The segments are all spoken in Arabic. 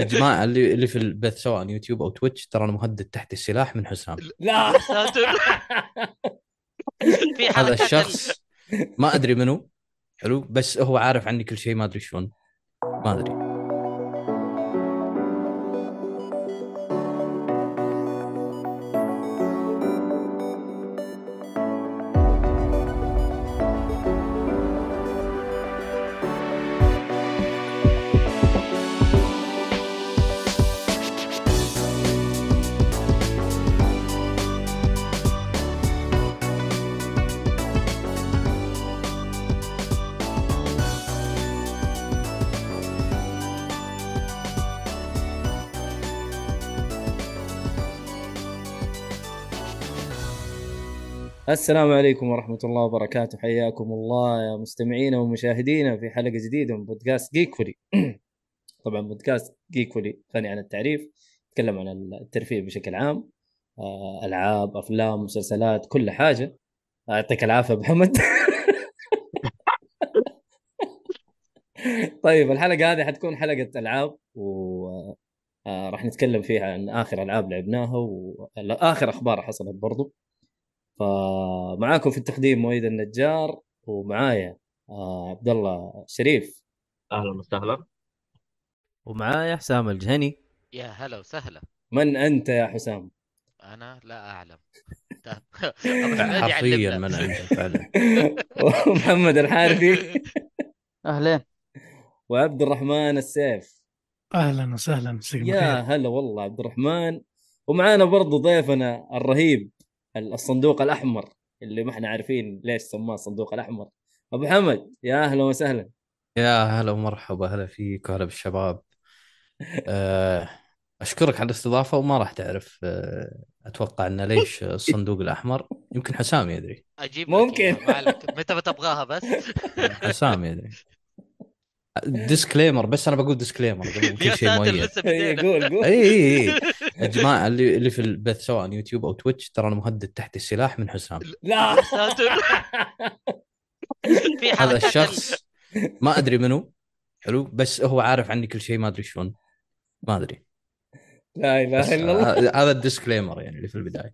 يا جماعة اللي اللي في البث سواء يوتيوب أو تويتش ترى أنا مهدد تحت السلاح من حسام. لا. في هذا الشخص ما أدري منو. حلو. بس هو عارف عني كل شيء ما أدري شلون. ما أدري. السلام عليكم ورحمة الله وبركاته. حياكم الله يا مستمعينا ومشاهدينا في حلقة جديدة من بودكاست جيكولي. طبعا بودكاست جيكولي غني عن التعريف نتكلم عن الترفيه بشكل عام آه، ألعاب أفلام مسلسلات كل حاجة. يعطيك العافية محمد طيب الحلقة هذه حتكون حلقة ألعاب و آه، راح نتكلم فيها عن آخر ألعاب لعبناها وآخر أخبار حصلت برضو. فمعاكم في التقديم مويد النجار ومعايا آه عبد الله شريف. أهلا وسهلا. ومعايا حسام الجهني. يا هلا وسهلا. من أنت يا حسام؟ أنا لا أعلم. حميد حرفيا. من أنت فعلا. ومحمد الحارثي. أهلين. وعبد الرحمن السيف. أهلا وسهلا يا هلا والله عبد الرحمن ومعانا برضو ضيفنا الرهيب الصندوق الأحمر اللي ما إحنا عارفين ليش سماه الصندوق الأحمر. أبو حمد يا أهلا وسهلا. يا هلا ومرحبا هلا فيك وهلا بالشباب. آه، أشكرك على الاستضافة وما راح تعرف آه، أتوقع إن ليش الصندوق الأحمر. يمكن حسام يدري. أجيب ممكن. ما. متى بتبغاها بس؟ حسام يدري. disclaimer بس أنا بقول disclaimer قبل كل شيء مؤيد. إيه، قول قول. اي اي اي يا جماعة اللي اللي في البث سواء يوتيوب أو تويتش ترى أنا مهدد تحت السلاح من حسام. لا. في هذا الشخص ما أدري منو. حلو. بس هو عارف عني كل شيء ما أدري شلون. ما أدري. لا إله إلا الله. هذا ال disclaimer يعني اللي في البداية.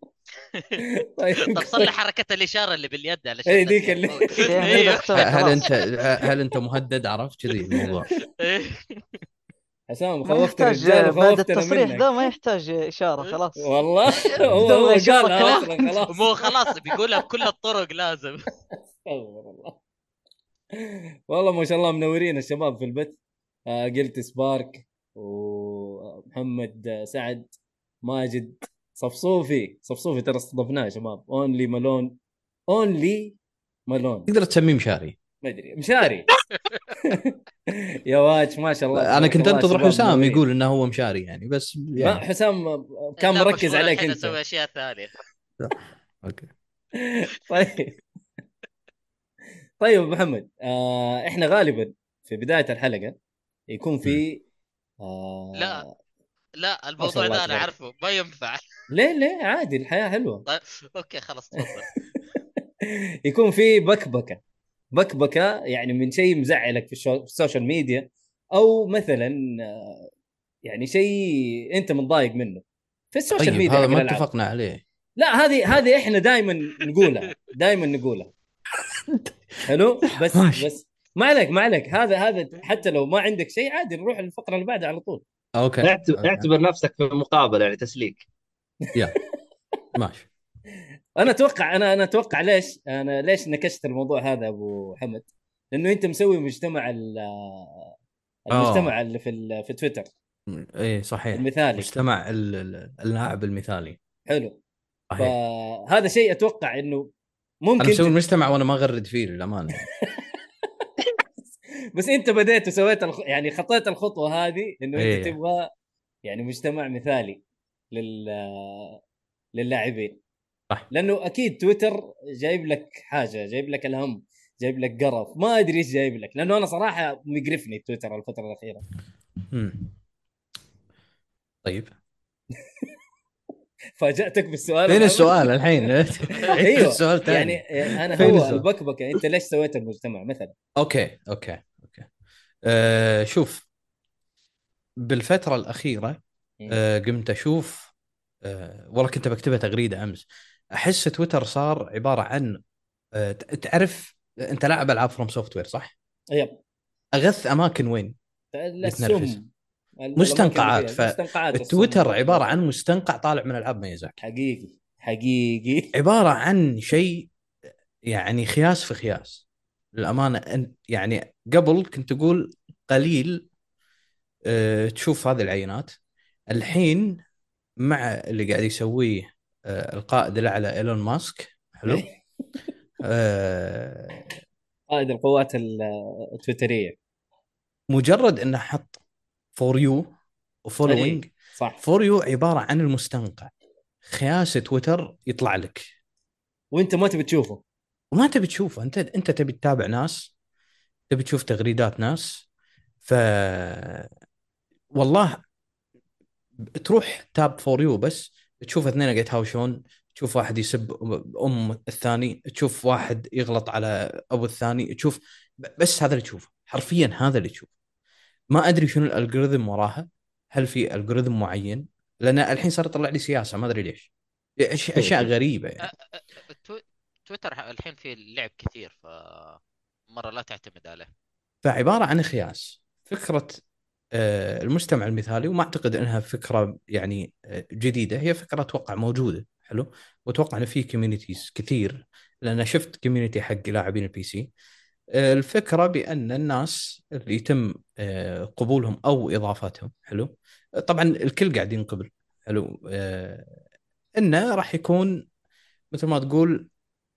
طيب صلح حركة الإشارة اللي باليد علشان إيه، ديك اللي- إيه. هل انت هل أنت مهدد عرفت؟ كذي الموضوع. حسام خوفت الرجال بعد وخوفتنا التصريح ذا ما يحتاج إشارة خلاص. والله؟ هو هو قالها. أصلا خلاص. مو خلاص بيقولها بكل الطرق لازم. استغفر الله. والله ما شاء الله منورين الشباب في البث آه قلت سبارك ومحمد سعد ماجد. صفصوفي صفصوفي ترى استضفناه يا شباب. Only Malone Only Malone تقدر تسميه مشاري. ما أدري. مشاري. يا واج ما شاء الله أنا كنت أنتظر حسام. يقول إنه هو مشاري يعني بس ما يعني. حسام كان مركز عليك أنت. أسوي أشياء ثانية. أوكي. طيب. طيب محمد آه إحنا غالبا في بداية الحلقة يكون في آه لا. لا ما الموضوع ده أنا تبارك. عارفه ما ينفع. ليه ليه؟ عادي الحياة حلوة. طيب أوكي خلاص تفضل. يكون في بكبكة. بكبكة يعني من شيء مزعلك في, الشو... في السوشيال ميديا أو مثلا يعني شيء أنت متضايق منه. في السوشيال طيب ميديا هذا ما. اتفقنا عليه. لا هذه هذه إحنا دائما نقولها دائما نقولها. حلو؟ بس ماشي. بس ما عليك ما عليك. هذا هذا حتى لو ما عندك شيء عادي نروح للفقره اللي بعدها على طول. أوكي. اعتبر, اعتبر نفسك في مقابله يعني تسليك. ماشي. أنا أتوقع أنا أنا أتوقع ليش أنا ليش نكشت الموضوع هذا أبو حمد؟ لأنه أنت مسوي مجتمع ال- المجتمع اللي في في تويتر. إيه صحيح. المثالي. مجتمع ال- ال- اللاعب المثالي. حلو. صحيح. فهذا شيء أتوقع إنه ممكن أنا مسوي المجتمع وأنا ما أغرد فيه للأمانة. بس أنت بديت وسويت الخ... يعني خطيت الخطوة هذه إنه إيه. انت تبغى يعني مجتمع مثالي لل للاعبين. صح. لأنه أكيد تويتر جايب لك حاجة جايب لك الهم جايب لك قرف ما أدري إيش جايب لك لأنه أنا صراحة مقرفني تويتر الفترة الأخيرة مم. طيب فاجأتك بالسؤال فين؟ السؤال الحين؟ أيوه السؤال ثاني يعني أنا هو؟ البكبكة أنت ليش سويت المجتمع مثلا أوكي أوكي أوكي أه شوف بالفترة الأخيرة. آه، قمت أشوف آه، والله كنت بكتبها تغريدة أمس أحس تويتر صار عبارة عن آه، تعرف أنت لاعب ألعاب FromSoftware صح؟ yep. أغث أماكن وين؟ بتنرفز. السم. مستنقعات، ف... مستنقعات التويتر السم. عبارة عن مستنقع طالع من العاب ميازاكي. حقيقي. حقيقي. عبارة عن شيء يعني خياس في خياس. للأمانة يعني قبل كنت أقول قليل أه تشوف هذه العينات. الحين مع اللي قاعد يسويه القائد الأعلى إيلون ماسك. حلو. أه قائد القوات ال- التويترية. مجرد إنه حط For You و Following صح. For You عبارة عن المستنقع. خياس تويتر يطلع لك. وأنت ما تبي تشوفه. وما تبي تشوفه. أنت أنت تبي تتابع ناس تبي تشوف تغريدات ناس. ف والله تروح tab For You بس تشوف اثنين قاعد يتهاوشون تشوف واحد يسب أم الثاني تشوف واحد يغلط على أبو الثاني تشوف بس هذا اللي تشوفه. حرفيا هذا اللي تشوفه. ما أدري شنو ال algorithm وراها هل في algorithm معين؟ لأن الحين صار يطلع لي سياسة ما أدري ليش. أش- أشياء غريبة يعني. تو- تويتر الحين في لعب كثير ف مره لا تعتمد عليه. فعبارة عن خياس. فكرة المجتمع المثالي وما أعتقد إنها فكرة يعني آه، جديدة هي فكرة أتوقع موجودة حلو؟ وأتوقع إن في communities كثير لأن شفت community حق لاعبين ال PC آه، الفكرة بأن الناس اللي يتم آه، قبولهم أو إضافتهم حلو؟ آه، طبعا الكل قاعد ينقبل حلو؟ آه، إنه راح يكون مثل ما تقول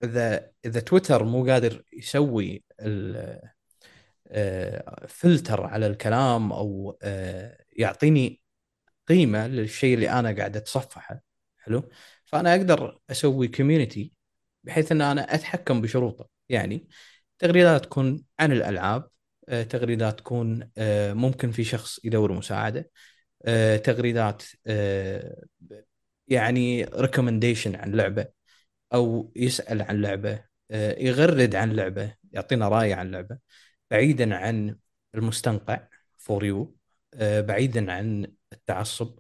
إذا إذا تويتر مو قادر يسوي آه، فلتر على الكلام أو آه، يعطيني قيمة للشيء اللي أنا قاعد أتصفحه. حلو؟ فأنا أقدر أسوي community بحيث إن أنا أتحكم بشروطه. يعني تغريدات تكون عن الألعاب آه، تغريدات تكون آه، ممكن في شخص يدور مساعدة تغريدات يعني recommendation عن لعبة أو يسأل عن لعبة يغرد عن لعبة يعطينا رأي عن لعبة. بعيدا عن المستنقع For You بعيدا عن التعصب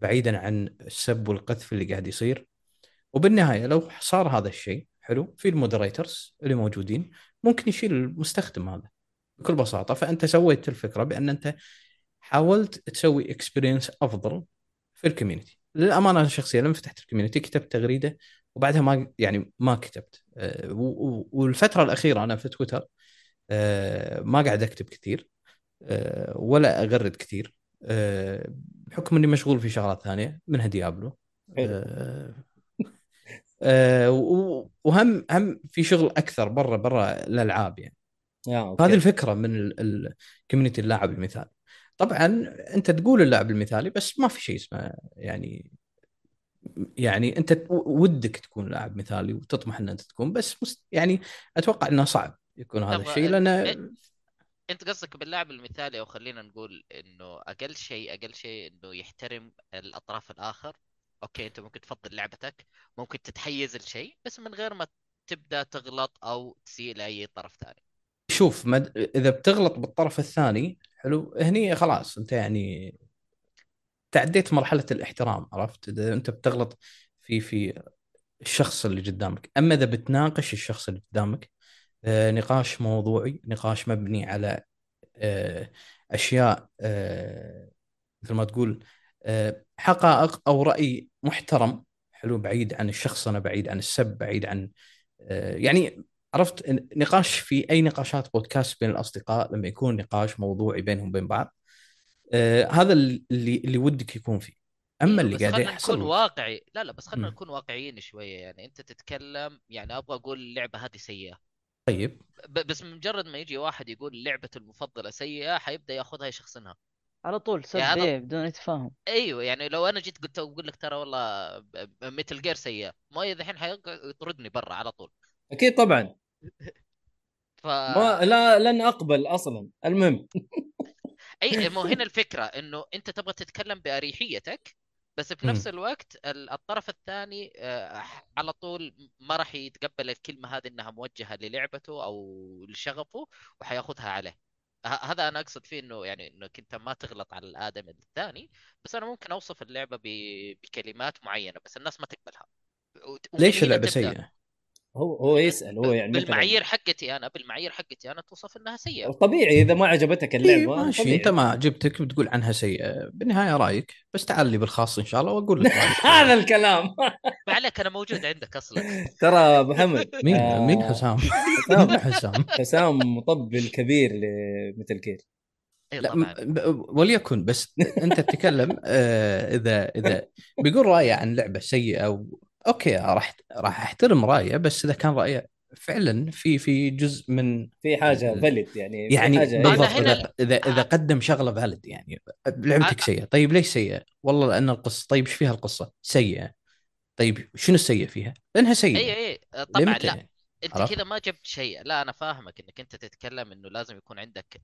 بعيدا عن السب والقذف اللي قاعد يصير. وبالنهاية لو صار هذا الشيء حلو في ال moderators اللي موجودين ممكن يشيل المستخدم هذا بكل بساطة. فأنت سويت الفكرة بأن أنت حاولت تسوي experience أفضل في ال community. للأمانة أنا شخصيا لما فتحت ال community كتبت تغريدة وبعدها ما يعني ما كتبت. و- والفترة الأخيرة أنا في تويتر ما قاعد أكتب كثير أه، ولا أغرد كثير أه، بحكم إني مشغول في شغلات ثانية منها ديابلو وهم هم في شغل أكثر برا برا الألعاب يعني. هذه الفكرة من الكوميونتي اللاعب المثالي. طبعا أنت تقول اللاعب المثالي بس ما في شيء اسمه يعني يعني أنت ودك تكون لاعب مثالي وتطمح إن أنت تكون بس يعني أتوقع إنه صعب. يكون هذا الشيء. لأن؟ إنت قصدك باللاعب المثالي أو خلينا نقول إنه أقل شيء أقل شيء إنه يحترم الأطراف الآخر. أوكي أنت ممكن تفضل لعبتك ممكن تتحيز لشيء بس من غير ما تبدأ تغلط أو تسيء لأي طرف ثاني. شوف مد... إذا بتغلط بالطرف الثاني حلو هني خلاص أنت يعني تعديت مرحلة الاحترام عرفت؟ إذا أنت بتغلط في في الشخص اللي قدامك. أما إذا بتناقش الشخص اللي قدامك نقاش موضوعي نقاش مبني على آه، أشياء آه، مثل ما تقول آه، حقائق أو رأي محترم. حلو بعيد عن الشخصنه بعيد عن السب بعيد عن آه، يعني عرفت نقاش في أي نقاشات بودكاست بين الأصدقاء لما يكون نقاش موضوعي بينهم وبين بعض آه، هذا اللي اللي ودك يكون فيه. أما أيوة، اللي قاعد يحصل نكون واقعي لا لا بس خلينا. نكون واقعيين شوية. يعني أنت تتكلم يعني أبغى أقول اللعبة هذه سيئة. طيب. بس مجرد ما يجي واحد يقول لعبته المفضلة سيئة حيبدأ ياخذها يشخصنها. على طول سب هذا- إيه بدون تفاهم. أيوه يعني لو أنا جيت قلت أقول لك ترى والله ميتل جير سيئة ما الحين حيطردني برا على طول. أكيد طبعا. ف ما لا لن أقبل أصلا. المهم. أي مو هنا الفكرة إنه أنت تبغى تتكلم بأريحيتك بس في. نفس الوقت ال- الطرف الثاني آه، على طول ما راح يتقبل الكلمة هذه إنها موجهة للعبته أو لشغفه وحياخذها عليه هذا أنا أقصد فيه إنه يعني انك انت ما تغلط على الادمي الثاني بس أنا ممكن أوصف اللعبة بكلمات معينة بس الناس ما تقبلها ليش اللعبة. سيئة؟ هو هو يسأل هو يعني بالمعايير حقتي أنا بالمعايير حقتي أنا توصف إنها سيئة طبيعي إذا ما عجبتك إيه اللعبه ماشي طبيعي. أنت ما عجبتك بتقول عنها سيئة بالنهاية رأيك بس تعال لي بالخاص إن شاء الله وأقول لك هذا الكلام ما عليك أنا موجود عندك أصلا ترى أبو محمد مين آه، مين حسام؟ حسام. مين حسام؟ حسام مطبل كبير لمثل كير اي لا م- وليكن بس أنت تتكلم آه، اذا إذا بيقول رأيه عن لعبة سيئة و... okay راح راح احترم رأيه بس إذا كان رأيه فعلا في في جزء من في حاجة valid يعني في يعني بالضبط إذا إذا إذا قدم شغلة valid يعني لعبتك سيئة طيب ليش سيئة؟ والله لأن القصة طيب إيش فيها القصة؟ سيئة طيب شنو السيء فيها؟ لأنها سيئة إي إي طبعا لا يعني؟ أنت؟ كذا ما جبت شيء لا أنا فاهمك إنك أنت تتكلم إنه لازم يكون عندك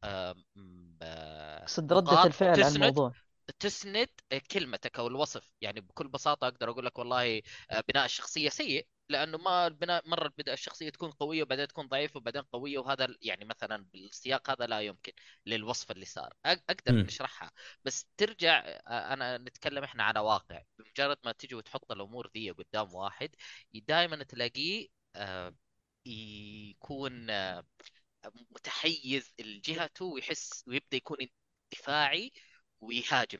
اقصد نقاط الفعل على الموضوع تسند كلمتك أو الوصف. يعني بكل بساطة أقدر أقول لك والله آه، بناء الشخصيه سيء لأنه ما البناء مرة البداية الشخصية تكون قوية وبعدين تكون ضعيفة وبعدين قوية وهذا يعني مثلا بالسياق هذا لا يمكن للوصف اللي صار. أقدر مم. نشرحها بس ترجع آه، أنا نتكلم إحنا على واقع. بمجرد ما تيجي وتحط الأمور ذي قدام واحد دائما تلاقيه آه، يكون آه، متحيز لجهته ويحس ويبدأ يكون دفاعي ويهاجم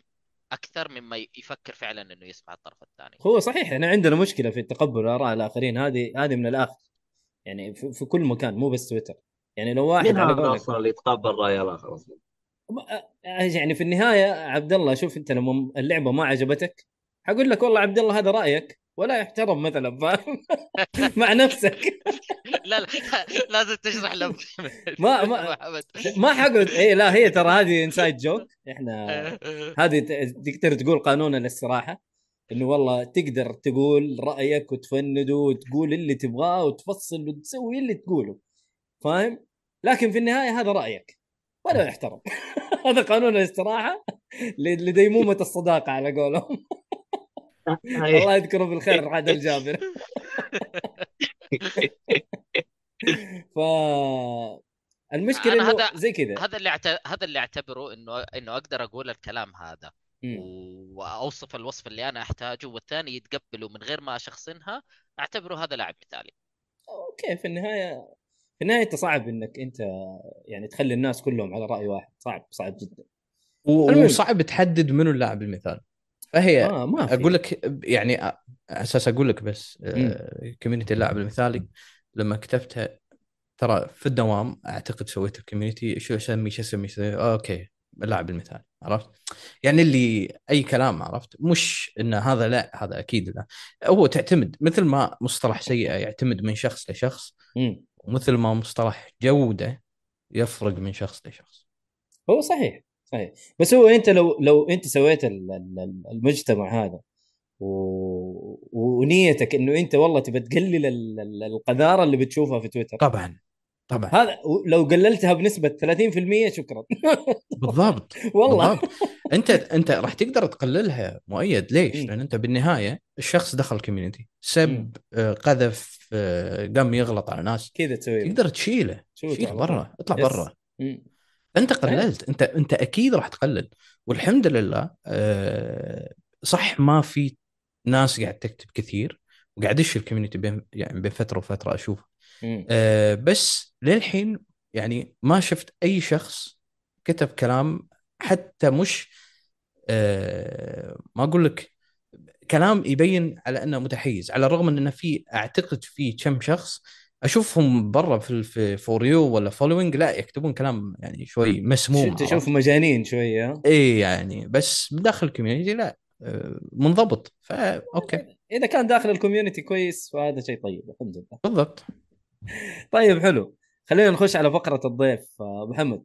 أكثر مما يفكر فعلا إنه يسمع الطرف الثاني. هو صحيح إحنا عندنا مشكلة في تقبل اراء الآخرين. هذه هذه من الآخر. يعني في, في كل مكان مو بس تويتر. يعني لو واحد مين هذا أصلا اللي يتقبل رأي الآخر أصلا؟ ما- يعني في النهاية عبد الله شوف أنت لما اللعبة ما عجبتك حقول لك والله عبد الله هذا رأيك. ولا يحترم مثلا فاهم مع نفسك. لا لا لازم تشرح له. ما- ما- ما حقعد. اي لا هي ترى هذه انسايد جوك إحنا هذه ت- تقدر تقول قانون الاستراحة. إنه والله تقدر تقول رأيك وتفند وتقول اللي تبغاه وتفصل وتسوي اللي تقوله. فاهم؟ لكن في النهاية هذا رأيك. ولا يحترم. هذا قانون الاستراحة. لديمومة الصداقة على قولهم. الله يذكره بالخير عادل جابر ف المشكلة أنا إنه هذا- زي كذا. هذا اللي أعت... هذا اللي أعتبره انه إنه أقدر أقول الكلام هذا. مم. وأوصف الوصف اللي أنا أحتاجه والثاني يتقبله من غير ما أشخصنها أعتبره هذا لاعب مثالي. أوكي في النهايه في النهاية أنت صعب إنك أنت يعني تخلي الناس كلهم على رأي واحد. صعب صعب جدا. وصعب تحدد منو اللاعب المثالي. فهي آه ما في. أقول لك يعني أساس أقول لك بس. community اللاعب المثالي لما كتبتها ترى في الدوام أعتقد سويت ال community شو أسمي شو أسمي؟ okay اللاعب المثالي عرفت؟ يعني اللي أي كلام عرفت؟ مش إن هذا لا هذا أكيد لا هو تعتمد مثل ما مصطلح سيئة يعتمد من شخص لشخص. ومثل ما مصطلح جودة يفرق من شخص لشخص هو صحيح صحيح بس هو انت لو لو انت سويت ال- ال- المجتمع هذا و... ونيتك انه انت والله تبى تقلل ال- ال- القذارة اللي بتشوفها في تويتر. طبعا طبعا. هذا لو قللتها بنسبة 30% شكرا. بالضبط والله. بالضبط. انت انت راح تقدر تقللها مؤيد. ليش؟ لأن انت بالنهاية الشخص دخل community مم. سب آه، قذف آه، قام يغلط على ناس. كذا تسوي. تقدر تشيله. شيله تعرف؟ برا. اطلع. برا. أنت قللت. أنت أنت أكيد راح تقلل. والحمد لله آه، صح ما في ناس قاعد تكتب كثير وقاعد ادش ال community بين يعني بين فترة وفترة أشوف. آه، بس للحين يعني ما شفت أي شخص كتب كلام حتى مش آه، ما أقول لك كلام يبين على أنه متحيز على الرغم ان في أعتقد في كم شخص أشوفهم برا في في for you ولا following لا يكتبون كلام يعني شوي مسموم تشوف؟ مجانين شوية؟ اي يعني بس داخل ال community لا آه، منضبط فا okay. اذا كان داخل ال community كويس فهذا شيء طيب الحمد لله. بالضبط. طيب حلو. خلينا نخش على فقرة الضيف آه، محمد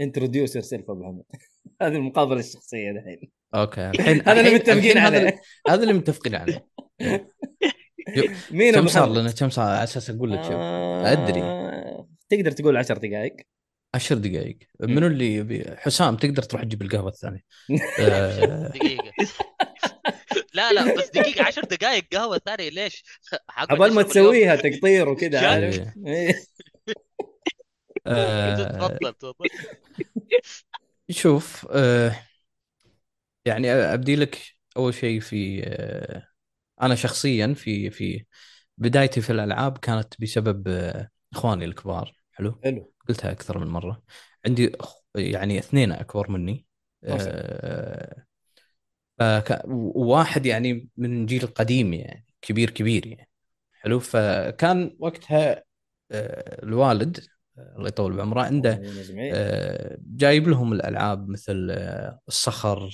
introduce yourself أبو محمد هذه المقابلة الشخصية الحين okay الحين هذا اللي متفقين عليه. هذا اللي متفقين عليه. مين كم صار؟ لنا كم صار على أساس أقول لك آه، أدري. تقدر تقول 10 دقائق عشر دقائق مم. منو اللي يبي حسام تقدر تروح تجيب القهوة الثانية آه، دقيقة لا لا بس دقيقة عشر دقائق قهوة ثانية ليش؟ عبال ما. تسويها تقطير وكذا؟ عارف إيه. آه، تفضل تفضل شوف آه، يعني أبدي لك أول شيء في آه، أنا شخصيا في في بدايتي في الألعاب كانت بسبب آه، إخواني الكبار. حلو؟ حلو. قلتها أكثر من مرة. عندي يعني اثنين أكبر مني. شاء آه، وواحد يعني من جيل قديم يعني كبير كبير يعني. حلو؟ فكان وقتها آه، الوالد الله يطول بعمره عنده جايب لهم الألعاب مثل الصخر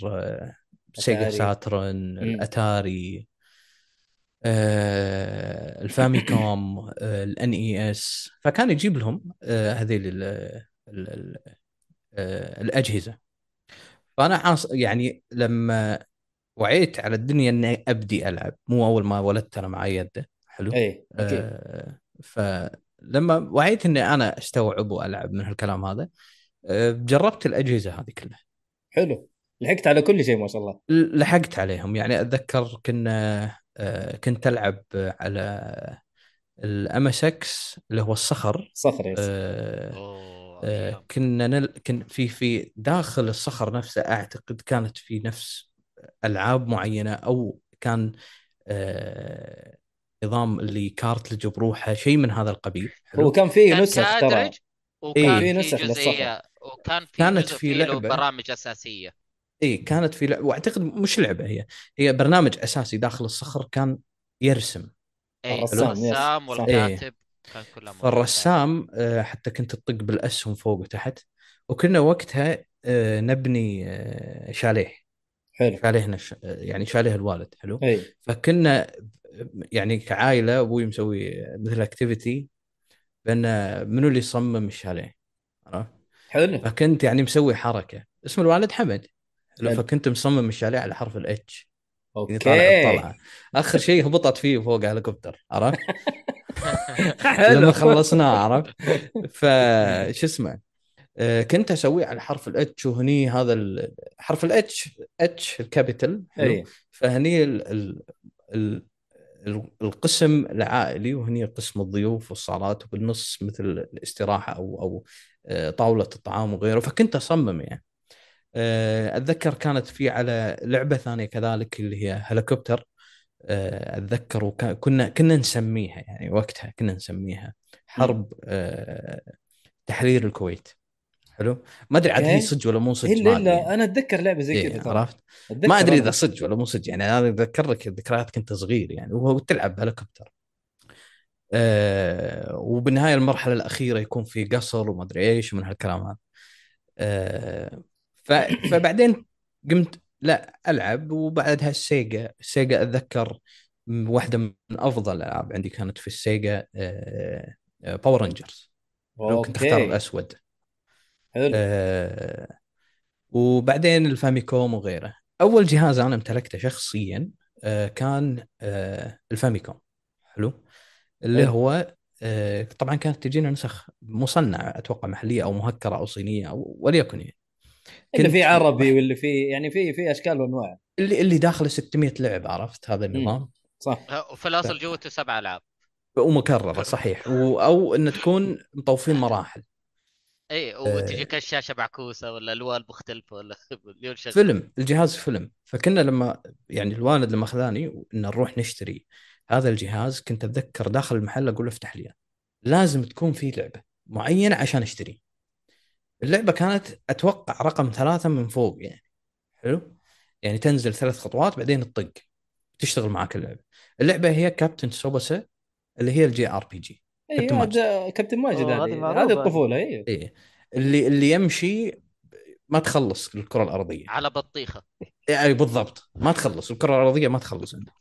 سيجا. ساترن الأتاري. آه، الفاميكوم ال NES. فكان يجيب لهم آه، آه، الأجهزة. فأنا يعني لما وعيت على الدنيا إني أبدي ألعب. مو أول ما ولدت أنا معي يده. حلو؟ اي أكيد. آه فلما وعيت إني أنا أستوعب وألعب من هالكلام هذا آه جربت الأجهزة هذه كلها. حلو. لحقت على كل شيء ما شاء الله. لحقت عليهم. يعني أتذكر كنا آه كنت ألعب على ال MSX اللي هو الصخر. صخر آه أوه آه. كنا نل... كن في في داخل الصخر نفسه أعتقد كانت في نفس ألعاب معينة أو كان آه نظام اللي كارتلج بروحه شيء من هذا القبيل. حلو. هو كان فيه نسخ ترى. وكان إيه. في نسخ جزئية وكان في كانت في لعبة. برامج أساسية. اي كانت في لعبة وأعتقد مش لعبة هي هي برنامج أساسي داخل الصخر كان يرسم. اي الرسام،. والكاتب كان كلهم. فالرسام آه، حتى كنت تطق بالأسهم فوق وتحت وكنا وقتها آه، نبني آه، شاليه. حلو. شاليهنا يعني شاليه الوالد حلو؟ اي فكنا يعني كعائلة أبوي مسوي مثل activity بأن منو اللي يصمم الشاليه عرفت؟ حلو. فكنت يعني مسوي حركة. اسم الوالد حمد. حلو. فكنت مصمم الشاليه على حرف ال H يعني طالع okay. الطلعه آخر شيء هبطت فيه فوق هليكوبتر عرفت؟ لما خلصناه عرفت؟ فش اسمه؟ آه، كنت أسويه على حرف ال H وهني هذا حرف ال H H ال capital حلو؟ اي فهني ال ال ال ال- القسم العائلي وهني قسم الضيوف والصالات وبالنص مثل الاستراحة أو أو آه، طاولة الطعام وغيره. فكنت أصمم يعني. أتذكر كانت في على لعبة ثانية كذلك اللي هي هليكوبتر. آه، أتذكر وكا- كنا نسميها يعني وقتها كنا نسميها حرب آه، تحرير الكويت. حلو؟ ما أدري عاد هي. صدق ولا مو صدق الا أدري. الا. أنا أتذكر لعبة زي إيه، كذا عرفت؟ ما أدري. إذا صدق ولا مو صدق يعني أنا أتذكر لك ذكريات كنت صغير يعني وهو تلعب هليكوبتر. آه وبالنهاية المرحلة الأخيرة يكون في قصر وما أدري إيش من هالكلام هذا. آه ف فبعدين قمت لا ألعب وبعدها السيجا. السيجا أتذكر واحدة من أفضل الالعاب عندي كانت في السيجا Power Rangers لو كنت اختار. الأسود. حلو. آه وبعدين الفاميكوم وغيره. أول جهاز أنا امتلكته شخصيا آه كان آه الفاميكوم. حلو. اللي حلو. هو طبعا كانت تجينا نسخ مصنعة أتوقع محلية أو مهكرة أو صينية أو وليكن يعني. اللي في عربي واللي في يعني في في أشكال وأنواع. اللي اللي داخله 600 لعب عرفت؟ هذا النظام. صح. وفي الأصل جوته سبع العاب ومكررة صحيح. و أو إن تكون مطوفين مراحل. إي وتجيك الشاشه معكوسة ولا الوان مختلفة ولا فيلم الجهاز فيلم. فكنا لما يعني الوالد لما خذاني إن نروح نشتري هذا الجهاز كنت أتذكر داخل المحل أقول له افتح لي لازم تكون في لعبة معينة عشان أشتري. اللعبة كانت أتوقع رقم ثلاثة من فوق يعني. حلو؟ يعني تنزل ثلاث خطوات بعدين تطق تشتغل معك اللعبة. اللعبة هي كابتن سوباسا اللي هي ال JRPG كابتن ماجد. كابتن هذه الطفولة أيوه إيه. اللي اللي يمشي ما تخلص الكرة الأرضية. على بطيخة. اي بالضبط. ما تخلص الكرة الأرضية ما تخلص عنده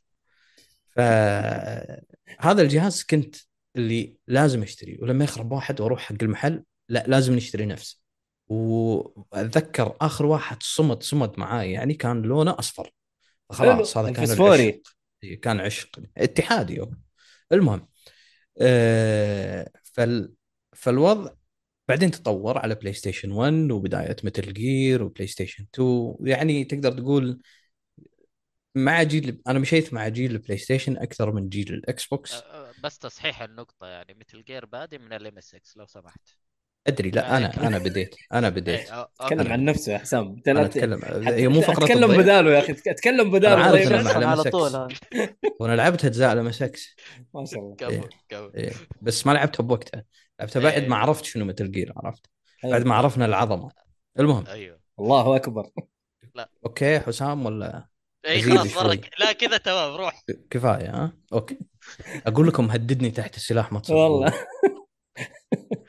فهذا الجهاز كنت اللي لازم أشتريه ولما يخرب واحد وأروح حق المحل لا لازم نشتري نفسه وأتذكر آخر واحد صمد صمد معاي يعني كان لونه أصفر. خلاص هذا كان الفسفوري. إيه، كان عشق. اتحادي هو. المهم آه فال فالوضع بعدين تطور على PlayStation 1 وبداية Metal Gear و PlayStation 2 يعني تقدر تقول مع جيل أنا مشيت مع جيل ال PlayStation أكثر من جيل ال Xbox أه، أه، بس تصحيح النقطة يعني Metal Gear بادي من ال MSX لو سمحت. أدري لا أنا أنا بديت أنا بديت. إيه، أو- تكلم أوكي. عن نفسه يا حسام. انت أنا لا ت- اتكلم هي مو فقره اتكلم. بداله يا أخي اتكلم بداله. عارف طيب. معلم على. طول. وأنا لعبت اجزاء ال MSX ما شاء الله. كمل إيه. بس ما لعبتها بوقتها. لعبتها بعد إيه. ما عرفت شنو Metal Gear عرفت. حلو. بعد ما عرفنا العظمة. المهم. أيوه. الله أكبر. أوكي حسام ولا اي خلاص. مرة لا كذا تمام روح. كفاية ها؟ أوكي. أقول لكم هددني تحت السلاح ما تصدقون. والله.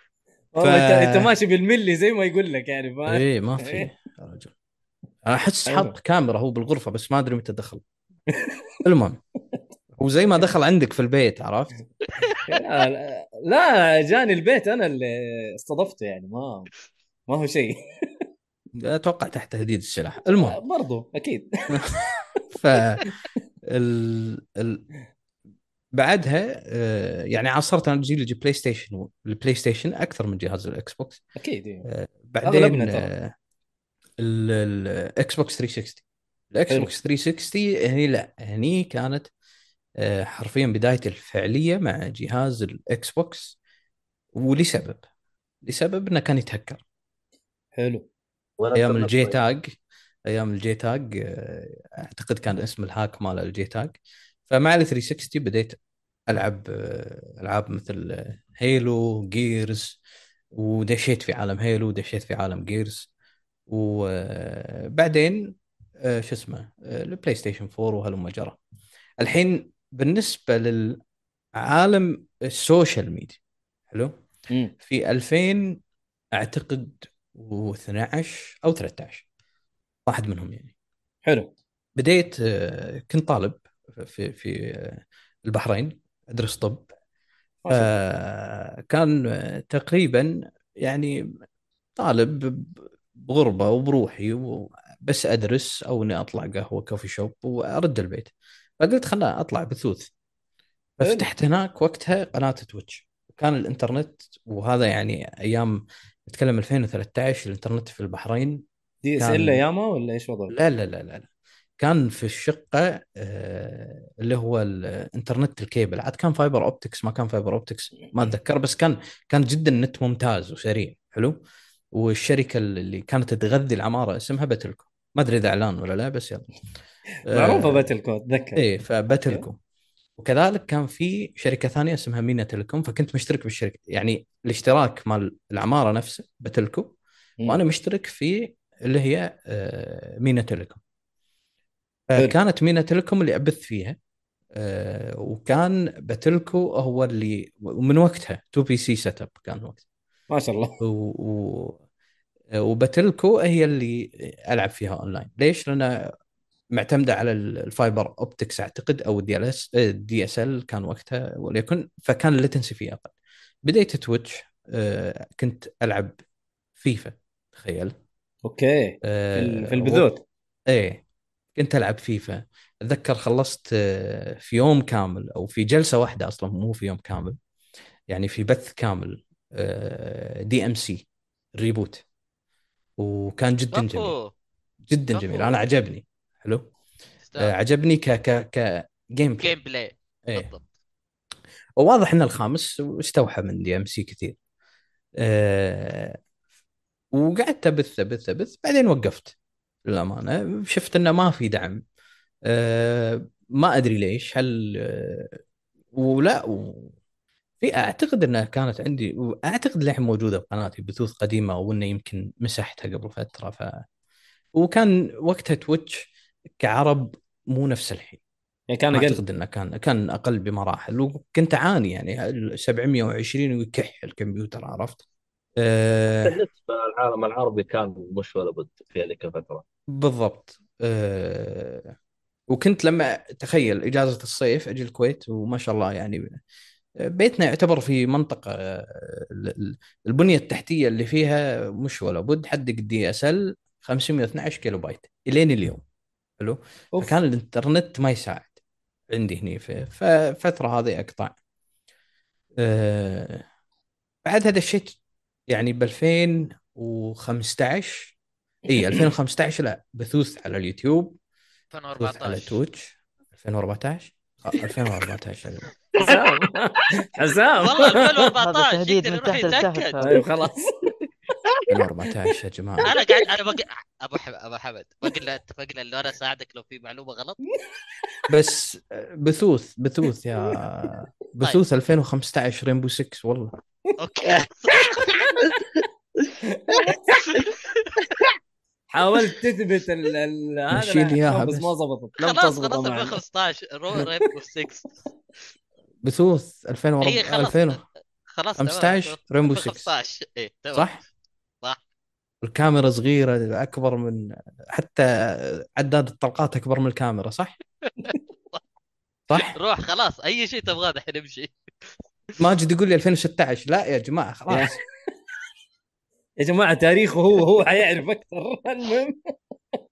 والله انت ماشي بالملي زي ما يقول لك يعني فاهم؟ إيه ما في يا رجل. أحس. حاط كاميرا هو بالغرفة بس ما أدري متى دخل. المهم هو زي ما دخل عندك في البيت عرفت؟ لا, لا, لا جاني البيت أنا اللي استضفته يعني ما ما هو شيء. أتوقع تحت تهديد السلاح. المهم. برضو أكيد. ف ال... ال... بعدها آه، يعني عاصرت أنا جيل ال PlayStation ال PlayStation أكثر من جهاز ال Xbox أكيد إيه. بعدين. آه، ال- ال Xbox 360 ال Xbox 360 هني لا هني كانت آه، حرفيا بدايتي الفعلية مع جهاز ال Xbox ولسبب لسبب إنه كان يتهكر حلو أيام ال JTAG أيام ال JTAG أعتقد كان اسم ال hack مال ال JTAG فمع ال 360 بديت العب ألعاب مثل Halo Gears ودشيت في عالم Halo ودشيت في عالم Gears وبعدين آه، شو اسمه ال PlayStation 4 وهلم جرى الحين بالنسبة للعالم ال social media حلو؟ مم. في 2000 أعتقد و12 أو 13 واحد منهم يعني. حلو. بديت آه، كنت طالب في في آه، البحرين. أدرس طب. آه، كان تقريبا يعني طالب بغربة وبروحي بس أدرس أو إني أطلع قهوة coffee shop وأرد البيت فقلت خلنا أطلع بثوث ففتحت هناك وقتها قناة Twitch كان الإنترنت وهذا يعني أيام نتكلم 2013 الإنترنت في البحرين DSL ايامها ولا إيش وضعه؟ لا لا لا لا. كان في الشقة آه، اللي هو الانترنت الكيبل. عاد كان fiber optics ما كان fiber optics ما أتذكر. بس كان كان جدا النت ممتاز وسريع. حلو؟ والشركة اللي كانت تغذي العمارة اسمها Batelco ما أدري إذا إعلان ولا لا بس يلا. معروفة آه، Batelco أتذكر. إيه ف Batelco وكذلك كان في شركة ثانية اسمها Mena Telecom فكنت مشترك بالشركة يعني الاشتراك مال العمارة نفسه Batelco. وأنا مشترك في اللي هي آه، Mena حلو. كانت Mena Telecom اللي أبث فيها آه، وكان Batelco هو اللي ومن وقتها 2 PC setup كان وقتها. ما شاء الله. و... و... و Batelco هي اللي ألعب فيها اونلاين ليش؟ لأن معتمدة على ال fiber optics أعتقد أو ال DLS ال DSL كان وقتها وليكن فكان ال latency فيه أقل. بديت Twitch آه، كنت ألعب فيفا تخيل. أوكي. في آه، ال- في البثوث إيه. كنت ألعب فيفا. أتذكر خلصت آه، في يوم كامل أو في جلسة واحدة أصلا مو في يوم كامل يعني في بث كامل DMC reboot. وكان جدا جميل. جدا. جميل. أنا عجبني. حلو؟ آه،. عجبني ك ك ك gameplay gameplay. بالضبط. وواضح إن الخامس استوحى من DMC كثير. أه وقعدت أبث أبث أبث. بعدين وقفت. للأمانة. شفت إنه ما في دعم. أه ما أدري ليش. هل أه ولا و في أعتقد إنها كانت عندي وأعتقد للحين موجودة بقناتي بثوث قديمة وانه يمكن مسحتها قبل فترة. ف وكان وقتها تويتش كعرب مو نفس الحين. يعني كان أقل. أعتقد إنه كان كان أقل بمراحل. وكنت أعاني يعني ال 720 ويكح الكمبيوتر عرفت؟ أه النت في العالم العربي كان مش ولا بد في هذيك الفترة. بالضبط. أه وكنت لما تخيل إجازة الصيف أجي الكويت وما شاء الله يعني بيتنا يعتبر في منطقة آه، ال- ال- البنية التحتية اللي فيها مش ولا بد حدك ال DSL 512 كيلو بايت إلين اليوم. حلو. فكان الإنترنت ما يساعد عندي هني في ففتره هذه أقطع. أه بعدها دشيت يعني ب 2015 اي 2015 لا بثوث على اليوتيوب بثوث على 2014 Twitch. 2014 آه، 2014 حسام حسام والله هذا 2014 تهديد يقدر يروح يتاكد هذا. أيوه خلاص 2014 يا جماعة. أنا قاعد أنا بق... أبو حمد أبو حمد بقول له اتفقنا انه أنا أساعدك لو في معلومة غلط. بس بثوث بثوث يا بثوث 2015 Rainbow 6 والله. أوكي. حاولت تثبت ال ال هذا إياها بس. ما زبطت. لم خلاص تزبط خلاص معي. 2015 رو رينبو 6 بثوث هي 2004 خلاص. 2000 خلاص 15 رينبو 6 15 إيه؟ صح. الكاميرا صغيرة أكبر من حتى عداد الطلقات أكبر من الكاميرا صح؟ صح؟ روح خلاص أي شيء تبغاه دحين امشي ماجد يقول لي 2016 لا يا جماعة خلاص يا جماعة تاريخه هو هو حيعرف أكثر المهم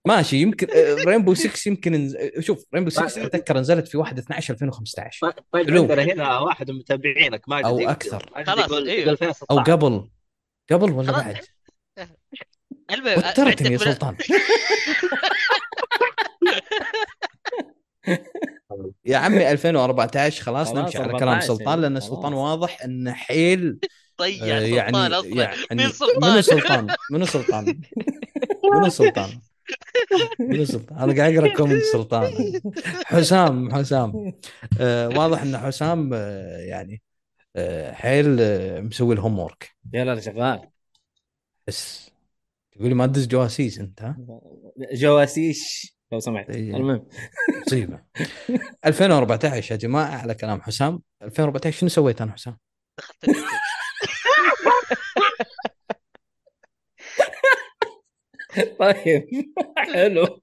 ماشي يمكن رينبو 6 يمكن نز... شوف رينبو 6 أتذكر نزلت في 1 12 2015 طيب حلو. عندنا هنا واحد من متابعينك ماجد أكثر. ماجد خلاص، 2016 أو قبل قبل ولا. بعد؟ المهم وترتني يا من- سلطان يا عمي 2014 خلاص خلاص، نمشي على 14 كلام سلطان لأن. سلطان واضح انه حيل ضيع آه، سلطان يعني أصلا يعني مين سلطان؟ منو سلطان؟ منو سلطان؟ منو سلطان؟ منو سلطان؟ أنا قاعد أقرأ comment سلطان حسام حسام آه واضح إن حسام آه يعني آه حيل آه مسوي ال homework يا لا شغال بس تقول لي ما تدز جواسيس أنت ها؟ جواسيش لو سمحت. إيه. المهم. مصيبة. 2014 يا جماعة على كلام حسام. 2014 شنو سويت أنا حسام؟ دخلت اليوتيوب. طيب. حلو.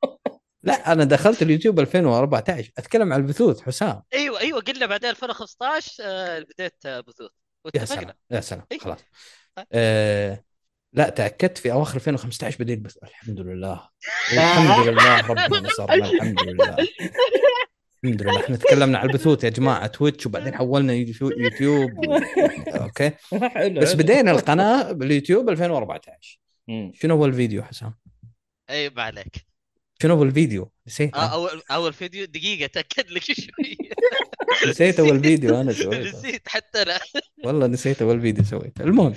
لا أنا دخلت اليوتيوب 2014 أتكلم عن البثوث حسام. أيوه أيوه قلنا بعدين 2015 آه، بديت بثوث. يا سلام يا سلام. إيه. خلاص. آه لا تأكدت في أواخر 2015 بديت بث الحمد لله. الحمد لله ربنا نصرنا الحمد لله. الحمد لله. إحنا تكلمنا عن البثوث يا جماعة تويتش وبعدين حولنا يوتيوب يوتيوب أوكي؟ بس. بدينا القناة باليوتيوب 2014 مم. شنو هو الفيديو حسام؟ أي ما عليك. شنو هو الفيديو؟ نسيت. آه، أول أول فيديو؟ دقيقة تأكد لك شوي. نسيت أول فيديو أنا سويته. نسيت حتى أنا والله نسيت أول فيديو سويته. المهم.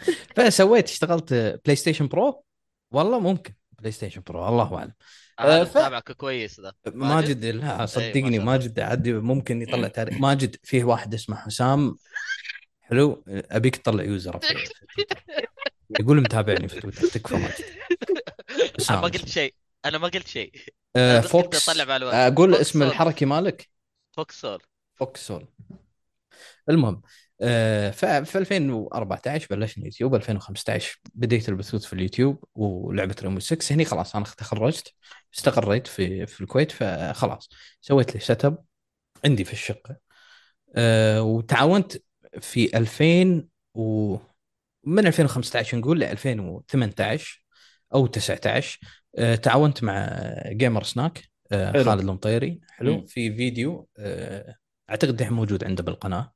فسويت اشتغلت بلاي ستيشن برو والله ممكن بلاي ستيشن برو الله أعلم. هذا ف- متابعك كويس ذا ماجد لا ما صدقني الله. ماجد عادي ممكن يطلع تاريخ. ماجد فيه واحد اسمه حسام. حلو. أبيك تطلع user يقول متابعني في تويتر تكفى ماجد أنا ما قلت شيء. أنا ما قلت شيء. آه فوكس. أقول اسم سول. الحركي مالك؟ فوكسول فوكسول المهم آه، ف- في 2014 بلشنا يوتيوب 2015 بديت البثوث في اليوتيوب ولعبة ريمو 6 هني خلاص أنا تخرجت استقريت في في الكويت فخلاص سويت لي setup عندي في الشقة. آه، وتعاونت في 2000 و من 2015 نقول ل 2018 أو 19 آه، تعاونت مع جيمر سناك حلو. خالد المطيري. حلو. في فيديو آه، أعتقد موجود عنده بالقناة.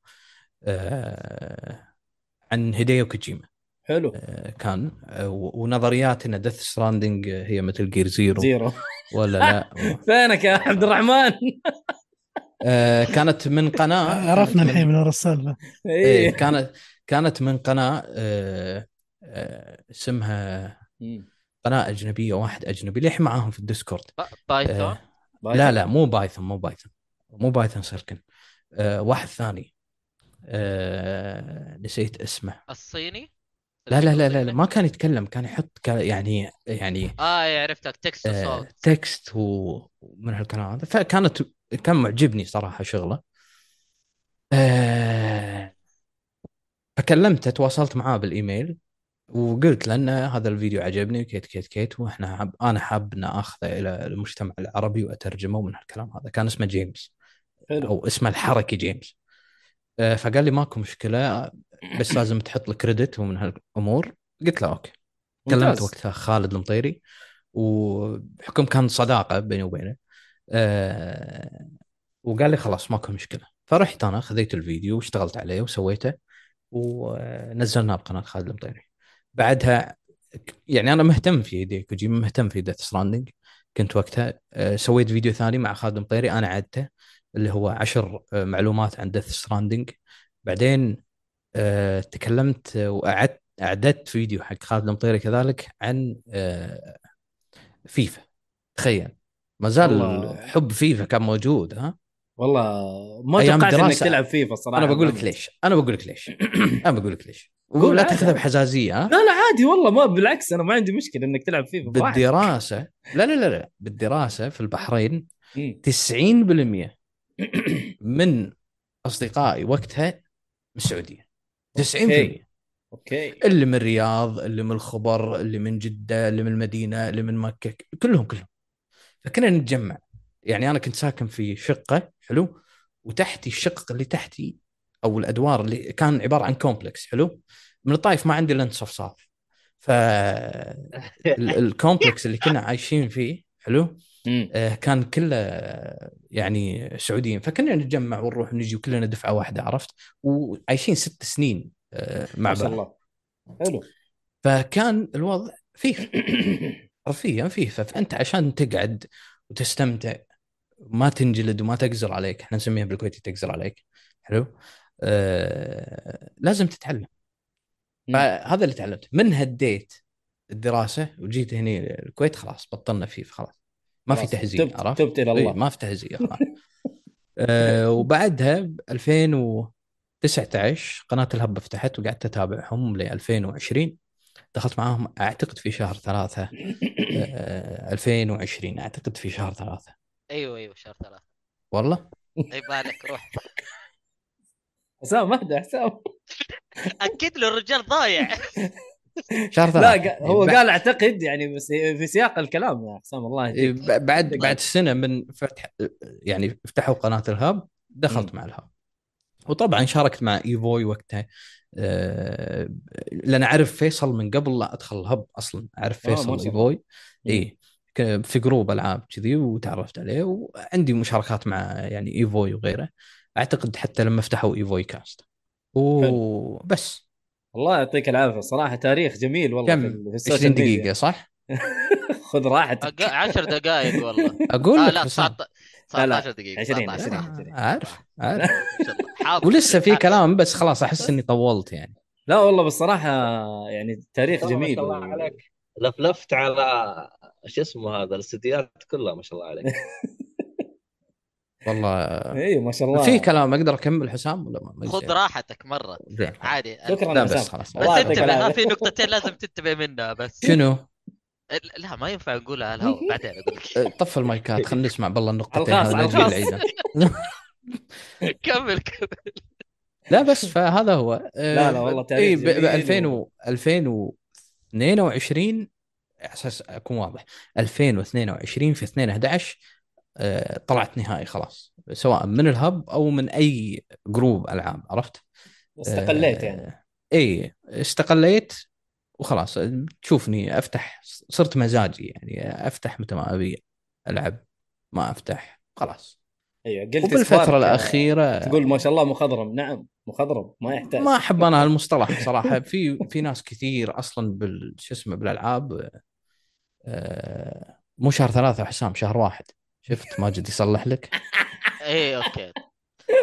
عن هيديو كوجيما. حلو. آه، كان آه، ونظريات إن ديث ستراندنج هي مثل جير زيرو زيرو ولا لا؟ فينك يا عبد الرحمن؟ آه، كانت من قناة. عرفنا الحين من ورا السالفه إيه. إيه كانت كانت من قناة آه، آه، اسمها. قناة أجنبية واحد أجنبي. للحين معاهم في الديسكورد. بايثون؟ آه، لا لا مو بايثون مو بايثون. مو بايثون سيركن آه، واحد ثاني. آه، نسيت اسمه. الصيني؟ لا لا لا لا, لا ما كان يتكلم كان يحط كان يعني يعني آه عرفتك text آه وصوت text و- ومن هالكلام هذا. فكانت كان معجبني صراحة شغلة. آه فكلمته تواصلت معاه بالإيميل وقلت له إن هذا الفيديو عجبني وكيت كيت كيت وإحنا حاب أنا حاب ان أخذه إلى المجتمع العربي وأترجمه من هالكلام هذا. كان اسمه جيمس. حلو. أو اسمه الحركي جيمس. فقال لي ماكو مشكلة بس لازم تحط لك credit ومن هالأمور. قلت له okay. كلمت. وقتها خالد المطيري وبحكم كان صداقة بيني وبينه. أه وقال لي خلاص ماكو مشكلة. فرحت أنا خذيت الفيديو واشتغلت عليه وسويته ونزلناه بقناة خالد المطيري. بعدها يعني أنا مهتم في هيديو كوجيما مهتم في ديث ستراندنج كنت وقتها أه سويت فيديو ثاني مع خالد المطيري أنا عدته. اللي هو عشر آه، معلومات عن ديث ستراندنج بعدين أه تكلمت وأعدت اعددت فيديو حق خالد المطيري كذلك عن آه، فيفا. تخيل. ما زال. حب فيفا كان موجود ها؟ والله ما توقعت إنك. تلعب فيفا الصراحه أنا بقول لك ليش. أنا بقول لك ليش. أنا بقول لك ليش. ولا عادي. تاخذها بحزازيه ها؟ لا لا عادي والله. ما بالعكس أنا ما عندي مشكلة إنك تلعب فيفا. بالدراسة. لا لا لا لا. بالدراسة في البحرين مم. 90% من أصدقائي وقتها من السعودية. 90% okay. okay. اللي من الرياض اللي من الخبر اللي من جدة اللي من المدينة اللي من مكة كلهم كلهم. فكنا نتجمع. يعني أنا كنت ساكن في شقة حلو؟ وتحتي الشقق اللي تحتي أو الأدوار اللي كان عبارة عن complex حلو؟ من الطايف ما عندي الا صفصاف فال complex اللي كنا عايشين فيه حلو. آه، كان كله يعني سعوديين. فكنا نتجمع ونروح ونجي وكلنا دفعة واحدة عرفت؟ وعايشين ست سنين آه، مع بعض. الله. حلو. فكان الوضع فيه حرفيا فيه. فأنت عشان تقعد وتستمتع ما تنجلد وما تقزر عليك إحنا نسميها بالكويتي تقزر عليك. حلو؟ آه لازم تتعلم. فهذا اللي تعلمته. من هديت الدراسة وجيت هنا الكويت خلاص بطلنا فيه خلاص ما في تهزيء تبت عرفت؟ تبت إلى إيه الله. ما في تهزيء خلاص آه وبعدها ب 2019 قناة الهب فتحت وقعدت أتابعهم ل 2020 دخلت معاهم أعتقد في شهر ثلاثة. آه 2020 أعتقد في شهر ثلاثة. أيوه أيوه شهر ثلاثة. والله؟ أي بالك روح. حسام اهدى حسام. أكد له الرجال ضايع. شهر لا ثلاثة قا- هو بعد- قال أعتقد يعني بس في سياق الكلام يا حسام الله إيه، يهديك ب- بعد بعد سنة من فتح يعني فتحوا قناة الهاب دخلت. مع الهاب. وطبعا شاركت مع إيفوي وقتها. آه، لأن أعرف فيصل من قبل لا أدخل الهب أصلا أعرف آه، فيصل. إيفوي. اي في group ألعاب كذي وتعرفت عليه وعندي مشاركات مع يعني إيفوي وغيره. أعتقد حتى لما فتحوا إيفوي كاست. وبس. الله يعطيك العافية. صراحة تاريخ جميل والله كم؟ في 20 ال social media. دقيقة صح؟ خذ راحتك. أق- عشر دقائق والله. أقول آه لك لا 19 لا، لا، 19 دقيقة 20 19 20 صح. 20. عارف عارف. ولسه في حافظ. كلام بس خلاص أحس إني طولت يعني. لا والله بالصراحة يعني تاريخ والله ما جميل. شاء الله عليك. لفلفت على شو اسمه هذا الاستديوهات كلها ما شاء الله عليك. والله اي ما شاء الله. في كلام أقدر أكمل حسام ولا ما خذ؟ راحتك مرة. زين. عادي. شكرا بس خلاص. بس انتبه في نقطتين لازم تنتبه منها بس. شنو؟ لا ما ينفع نقولها على الهواء بعدين أقول لك. طف المايكات خلينا نسمع بالله النقطتين. العيد كمل كمل. لا بس فهذا هو. لا، لا، والله اي ب جميل 2000 و 2022 على أساس أكون واضح. 2022 في 2 11 آه، طلعت نهائي خلاص. سواء من الهب أو من أي group ألعاب عرفت؟ استقليت يعني. اي استقليت وخلاص. تشوفني أفتح صرت مزاجي يعني أفتح متى ما أبي ألعب ما أفتح خلاص. أيوه قلت وبالفترة سبارك، الأخيرة تقول ما شاء الله مخضرم. نعم مخضرم ما يحتاج. ما أحب أنا هالمصطلح صراحة. في في ناس كثير أصلا بال شو اسمه بالألعاب آه، مو شهر ثلاثة حسام شهر واحد. شفت ماجد يصلح لك؟ إيه أوكي.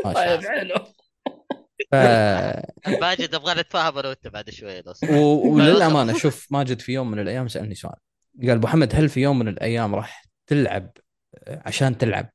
ما شاء طيب الله. حلو. ف... ماجد أبغى نتفاهم أنا وأنت بعد شوي. و... وللأمانة شوف ماجد في يوم من الأيام سألني سؤال. قال أبو محمد هل في يوم من الأيام راح تلعب عشان تلعب؟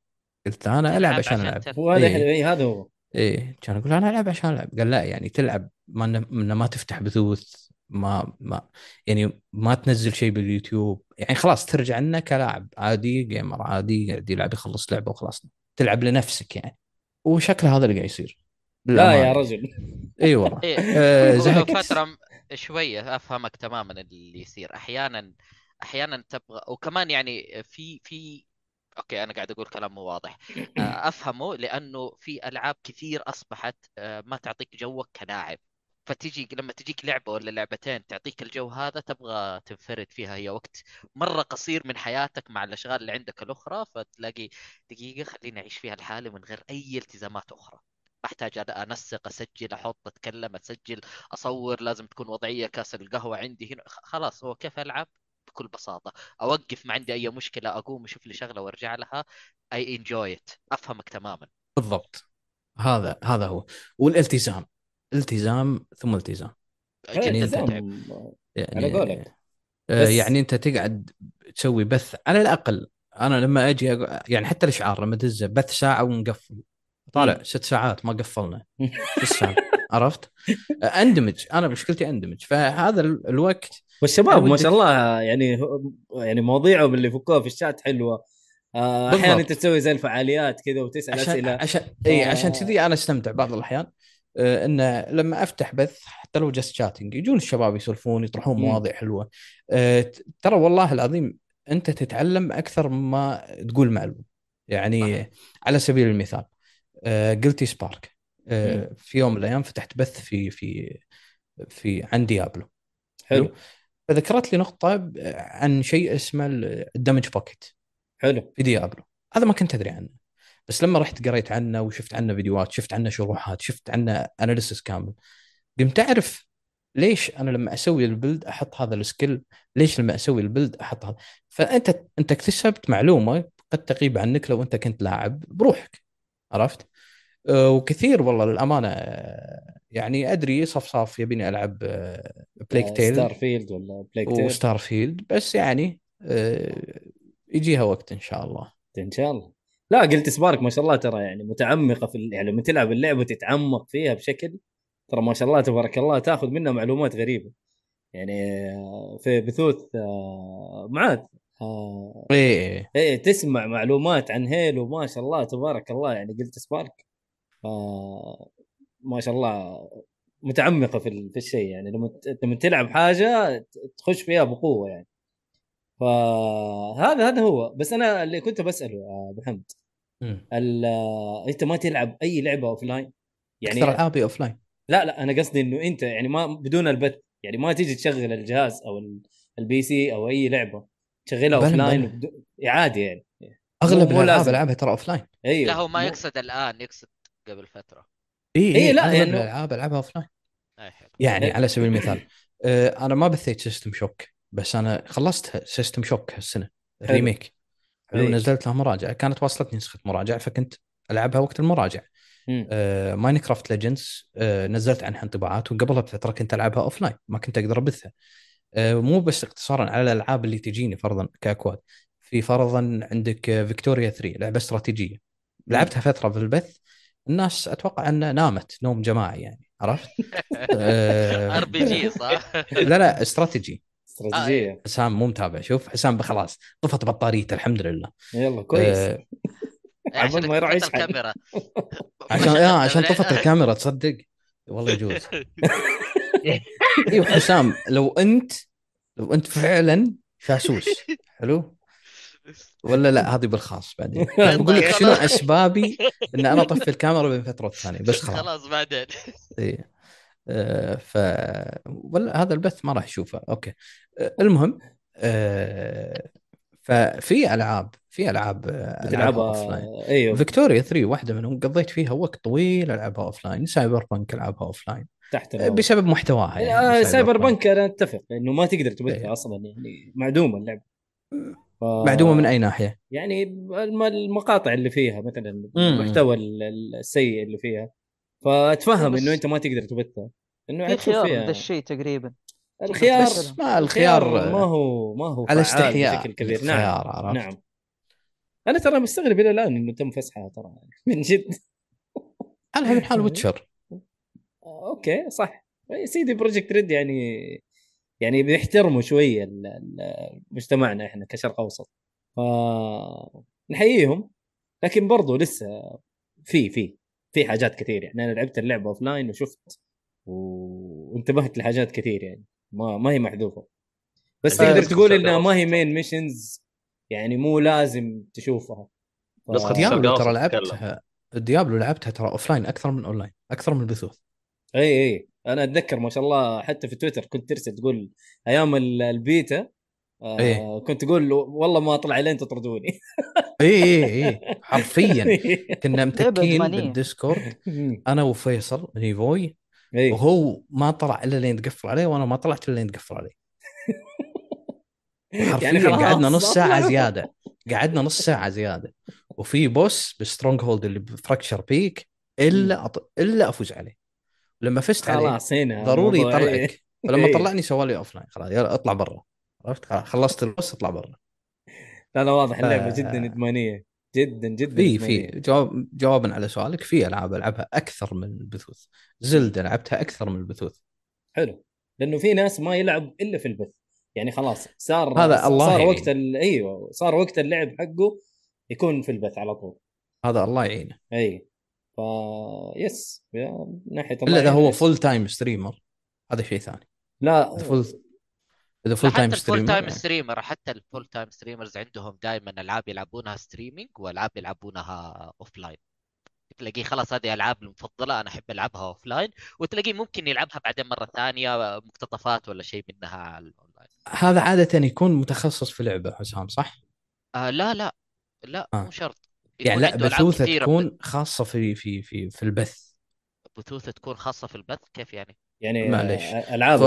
قلت أنا ألعب عشان ألعب. إيه. إيه هذا هو. إيه كان أقول أنا ألعب عشان ألعب. قال لا يعني تلعب ما ما, ما تفتح بثوث ما ما يعني ما تنزل شيء باليوتيوب. يعني خلاص ترجع لنا كلاعب عادي جيمر عادي قاعد يلعب يخلص لعبة وخلاص. تلعب لنفسك يعني. وشكله هذا اللي قاعد يصير. لا. يا رجل. إي والله. آه، م- شوية أفهمك تماما اللي يصير. أحيانا أحيانا تبغى وكمان يعني في في أوكي أنا قاعد أقول كلام مو واضح. آه، أفهمه لأنه في ألعاب كثير أصبحت آه، ما تعطيك جوك كلاعب. فتيجي لما تجيك لعبة ولا لعبتين تعطيك الجو هذا تبغى تنفرد فيها هي وقت مرة قصير من حياتك مع الأشغال اللي عندك الأخرى فتلاقي دقيقة خليني أعيش فيها لحالي من غير أي التزامات أخرى. احتاج أنا أنسق أسجل أحط أتكلم أسجل أصور لازم تكون وضعية كاس القهوة عندي هنا. خلاص هو كيف ألعب؟ بكل بساطة. أوقف ما عندي أي مشكلة أقوم أشوف لي شغلة وأرجع لها. اي انجوي أفهمك تماما. بالضبط. هذا هذا هو. والالتزام. التزام ثم التزام. جدا يعني حسام يعني على. آه، يعني أنت تقعد تسوي بث على الأقل. أنا لما أجي يعني حتى الأشعار لما تدزه بث ساعة ونقفل. طالع. ست ساعات ما قفلنا. عرفت؟ أندمج. أنا مشكلتي أندمج. فهذا ال- الوقت والشباب ما شاء الله يعني يعني مواضيعهم اللي يفكوها في الشات حلوة. آه، أحيانا. أنت تسوي زي الفعاليات كذا وتسأل عشان أسئلة. عشان اي عشان كذي أنا أستمتع بعض الأحيان. إنه لما أفتح بث حتى لو just chatting يجون الشباب يسولفون يطرحون. مواضيع حلوة. آه، ترى والله العظيم أنت تتعلم أكثر مما تقول معلومه يعني على سبيل المثال قلتي سبارك. في يوم من الأيام فتحت بث في في في عن Diablo. حلو. فذكرت لي نقطة عن شيء اسمه ال damage bucket حلو. في Diablo. هذا ما كنت أدري عنه. بس لما رحت قريت عنه وشفت عنه فيديوهات شفت عنه شروحات شفت عنه analysis كامل قمت اعرف ليش أنا لما أسوي ال build أحط هذا ال skill ليش لما أسوي ال build أحط هذا؟ فأنت أنت اكتسبت معلومة قد تغيب عنك لو أنت كنت لاعب بروحك عرفت؟ أه، وكثير والله للأمانة أه، يعني أدري صف صف يبيني ألعب Plague Tale Starfield ولا Plague Tale و Starfield بس يعني أه، يجيها وقت إن شاء الله. إن شاء الله. لا قلت سبارك ما شاء الله ترى يعني متعمقة في يعني لما تلعب اللعبة تتعمق فيها بشكل ترى ما شاء الله تبارك الله تاخذ منها معلومات غريبة. يعني آه، في بثوث آه، معاذ آه، إيه. إيه تسمع معلومات عن هيلو ما شاء الله تبارك الله يعني قلت سبارك ما شاء الله متعمقة في ال- في الشيء يعني. لما لما تلعب حاجة تخش فيها بقوة يعني. فهذا هذا هو. بس أنا اللي كنت بسأله آه، أبو حمد. آه، أنت ما تلعب أي لعبة offline يعني أكثر العابي offline لا لا أنا قصدي إنه أنت يعني ما بدون البث يعني ما تيجي تشغل الجهاز أو ال- ال PC أو أي لعبة تشغلها offline عادي يعني. أغلب الألعاب. ألعبها ترى offline أيوه. لا هو ما يقصد الآن يقصد قبل فترة. إي إيه، إي لا، أغلب يعني- الألعاب ألعبها offline يعني. على سبيل المثال آه، أنا ما بثيت System Shock بس أنا خلصت System Shock هالسنة ال remake حلو. نزلت لها مراجعه كانت واصلتني نسخة مراجعه فكنت ألعبها وقت المراجعه. آه Minecraft Legends آه نزلت عنها انطباعات وقبلها بفترة كنت ألعبها offline ما كنت أقدر أبثها. آه مو بس اقتصارا على الألعاب اللي تجيني فرضا كأكواد. في فرضا عندك آه، Victoria 3 لعبة استراتيجية. لعبتها فترة في البث. الناس أتوقع انها نامت نوم جماعي يعني عرفت؟ آه، RPG صح؟ لا لا استراتيجي. استراتيجيه حسام مو متابع شوف حسام خلاص طفت بطاريته الحمد لله. يلا كويس. آه، عشان ما يروح. الكاميرا. عشان شغلت عشان طفت الكاميرا تصدق؟ والله يجوز. أيوه حسام لو انت لو أنت فعلا جاسوس حلو؟ ولا لا هذه بالخاص بعدين. بقول لك شنو. أسبابي إن أنا أطفي الكاميرا بين فترة والثانيه بس خلاص. خلاص بعدين. إيه. آه، ف ولا هذا البث ما راح اشوفه أوكي. آه، المهم آه، ففي ألعاب في ألعاب آه، العبها offline أيوه. Victoria 3 واحدة منهم قضيت فيها وقت طويل ألعبها offline Cyberpunk ألعبها offline تحت. بسبب محتواها آه، يعني Cyber punk أنا أتفق إنه ما تقدر إيه. تبثها أصلا يعني معدومة اللعبة. ف... معدومة من أي ناحية؟ يعني الم- المقاطع اللي فيها مثلا. المحتوى ال- ال- السيء اللي فيها. فأتفهم إنه أنت ما تقدر تبثها إنه في خيار فيها ذا الشيء تقريبا. الخيار بس ما الخيار ما هو ما هو على استحياء بشكل كبير. نعم الخيار عرفت؟ نعم. أنا ترى مستغرب إلى الآن إنه تم فسحها ترى من جد. أنا من حال Witcher. أوكي صح. CD Projekt Red يعني يعني بيحترموا شوية ال- ال- مجتمعنا إحنا كشرق أوسط. ف نحييهم لكن برضو لسه في في في حاجات كثير يعني. أنا لعبت اللعبة offline وشفت وانتبهت لحاجات كثير يعني. ما ما هي محذوفة. بس تقدر تقول إنها ما هي. main missions يعني مو لازم تشوفها. ف- Diablo ترى. لعبتها Diablo لعبتها ترى offline أكثر من اون لاين أكثر من البثوث إي إي. أنا أتذكر ما شاء الله حتى في تويتر كنت ترسل تقول أيام ال- البيتا آه إيه. كنت تقول والله ما اطلع لين تطردوني اي اي اي حرفيا. كنا لعبة متكين. بال Discord. أنا وفيصل نيفوي اي وهو ما طلع إلا لين تقفل عليه وأنا ما طلعت إلا لين تقفل عليه. حرفيا يعني قعدنا نص ساعة. زيادة. قعدنا نص ساعة زيادة. وفي boss ب stronghold اللي ب Fractured Peaks إلا أط... إلا أفوز عليه. لما فزت عليه خلاص هنا ضروري الموضوع- يطلعك. فلما إيه. طلعني سوى لي offline خلاص يلا اطلع برا. عرفت؟ خلصت ال boss اطلع برا. لا لا واضح اللعبة آه. جدا إدمانية. جدا جدا في في. جواب جوابا على سؤالك في ألعاب ألعبها أكثر من البثوث. Zelda لعبتها أكثر من البثوث. حلو. لأنه في ناس ما يلعب إلا في البث. يعني خلاص صار هذا الله صار يعين. وقت ال... أيوه صار وقت اللعب حقه يكون في البث على طول. هذا الله يعينه. أي. ف yes. من ناحية إلا إذا هو. full time streamer هذا شيء ثاني. لا full إذا full حتى time ال full time streamer streamer حتى ال full time streamers عندهم دائما ألعاب يلعبونها streaming وألعاب يلعبونها offline تلاقيه خلاص هذه ألعاب المفضلة أنا أحب ألعبها offline وتلاقيه ممكن يلعبها بعدين مرة ثانية مقتطفات ولا شيء منها على الاونلاين هذا عادة يكون متخصص في لعبة حسام صح؟ آه لا لا لا آه. مو شرط يعني لا بثوثة تكون خاصة في في في في البث بثوث تكون خاصة في البث كيف يعني؟ يعني معليش. ألعاب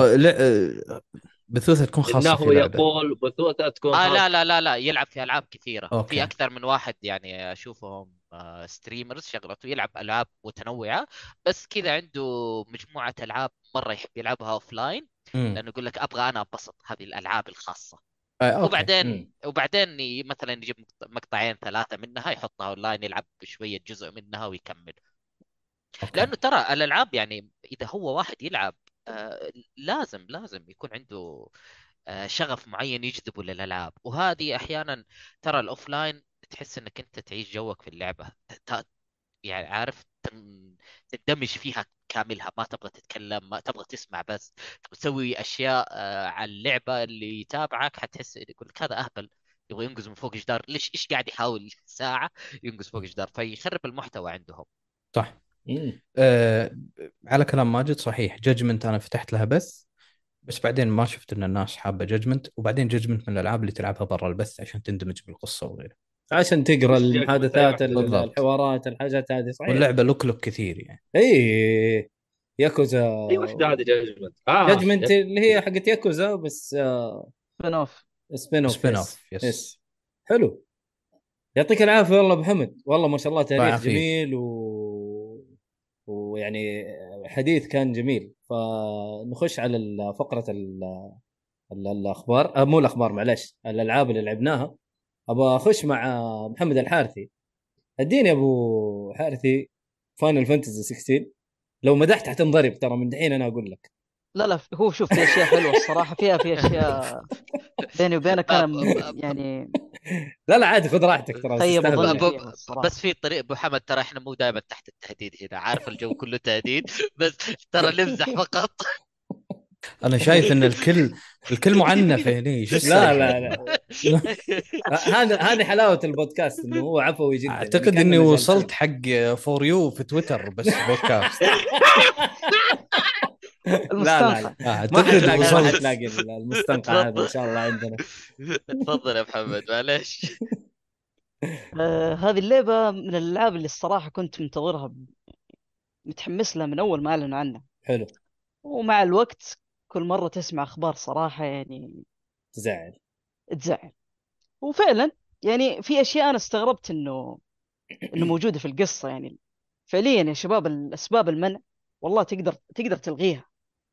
بثوثه تكون خاصة إنه يقول بثوثه تكون آه خاصة. لا لا لا لا يلعب في ألعاب كثيرة أوكي. في أكثر من واحد يعني أشوفهم آه streamers شغلته يلعب ألعاب متنوعة بس كذا عنده مجموعة ألعاب مرة يحب يلعبها offline. لأنه يقول لك أبغى أنا أنبسط هذه الألعاب الخاصة آه، أوكي. وبعدين مم. وبعدين ي- مثلا يجيب مقط- مقطعين ثلاثة منها يحطها اونلاين يلعب شوية جزء منها ويكمل أوكي. لأنه ترى الألعاب يعني إذا هو واحد يلعب آه، لازم لازم يكون عنده آه، شغف معين يجذبه للألعاب. وهذه أحيانا ترى ال offline تحس إنك أنت تعيش جوك في اللعبة. يعني عارف تن- تندمج فيها كاملها. ما تبغى تتكلم ما تبغى تسمع بس. تسوي أشياء آه، على اللعبة اللي يتابعك حتحس يقول لك هذا أهبل. يبغى ينقز من فوق جدار ليش إيش قاعد يحاول ساعة ينقز فوق جدار فيخرب المحتوى عندهم. صح. آه على كلام ماجد صحيح Judgment أنا فتحت لها بث بس بعدين ما شفت إن الناس حابة Judgment وبعدين Judgment من الألعاب اللي تلعبها برا البث عشان تندمج بالقصة وغيره عشان تقرأ وش المحادثات. الحوارات الحاجات هذه صحيح؟ واللعبة look look كثير يعني. اي ياكوزا اي وحده هذه Judgment آه Judgment اللي هي حقت ياكوزا بس آه، spin off spin off spin. off yes, yes حلو. يعطيك العافية والله أبو حمد. والله ما شاء الله تاريخ. جميل و... ويعني حديث كان جميل. فنخش على فقرة ال... ال- الأخبار. آه مو الأخبار معلش الألعاب اللي لعبناها. أبغى أخش مع محمد الحارثي. اديني يا أبو حارثي فاينل فانتزي 16 لو مدحت حتنضرب ترى من دحين أنا أقول لك. لا لا هو شوف في أشياء حلوة الصراحة. فيها في أشياء بيني وبينك أنا م- يعني لا لا عادي خذ راحتك ترى خيب تستهبل. ظني ب- فيها الصراحه بس في طريق أبو حمد ترى إحنا مو دائما تحت التهديد هنا عارف الجو كله تهديد بس ترى نمزح فقط أنا شايف إن الكل الكل معنف هني شو لا؟ لا لا هذا هذه حلاوة البودكاست إنه هو عفوي جدا أعتقد كأننا إني. وصلت حق for you في تويتر بس بودكاست لا لا المستنقع. لا اعتقد ما حتلاقي المستنقع هذا إن شاء الله عندنا. تفضل يا محمد معلش آه هذه اللعبة من الألعاب اللي الصراحة كنت منتظرها ب- متحمس لها من أول ما أعلنوا عنها. حلو. ومع الوقت كل مرة تسمع أخبار صراحة يعني تزعل. تزعل. وفعلا يعني في أشياء أنا استغربت انه إنه موجودة في القصة يعني. فعليا يا شباب الأسباب المنع والله تقدر تقدر تلغيها.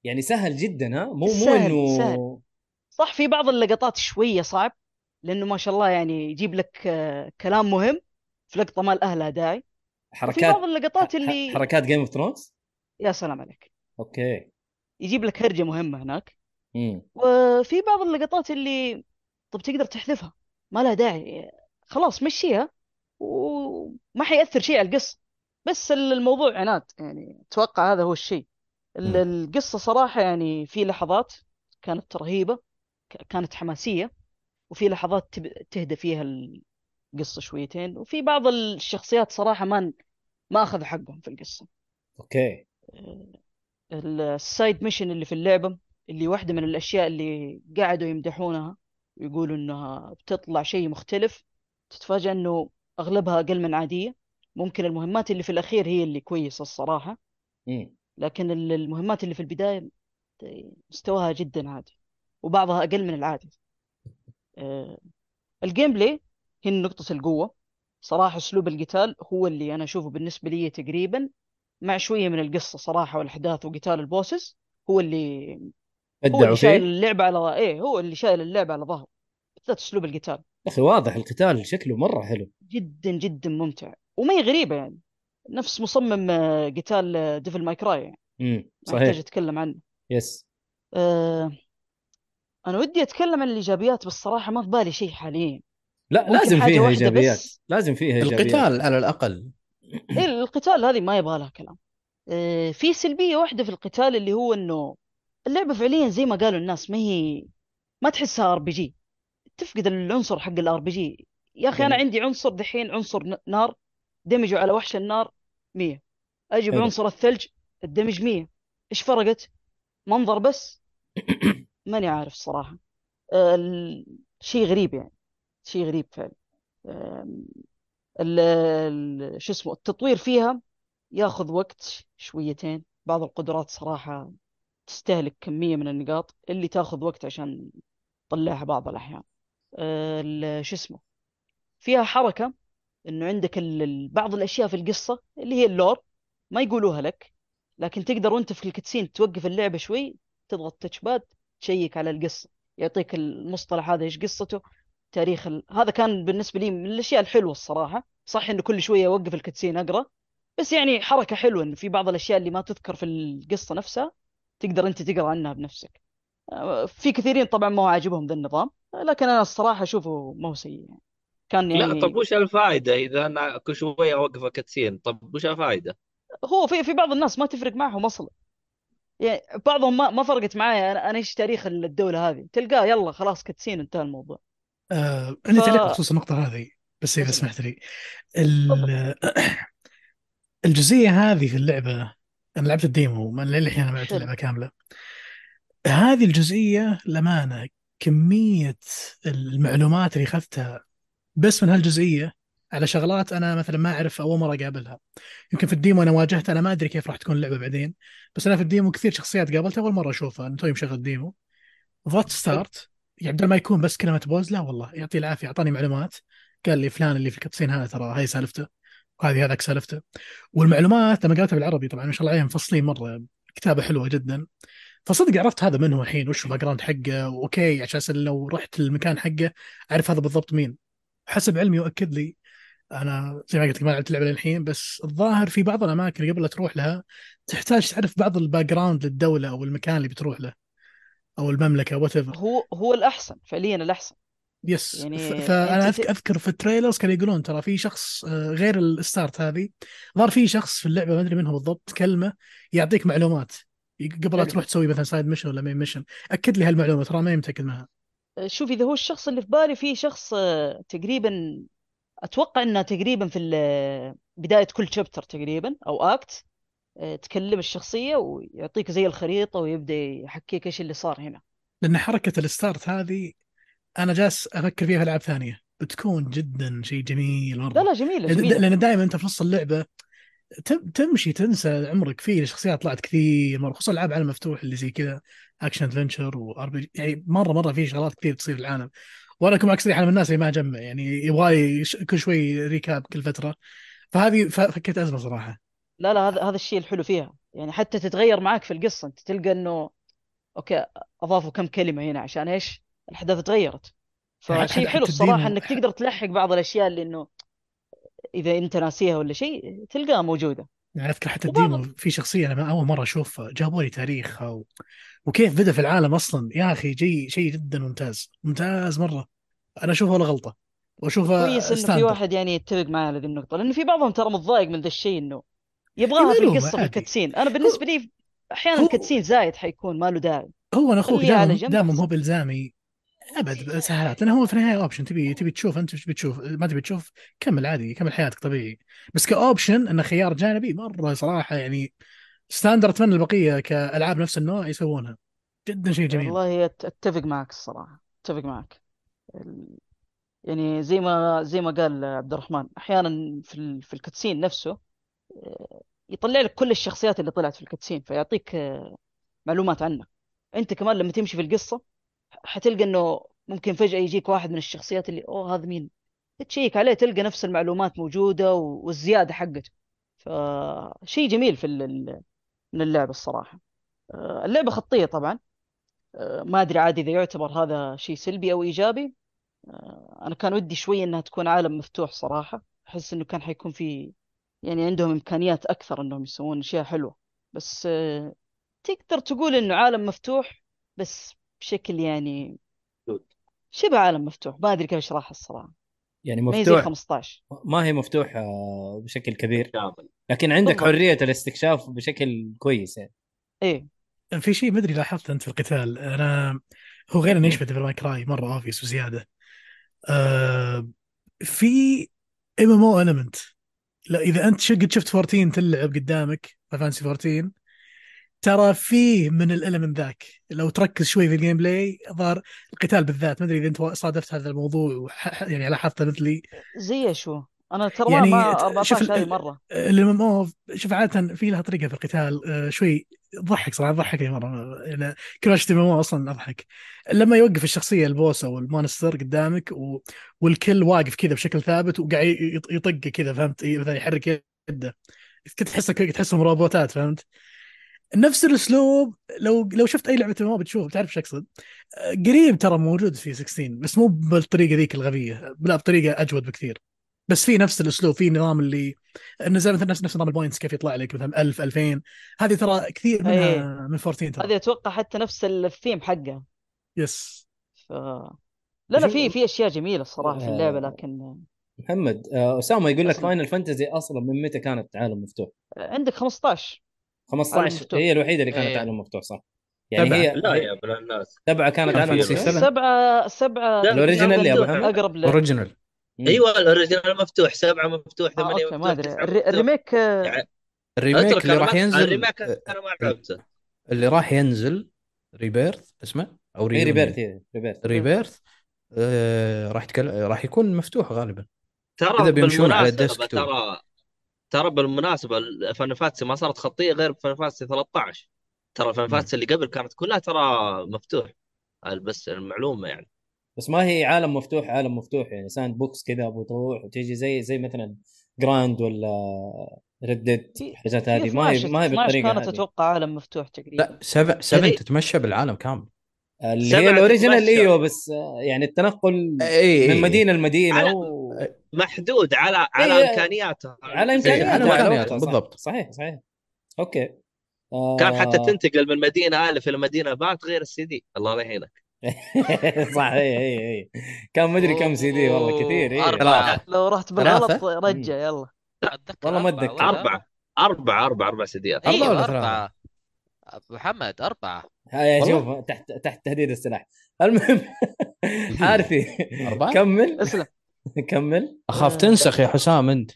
يعني سهل جدا ها؟ مو مو إنه. صح في بعض اللقطات شوية صعب لأنه ما شاء الله يعني يجيب لك آه، كلام مهم في لقطة ما لها داعي. حركات بعض اللقطات اللي حركات Game of Thrones يا سلام عليك. أوكي. يجيب لك هرجة مهمة هناك. امم وفي بعض اللقطات اللي طب تقدر تحذفها ما لها داعي. خلاص مشيها. وما حيأثر شيء على القصة. بس الموضوع عناد يعني أتوقع هذا هو الشيء. ال- مم. القصة صراحة يعني في لحظات كانت رهيبة ك- كانت حماسية وفي لحظات تهدى فيها القصة شويتين وفي بعض الشخصيات صراحة ما ما أخذوا حقهم في القصة. أوكي. ال side mission اللي في اللعبة اللي واحدة من الأشياء اللي قعدوا يمدحونها ويقولوا إنها بتطلع شيء مختلف تتفاجأ إنه أغلبها أقل من عادية. ممكن المهمات اللي في الأخير هي اللي كويسة الصراحة. امم لكن ال- المهمات اللي في البداية مستواها جدا عادي وبعضها أقل من العادي. آه، ال gameplay هي نقطة القوة. صراحة أسلوب القتال هو اللي أنا أشوفه بالنسبة لي تقريبا مع شوية من القصة صراحة والأحداث وقتال ال bosses هو اللي هو اللي شايل فيه؟ اللعبة على إيه هو اللي شايل اللعبة على ظهره بالذات أسلوب القتال. يا أخي واضح القتال شكله مرة حلو. جدا جدا ممتع وما هي غريبة يعني. نفس مصمم آه، قتال Devil May Cry يعني امم صحيح. اتكلم عنه. yes آه أنا ودي أتكلم عن الإيجابيات بس صراحة ما في بالي شيء حاليا. لا لازم فيها إيجابيات. بس. لازم فيها إيجابيات. القتال على الأقل. إيه القتال هذه ما يبغى لها كلام. آه في سلبية واحدة في القتال اللي هو إنه اللعبة فعليا زي ما قالوا الناس ما هي ما تحسها RPG تفقد العنصر حق ال RPG يا أخي أنا. عندي عنصر دحين عنصر نار دمجه على وحش النار. 100 أجي حلو. بعنصر الثلج الدمج 100 إيش فرقت؟ منظر بس؟ ماني عارف الصراحه ال- شيء غريب يعني. شيء غريب فعلا. ال- شو اسمه التطوير فيها ياخذ وقت شويتين. بعض القدرات صراحة تستهلك كمية من النقاط. اللي تاخذ وقت عشان تطلعها بعض الأحيان. ال- شو اسمه فيها حركة إنه عندك بعض الأشياء في القصة اللي هي ال lore ما يقولوها لك لكن تقدر وأنت في ال cutscene توقف اللعبة شوي تضغط touchpad check على القصة يعطيك المصطلح هذا إيش قصته تاريخ ال... هذا كان بالنسبة لي من الأشياء الحلوة الصراحة. صح إنه كل شوية أوقف ال cutscene أقرأ بس يعني حركة حلوة انه في بعض الأشياء اللي ما تذكر في القصة نفسها تقدر أنت تقرأ عنها بنفسك. آه، في كثيرين طبعا ما هو عاجبهم ذا النظام لكن أنا الصراحة أشوفه ما هو سيء يعني. كان يعني لا طب وش الفائده إذا أنا كل شوية أوقف الكتسين طب وش الفائده؟ هو في في بعض الناس ما تفرق معهم أصلا. يعني بعضهم ما ما فرقت معايا. أنا أنا إيش تاريخ الدولة هذه؟ تلقاه يلا خلاص كتسين انتهى الموضوع. آه عندي ف- تعليق بخصوص النقطة هذه بس اسمع. سمحت لي. ال- الجزئية هذه في اللعبة أنا لعبت ال demo ما للحين أنا ما لعبت حلو. اللعبة كاملة. هذه الجزئية للأمانة كمية المعلومات اللي أخذتها بس من هالجزئية على شغلات أنا مثلا ما أعرف أول مرة أقابلها. يمكن في ال demo أنا واجهتها أنا ما أدري كيف راح تكون اللعبة بعدين بس أنا في ال demo كثير شخصيات قابلتها أول مرة أشوفها أنا توي مشغل ال demo. ضغطت start يعني بدل ما يكون بس كلمة pause لا والله يعطي العافية أعطاني معلومات. قال لي فلان اللي في ال cutscene هذا ترى هاي سالفته وهذه هذاك سالفته. والمعلومات لما قرأتها بالعربي طبعا ما شاء الله عليهم مفصلين مرة كتابة حلوة جدا. فصدق عرفت هذا من هو الحين وش ال background حقه و okay عشان لو رحت المكان حقه أعرف هذا بالضبط مين. حسب علمي وأكد لي. أنا زي ما قلت ما لعبت اللعبة للحين بس الظاهر في بعض الأماكن قبل لا تروح لها تحتاج تعرف بعض ال background للدولة أو المكان اللي بتروح له أو المملكة what هو هو الأحسن فعليا الأحسن. yes يعني ف- فأنا أنت ت- أذك- أذكر في ال trailers كانوا يقولون ترى في شخص آه، غير ال start هذه ظهر في شخص في اللعبة ما أدري من هو بالضبط كلمة يعطيك معلومات. قبل لا. تروح تسوي مثلا side mission ولا main mission أكد لي هالمعلومة ترى ماني متاكد منها شوف إذا هو الشخص اللي في بالي في شخص آه، تقريبا أتوقع إنه تقريبا في ال- بداية كل chapter تقريبا أو act تكلم الشخصية ويعطيك زي الخريطة ويبدأ يحكيك إيش اللي صار هنا. لأن حركة ال start هذه أنا جالس أفكر فيها في ألعاب ثانية. بتكون جدا شيء جميل مرة. لا لا جميلة لأن- جميلة. لأن دائما انت في نص اللعبة تم- تمشي تنسى عمرك فيه الشخصيات طلعت كثير مرة خصوصا العاب عالم مفتوح اللي زي كذا. action adventure و RPG يعني مرة مرة في شغلات كثير تصير في العالم. وأنا اكون أكثر أنا من الناس اللي ما اجمع يعني يبغى كل شوي recap كل فترة. فهذه فكيت أزمة صراحة. لا لا هذا هذا الشيء الحلو فيها. يعني حتى تتغير معك في القصة. أنت تلقى إنه okay أضافوا كم كلمة هنا عشان إيش؟ الأحداث تغيرت. يعني فشيء حلو الصراحة إنك تقدر تلحق بعض الأشياء اللي إنه إذا أنت ناسيها ولا شيء تلقاها موجودة. يعني أذكر حتى ال demo في شخصية أنا أول مرة أشوفها جابوا لي تاريخها و... وكيف بدأ في العالم أصلا يا أخي جي شيء جدا ممتاز ممتاز مرة أنا اشوفه ولا غلطة واشوفه كويس إنه في. واحد يعني يتفق معي على ذي النقطة لأنه في بعضهم ترى متضايق من ذا الشيء إنه يبغاها في القصة في عادي. ال cutscene أنا بالنسبة لي أحيانا ال cutscene زايد حيكون ما له داعي هو أنا أخوك دام أحسن. هو بإلزامي أبد سهلات. لأنه هو في النهاية option تبي تبي تشوف أنت إيش بتشوف؟ ما تبي تشوف كمل عادي كمل حياتك طبيعي. بس ك option إنه خيار جانبي مرة صراحة يعني standard اتمنى البقية كألعاب نفس النوع يسوونها. جدا شيء جميل. والله أتفق معك الصراحة. أتفق معك. يعني زي ما زي ما قال عبد الرحمن أحيانا في في ال cutscene نفسه آه، يطلع لك كل الشخصيات اللي طلعت في الكتسين فيعطيك آه، معلومات عنها أنت كمان لما تمشي في القصة حتلقى إنه ممكن فجأة يجيك واحد من الشخصيات اللي أوه هذا مين؟ تشيك عليه تلقى نفس المعلومات موجودة والزيادة حقته. فشيء جميل في من اللعبه الصراحة. آه، اللعبة خطية طبعا. آه، ما أدري عاد إذا يعتبر هذا شيء سلبي أو إيجابي. آه، أنا كان ودي شوي إنها تكون عالم مفتوح صراحة. أحس إنه كان حيكون في يعني عندهم إمكانيات أكثر إنهم يسوون أشياء حلوة. بس تقدر تقول إنه عالم مفتوح بس بشكل يعني. شبه عالم مفتوح. ما أدري كيف أشرحها الصراحة. يعني ما هي زي مفتوح 15 ما هي مفتوحة بشكل كبير. لكن عندك بالضبط. حرية الاستكشاف بشكل كويس يعني. إيه. في شيء ما أدري لاحظت أنت في القتال. أنا هو غير إنه يشبه Devil May Cry مرة obvious وزيادة. آه في MMO element لا إذا أنت قد شفت 14 تلعب قدامك Fantasy 14 ترى فيه من ال element ذاك. لو تركز شوي في ال gameplay ظهر القتال بالذات. ما أدري إذا أنت صادفت هذا الموضوع وح- يعني لاحظته مثلي. زي شو؟ أنا ترى يعني ما شوف 14 هذه مرة. ال MMO شوف عادة في لها طريقة في القتال. آه، شوي تضحك صراحة تضحكني مرة. يعني كل ما شفت MMO أصلا أضحك. لما يوقف الشخصية ال boss أو ال monster قدامك و... والكل واقف كذا بشكل ثابت وقاعد يط- يطق كذا فهمت؟ مثلا يحرك يده. كنت تحسه تحسهم روبوتات فهمت؟ نفس الاسلوب لو لو شفت أي لعبة MMO بتشوف بتعرف إيش أقصد قريب ترى موجود في 16 بس مو بالطريقة ذيك الغبية لا بطريقة أجود بكثير بس في نفس الأسلوب في نظام اللي انه زي مثلا نفس نفس نظام ال points كيف يطلع لك مثلا 1000 2000 هذه ترى كثير منها إيه. من 14 ترى هذه أتوقع حتى نفس الثيم حقها يس ف لا لا في في أشياء جميلة الصراحة في اللعبة آه. لكن محمد آه، أسامة يقول لك. Final Fantasy أصلا من متى كانت عالم مفتوح؟ عندك 15 عالم 15 مفتوح. هي الوحيدة اللي كانت إيه. عالم مفتوح صح؟ يعني سبعة. هي لا هي- يا ابن الناس سبعة كانت كان عالم مفتوح سبعة لا، ال original يا محمد؟ أقرب ال original مم. أيوه ال original مفتوح سبعة مفتوح آه ثمانية مفتوح ما أدري تسعة ال re... مفتوح. ال remake آه، يعني ال remake اللي راح ما- ينزل ال remake آه، أنا ما لعبته اللي راح ينزل Rebirth اسمه أو هي Rebirth Rebirth Rebirth Rebirth آه راح راح يكون مفتوح غالبا ترى إذا بيمشون على ال desktop. ترى ترى بالمناسبة Final Fantasy ما صارت خطية غير Final Fantasy 13 ترى Final مم. Fantasy اللي قبل كانت كلها ترى مفتوح. بس المعلومة يعني. بس ما هي عالم مفتوح عالم مفتوح يعني. sandbox كذا بتروح وتيجي زي زي مثلا Grand ولا في- الحاجات هذه. ما هي 12 ما هي 12 بالطريقة كانت أتوقع عالم مفتوح تقريبا. لا 7 7 يعني- تتمشى بالعالم كامل. اللي هي ال original تتمشى. أيوه بس يعني التنقل اي من مدينة لمدينة و... محدود على على إيه، على إيه، امكانياتها على على إمكانياتها، وقتها، صح. بالضبط. صحيح صحيح. أوكي. آه... كان حتى تنتقل من مدينة الف إلى مدينه بات غير السي دي. الله لا يعينك. صح اي اي اي كان مدري كم سي دي والله كثير إيه. أربعة. لو رحت بالغلط؟ رجع يلا. والله ما. ولا؟ أربعة أربعة أربعة أربع سيديات أربعة أيوه ولا أبو محمد أربعة. هاي؟ شوف تحت تحت تهديد السلاح. المهم حارثي؟ كمل. اسلم. كمل. أخاف آه. تنسخ يا حسام أنت.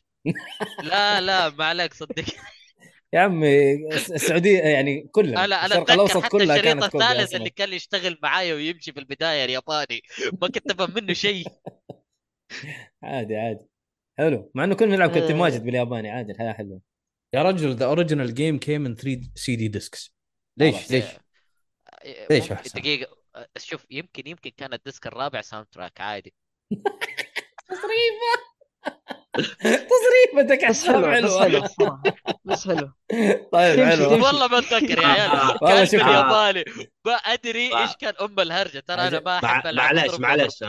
لا لا ما عليك صدق. يا عمي الس- السعودية يعني كلها. أنا أنا الشرق أتذكر الأوسط حتى الشريط الثالث. اللي كان يشتغل معايا ويمشي في البداية الياباني. ما كنت أفهم منه شيء. عادي عادي. حلو. مع إنه كنا نلعب كابتن آه. ماجد بالياباني عادي الحياة حلوة. يا رجل the original game came من 3 CD discs ليش. ليش؟ ليش ممكن- حسام؟ دقيقة. شوف يمكن يمكن كان ال disc الرابع soundtrack عادي. تصريفتك بس حسام حلو بس حلوة. حلو بس حلو. طيب حلو. والله ما أتذكر يا عيال. والله كان شوف بالياباني ما أدري. إيش كان أم الهرجة. ترى أنا ما. أحب معلش معلش.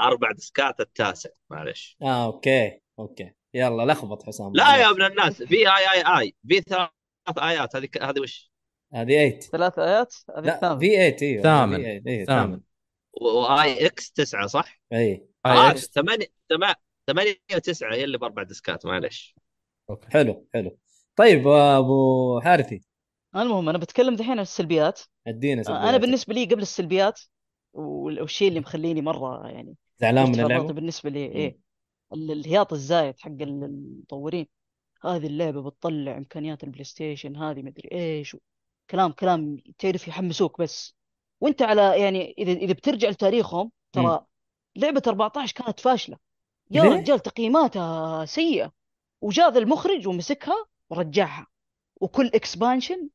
أربع ديسكات التاسع. معلش. آه أوكي. أوكي. يلا لخبط حسام. لا يا ابن الناس في آي آي آي. في ثلاث آيات. هذه هذه وش؟ هذه 8 ثلاث آيات؟ هذه لا الثامنة في 8 إيوه. ثامن. في 8 اي ثامن. ثامن. IX تسعة صح؟ IX. ثمانية ثمانية ثمانية وتسعة هي اللي بأربع ديسكات معلش أوكي. حلو حلو. طيب أبو حارثي. المهم أنا بتكلم دحين عن السلبيات. أدينا أنا سلبياتك. بالنسبة لي قبل السلبيات وال- والشيء اللي مخليني مرة يعني زعلان من اللعبة؟ بالنسبة لي إيه ال- الهياط الزايد حق ال- المطورين. هذه اللعبة بتطلع إمكانيات البلاي ستيشن هذه مدري إيش و- كلام كلام تعرف يحمسوك بس. وأنت على يعني إذا إذا بترجع لتاريخهم ترى لعبة 14 كانت فاشلة. يا ليه؟ رجال تقييماتها سيئة. وجاء ذا المخرج ومسكها ورجعها. وكل expansion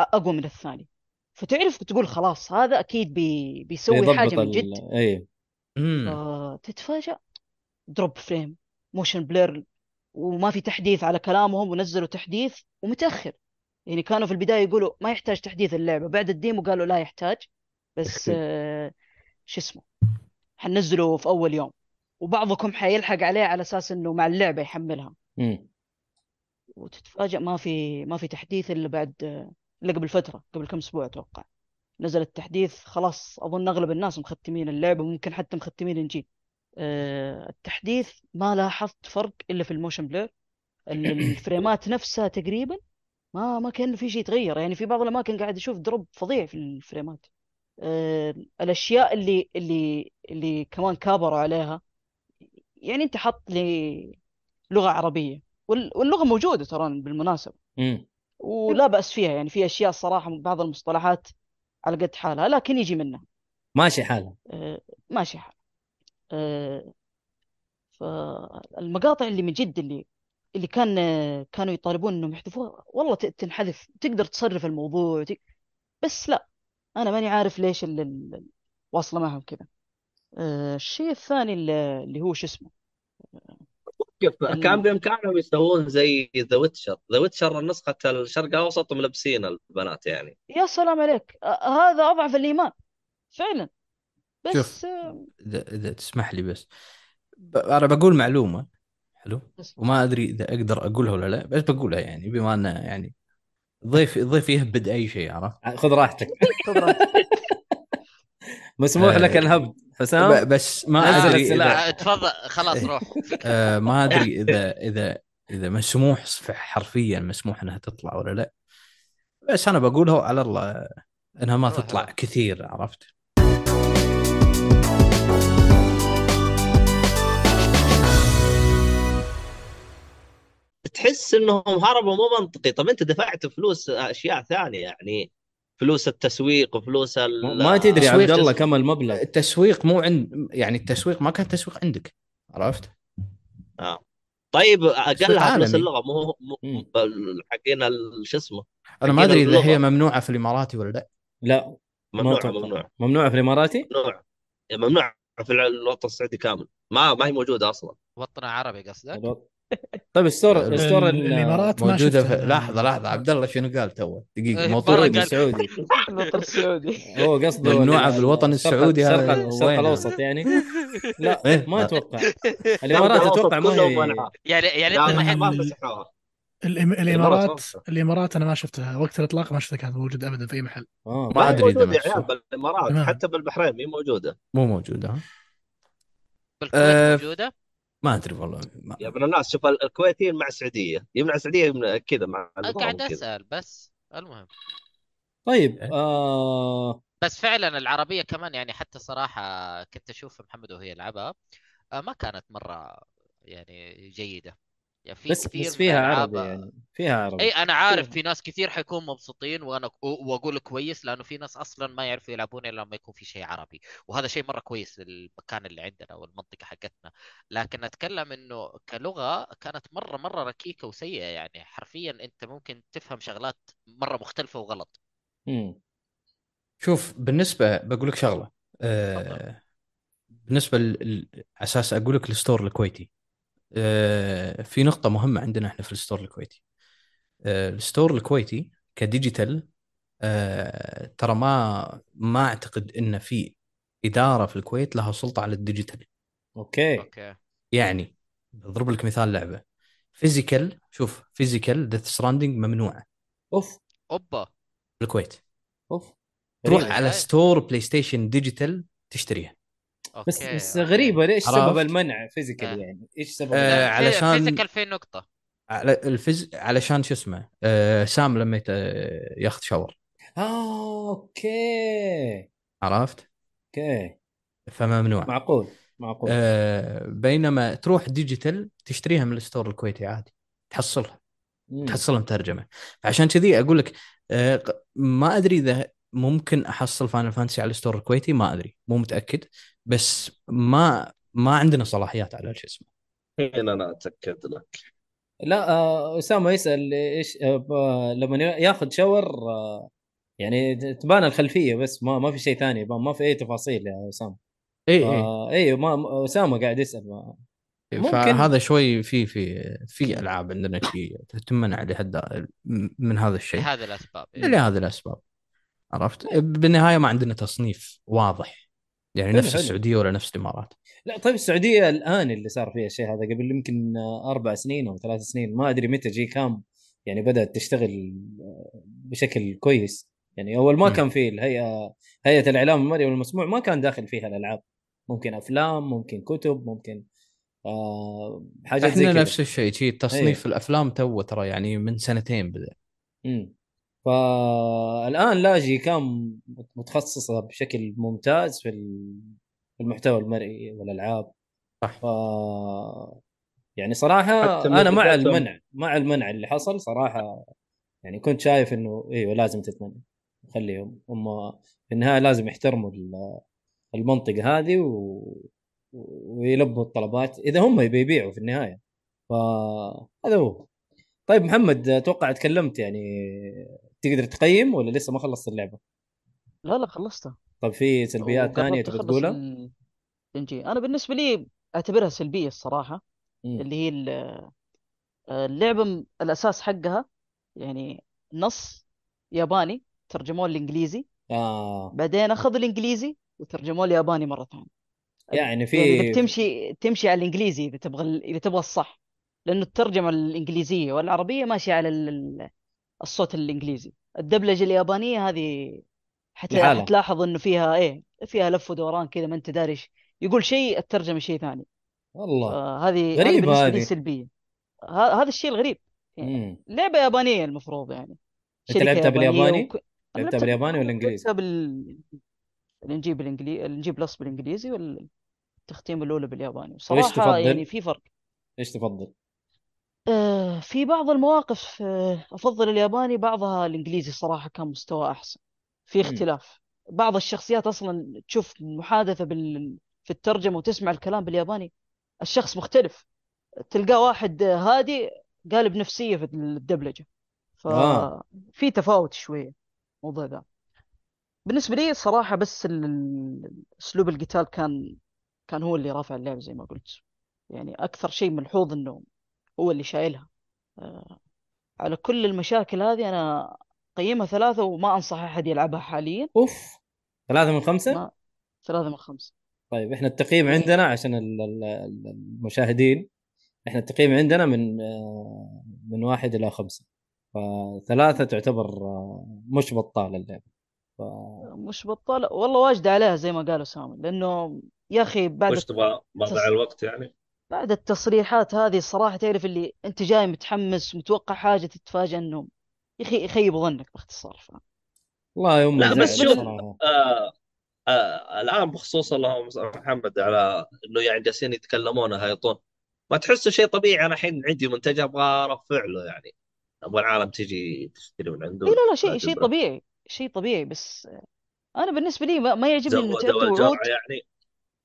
أقوى من الثاني. فتعرف تقول خلاص هذا أكيد بي بيسوي حاجة من ال- جد. اي آه تتفاجأ drop frame motion blur وما في تحديث على كلامهم ونزلوا تحديث ومتأخر. يعني كانوا في البداية يقولوا ما يحتاج تحديث اللعبة. بعد ال demo قالوا لا يحتاج. بس آه، شو اسمه؟ حننزله في أول يوم. وبعضكم حيلحق عليه على أساس إنه مع اللعبة يحملها. مم. وتتفاجأ ما في ما في تحديث إلا بعد إلا قبل فترة قبل كم أسبوع أتوقع. نزل التحديث خلاص أظن أغلب الناس مختمين اللعبة ممكن حتى مختمين الجيل أه التحديث ما لاحظت فرق إلا في ال motion blur. ال- الفريمات نفسها تقريبا ما ما كأن في شيء يتغير. يعني في بعض الأماكن قاعد أشوف دروب فظيع في الفريمات. الأشياء اللي اللي اللي كمان كابروا عليها يعني أنت حط لي لغة عربية وال- واللغة موجودة ترى بالمناسبة. مم. ولا بأس فيها يعني في أشياء صراحة بعض المصطلحات على قد حالها لكن يجي منها. ماشي حالها. آه، ماشي حال آه، فالمقاطع اللي من جد اللي اللي كان كانوا يطالبون إنهم يحذفوها والله تنحذف تقدر تصرف الموضوع بس لا. أنا ماني عارف ليش ال- ال- واصلة معهم كذا آه، الشيء الثاني اللي اللي هو شو اسمه؟ ال- كان بامكانهم يسوون زي ذا ويتشر ذا ويتشر نسخه الشرق الأوسط ملبسين البنات يعني. يا سلام عليك. آه، هذا أضعف الإيمان. فعلا. بس شوف. آه، اذا إذا تسمح لي بس. ب... أنا بقول معلومة حلو؟ بس- وما أدري إذا أقدر أقولها ولا لا بس بقولها يعني بما أنه يعني ضيف ضيف يهبد أي شيء عرفت؟ خذ راحتك. خذ راحتك. مسموح آه، لك الهبد حسام؟ بس ما أدري. إذا... آه، تفضل. خلاص روح. آه ما أدري إذا إذا إذا مسموح حرفيا مسموح إنها تطلع ولا لا. بس أنا بقولها على الله إنها ما تطلع. كثير عرفت؟ تحس إنهم هربوا مو منطقي. طب أنت دفعت فلوس أشياء ثانية يعني فلوس التسويق وفلوس ال... ما تدري عبد تسويق- الله كم المبلغ. التسويق مو عند يعني التسويق ما كان تسويق عندك عرفت؟ طيب اقلها. فلوس اللغة مو مو. حقين شو اسمه؟ أنا ما أدري إذا هي. ممنوعة في الإماراتي ولا لا. لا ممنوع أتوقع. ممنوع ممنوعة في الإماراتي؟ ممنوع ممنوع في الوطن السعودي كامل. ما ما هي موجودة أصلا. وطن عربي قصدك؟ طيب الستور ال- الستور ال- الإمارات ما موجودة شفتها. في... لحظة لحظة عبد الله شنو قال تو دقيقة إيه، مو برا سعودي قال- سعودي الوطن السعودي هو قصده ممنوعة ال- بالوطن السعودي هذا الشرق؟ الأوسط يعني لا إيه؟ ما أتوقع الإمارات أتوقع ما هي. يعني يعني انت ما ما مسحوها الإمارات الامارات. الإمارات أنا ما شفتها وقت الإطلاق ما شفتها كانت موجودة ابدا في أي محل آه. ما موجودة مسحوها. عيال بالإمارات. حتى بالبحرين هي موجودة مو موجودة ها؟ بالكويت آه، موجودة ما أدري والله ما... يا ابن الناس شوف الكويتيين مع السعودية يمنع السعودية يمنع كذا مع قاعد. أسأل بس المهم طيب إيه. آه بس فعلا العربية كمان يعني حتى صراحة كنت أشوف محمد وهو يلعبها آه، ما كانت مرة يعني جيدة يعني في بس كثير بس فيها عربي يعني فيها عربي. اي أنا عارف في ناس كثير حيكون مبسوطين وأنا وأقول كويس لأنه في ناس أصلا ما يعرفوا يلعبون إلا لما يكون في شيء عربي. وهذا شيء مرة كويس للمكان اللي عندنا والمنطقة حقتنا. لكن أتكلم إنه كلغة كانت مرة مرة ركيكة وسيئة يعني. حرفيا أنت ممكن تفهم شغلات مرة مختلفة وغلط. مم. شوف بالنسبة بقول لك شغلة. آه... بالنسبة على أساس أقول لك ال store الكويتي. في نقطة مهمة عندنا إحنا في ال store الكويتي. آه... ال store الكويتي ك digital آه... ترى ما ما أعتقد إن في إدارة في الكويت لها سلطة على ال digital. okay. okay. يعني بضرب لك مثال لعبة. physical شوف physical ديث ستراندنج ممنوعة. أوف. أوبا. في الكويت. أوف. تروح. على إيه. store بلاي ستيشن digital تشتريها. okay بس بس okay. غريبة ليش عرفت؟ سبب المنع physical آه. يعني؟ إيش سبب آه، علشان- physical في نقطة؟ على الفز علشان شو اسمه؟ آه سام لما يت... ياخذ shower آه okay. عرفت؟ okay. فممنوع. معقول معقول. آه بينما تروح digital تشتريها من ال store الكويتي عادي تحصلها مم. تحصلها مترجمة. فعشان كذي أقول لك آه ما أدري إذا ممكن أحصل فاينل فانتسي على ال store الكويتي ما أدري مو متأكد. بس ما ما عندنا صلاحيات على شو اسمه. هنا أنا أتأكد لك. لا آه، أسامة يسأل إيش آه، ب- لما ياخذ shower آه، يعني تبان الخلفية بس ما ما في شيء ثاني ما في أي تفاصيل يا أسامة. اي اي اي ما أسامة قاعد يسأل ما ممكن. فهذا شوي في في في ألعاب عندنا شيء تمنع لهذا من هذا الشيء. لهذه الأسباب إيه. لهذه الأسباب. عرفت؟ بالنهاية ما عندنا تصنيف واضح. يعني حلو، نفس حلو. السعودية ولا نفس الإمارات؟ لا طيب السعودية الآن اللي صار فيها الشيء هذا قبل يمكن أربع سنين أو ثلاث سنين ما أدري متى جي كام يعني بدأت تشتغل بشكل كويس. يعني أول ما مم. كان في الهيئة هيئة الإعلام المرئي والمسموع ما كان داخل فيها الألعاب. ممكن أفلام ممكن كتب ممكن آه حاجات زي إحنا كذا. نفس الشيء شيء تصنيف الأفلام تو ترى يعني من سنتين بدأ. امم فالآن لا جي كام متخصصة بشكل ممتاز في ال- في المحتوى المرئي والألعاب. صح. ف يعني صراحة أنا مع المنع مع المنع اللي حصل صراحة يعني كنت شايف إنه إيوه لازم تتمنع خليهم هم في النهاية لازم يحترموا ال- المنطقة هذه و... ويلبوا الطلبات إذا هم يبي يبيعوا في النهاية. فهذا هو. طيب محمد أتوقع تكلمت يعني تقدر تقيم ولا لسه ما خلصت اللعبة؟ لا لا خلصتها طب في سلبيات ثانية تبي أخلص تقولها؟ ال- الانجيل أنا بالنسبة لي أعتبرها سلبية الصراحة مم. اللي هي ال- اللعبة م- الأساس حقها يعني نص ياباني ترجموه الانجليزي آه بعدين أخذوا الإنجليزي وترجموه الياباني مرة ثانية يعني في يعني إذا بتمشي تمشي على الإنجليزي إذا تبغى إذا تبغى الصح لأنه الترجمة الإنجليزية والعربية ماشية على ال- الصوت الإنجليزي الدبلجة اليابانية هذه حت... لحالها. حتلاحظ إنه فيها إيه فيها لف ودوران كذا ما أنت داري يقول شيء الترجمه شيء ثاني والله فهذه هذه بالنسبة لي هذه. سلبية هذا الشيء الغريب مم. لعبة يابانية المفروض يعني أنت لعبتها بالياباني؟ وك... لعبتها بالياباني ولا إنجليزي؟ لعبتها بال الانجيب بالانجليزي الانجيب بلس بالإنجليزي والتختيم الأولى بالياباني وصراحة تفضل؟ يعني في فرق إيش تفضل؟ آه، في بعض المواقف آه، أفضل الياباني بعضها الإنجليزي صراحة كان مستوى أحسن في. اختلاف. بعض الشخصيات أصلا تشوف محادثة بال... في الترجمة وتسمع الكلام بالياباني الشخص مختلف. تلقاه واحد آه، هادي قالب نفسيه في الدبلجة. آه. ففي تفاوت شوية الموضوع ذا. بالنسبة لي صراحة بس ال- ال- أسلوب القتال كان كان هو اللي رافع اللعبه زي ما قلت. يعني أكثر شيء ملحوظ إنه هو اللي شايلها. آه، على كل المشاكل هذه أنا قيمها ثلاثة وما أنصح أحد يلعبها حاليا. أوف ثلاثة من خمسة؟ ما ثلاثة من خمسة. طيب إحنا التقييم عندنا عشان ال- ال- ال- المشاهدين إحنا التقييم عندنا من آه، من واحد إلى خمسة. فثلاثة تعتبر آه، مش بطالة اللعبة. ف... مش بطالة والله واجد عليها زي ما قالوا سامي لأنه يا أخي بعد وش تبغى مضيع تص- الوقت يعني؟ بعد التصريحات هذه الصراحة تعرف اللي أنت جاي متحمس متوقع حاجة تتفاجأ انهم يخي يخيبوا ظنك باختصار فاهم؟ والله يوم لا بس شوف. آه آه الآن بخصوص اللهم صل على محمد على إنه يعني جالسين يتكلمون هايطون ما تحسه شيء طبيعي. أنا الحين عندي منتج أبغى ارفع له يعني. أبغى العالم تجي تشتري من عنده. لا لا شيء شيء. طبيعي شيء طبيعي بس أنا بالنسبة لي ما ما يعجبني إنه زودوا تعطي وعود. يعني.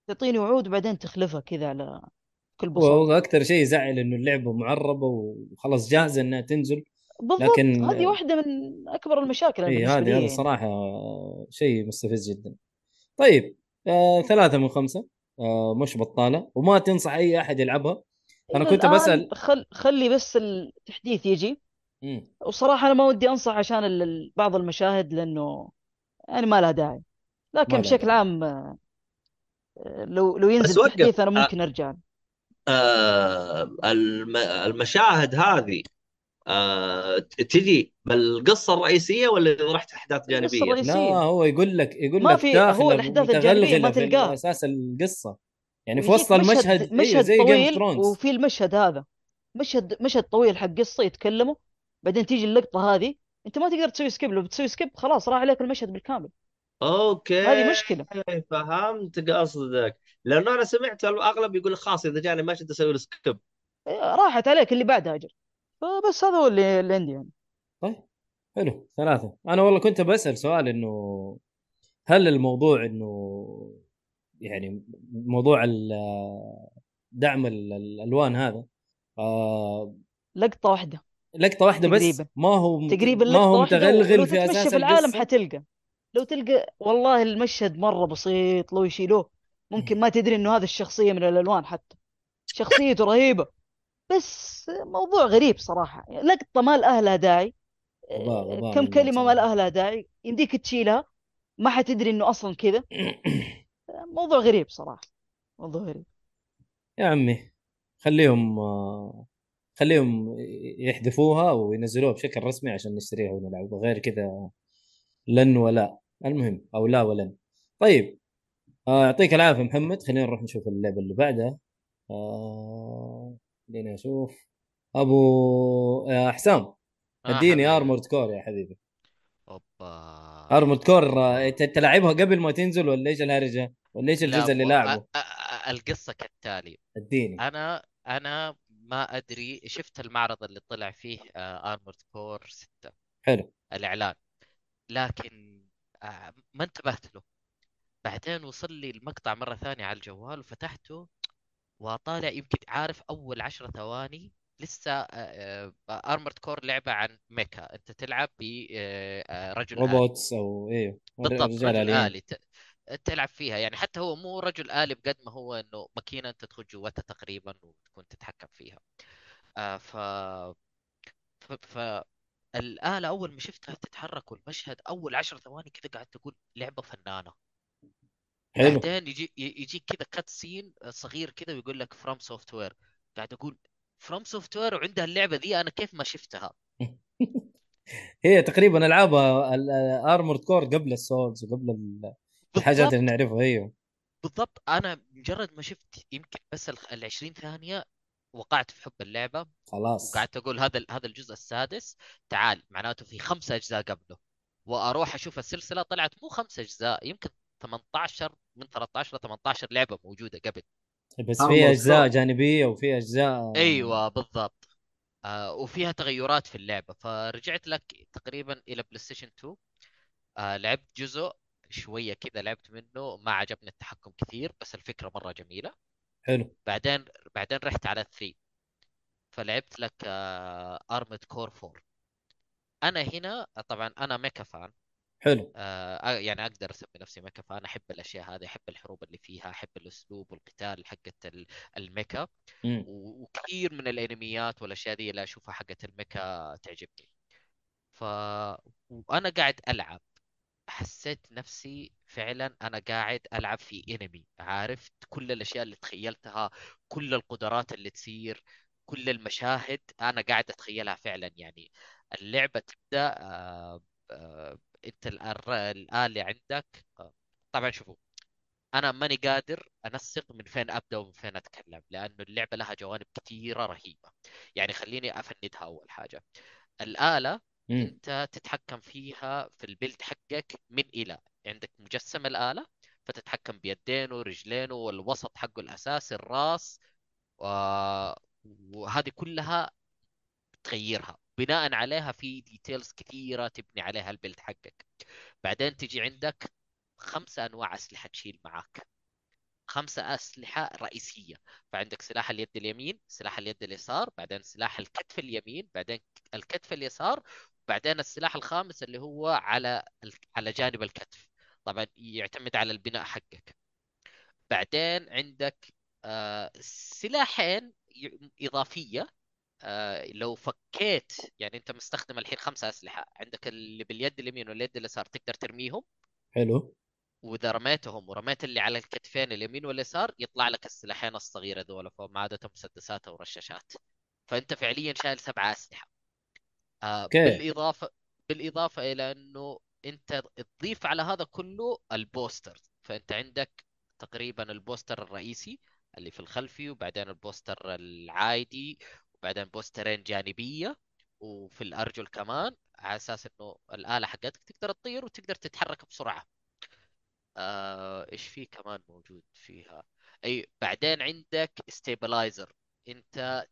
تعطيني وعود وبعدين تخلفها كذا على بكل بساطة وأكثر شيء يزعل إنه اللعبة معربة وخلاص جاهزة إنها تنزل بالضبط لكن- هذه واحدة من أكبر المشاكل أنا اي هذه هذا. صراحة شيء مستفز جدا طيب آه ثلاثة من خمسة آه مش بطالة وما تنصح أي أحد يلعبها أنا إلى كنت بسأل خل خلي بس التحديث يجي مم. وصراحة أنا ما ودي أنصح عشان ال- بعض المشاهد لأنه يعني ما لها داعي لكن بشكل. عام آه، لو لو ينزل. تحديث أنا آه. ممكن أرجع. المشاهد هذه آه تجي بالقصة الرئيسية ولا إذا رحت أحداث جانبية؟ الرئيسية. لا هو يقول لك يقول ما لك في- داخله هو الأحداث الجانبية ما. في أساس القصة يعني في وسط المشهد مشهد, مشهد زي جيم اوف طويل وفي المشهد هذا مشهد مشهد طويل حق قصة يتكلموا بعدين تيجي اللقطة هذه أنت ما تقدر تسوي skip لو بتسوي skip خلاص راح عليك المشهد بالكامل okay هذه مشكلة فهمت قصدك لأنه أنا سمعت الأغلب يقول خلاص إذا جاني مشهد أسوي له skip. إيه، راحت عليك اللي بعدها أجل. فبس هذا هو اللي, اللي عندي يعني. طيب حلو. ثلاثة. أنا والله كنت بسأل سؤال إنه هل الموضوع إنه يعني موضوع دعم ال- الألوان هذا آه لقطة واحدة. لقطة واحدة بس؟ تقريباً. ما هو تقريبا ما هو متغلغل في أساس في العالم القصة؟ حتلقى. لو تلقى والله المشهد مرة بسيط لو يشيلوه. ممكن ما تدري إنه هذا الشخصية من الألوان حتى. شخصيته رهيبة. بس موضوع غريب صراحة. لقطة ما لها داعي. كم كلمة ما. لها داعي. يمديك تشيلها. ما حتدري إنه أصلا كذا. موضوع غريب صراحة. موضوع غريب. يا عمي خليهم خليهم يحذفوها وينزلوها بشكل رسمي عشان نشتريها ونلعبها غير كذا لن ولا. المهم أو لا ولن. طيب آه، يعطيك العافية محمد. خلينا نروح نشوف اللعبة اللي بعدها. آه، خلينا نشوف. أبو يا حسام آه أديني حبيبي. Armored Core يا حبيبي. أوبا. Armored Core آه، انت لاعبها قبل ما تنزل ولا إيش الهرجة؟ ولا إيش الجزء اللي لاعبه؟ القصة كالتالي. أديني. أنا أنا ما أدري شفت المعرض اللي طلع فيه Armored Core 6 حلو. الإعلان. لكن آه، ما انتبهت له. بعدين وصل لي المقطع مرة ثانية على الجوال وفتحته وطالع يمكن عارف أول عشرة ثواني لسه Armored Core لعبة عن mecha. أنت تلعب برجل آلي. robots أو أيوه بالضبط رجل ت- تلعب فيها. يعني حتى هو مو رجل آلي بقد ما هو إنه ماكينة أنت تدخل جواتها تقريبا وتكون تتحكم فيها. آه ف ف, ف... الآلة أول ما شفتها تتحرك والمشهد أول عشر ثواني كذا قاعد تقول لعبة فنانة. حلو. بعدين يجي يجيك كذا cutscene صغير كذا ويقول لك FromSoftware قاعد أقول FromSoftware وعندها اللعبة ذي أنا كيف ما شفتها؟ هي تقريبا ألعاب Armored Core قبل ال Souls وقبل ال- الحاجات اللي نعرفها أيوه. بالضبط. أنا مجرد ما شفت يمكن بس ال 20 ثانية وقعت في حب اللعبة خلاص. وقعدت أقول هذا هذا الجزء السادس. تعال معناته في خمسة أجزاء قبله. وأروح أشوف السلسلة طلعت مو خمسة أجزاء يمكن 18 من 13 ل 18 لعبة موجودة قبل. بس Armored في أجزاء. جانبية وفي أجزاء أيوه بالضبط. آه وفيها تغيرات في اللعبة. فرجعت لك تقريبا إلى PlayStation 2 آه لعبت جزء شوية كذا لعبت منه ما عجبني التحكم كثير بس الفكرة مرة جميلة. حلو. بعدين بعدين رحت على 3 فلعبت لك Armored Core 4 أنا هنا طبعا أنا mecha fan. حلو. آه يعني أقدر أسمي نفسي mecha fan أحب الأشياء هذه أحب الحروب اللي فيها أحب الأسلوب والقتال حقت ال- الميكا. مم. وكثير من الأنميات والأشياء دي اللي أشوفها حقت الميكا تعجبني. ف وأنا قاعد ألعب. حسيت نفسي فعلا أنا قاعد ألعب في انمي عارف كل الأشياء اللي تخيلتها كل القدرات اللي تصير كل المشاهد أنا قاعد أتخيلها فعلا. يعني اللعبة تبدأ آه آه انت الآلة عندك طبعا شوفوا أنا ماني قادر أنسق من فين أبدأ ومن فين أتكلم لأنه اللعبة لها جوانب كثيره رهيبة. يعني خليني أفندها أول حاجة. الآلة مم. أنت تتحكم فيها في ال build حقك من إلى. عندك مجسم الآلة فتتحكم بيدينه ورجلينه والوسط حقه الاساسي الراس و... وهذه كلها تغيرها. بناء عليها في details كثيرة تبني عليها ال build حقك. بعدين تجي عندك خمسة أنواع أسلحة تشيل معاك. خمسة أسلحة رئيسية. فعندك سلاح اليد اليمين سلاح اليد اليسار بعدين سلاح الكتف اليمين بعدين الكتف اليسار بعدين السلاح الخامس اللي هو على على جانب الكتف. طبعا يعتمد على البناء حقك. بعدين عندك آه، سلاحين إضافية. آه، لو فكيت يعني أنت مستخدم الحين خمسة أسلحة عندك اللي باليد اليمين واليد اليسار تقدر ترميهم حلو. وإذا رميتهم ورميت اللي على الكتفين اليمين واليسار يطلع لك السلاحين الصغيرة ذولا فهم عادة مسدسات أو رشاشات. فأنت فعليا شايل سبعة أسلحة. آه. بالإضافة بالإضافة إلى إنه أنت تضيف على هذا كله ال booster. فأنت عندك تقريبا ال booster الرئيسي اللي في الخلفي وبعدين ال booster العادي وبعدين booster ين جانبية وفي الأرجل كمان على أساس إنه الآلة حقتك تقدر تطير وتقدر تتحرك بسرعة. آه، إيش في كمان موجود فيها؟ أي بعدين عندك stabilizer أنت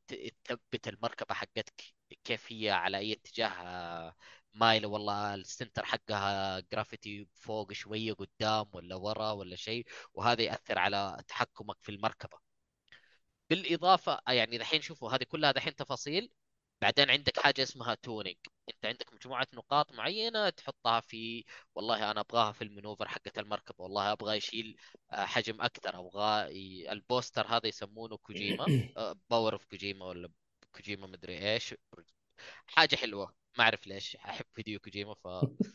تثبت المركبة حقتك كيف هي على أي اتجاه آه، مايله والله ال center حقها gravity فوق شوية قدام ولا ورا ولا شيء وهذا يأثر على تحكمك في المركبة. بالإضافة يعني دحين شوفوا هذه كلها دحين تفاصيل. بعدين عندك حاجة اسمها tuning أنت عندك مجموعة نقاط معينة تحطها في والله أنا أبغاها في ال maneuver حقة المركبه والله أبغى يشيل آه، حجم أكثر أبغى ي- ال booster هذا يسمونه كوجيما power of كوجيما ولا كوجيما مدري إيش. حاجة حلوة ما أعرف ليش أحب هيديو كوجيما ف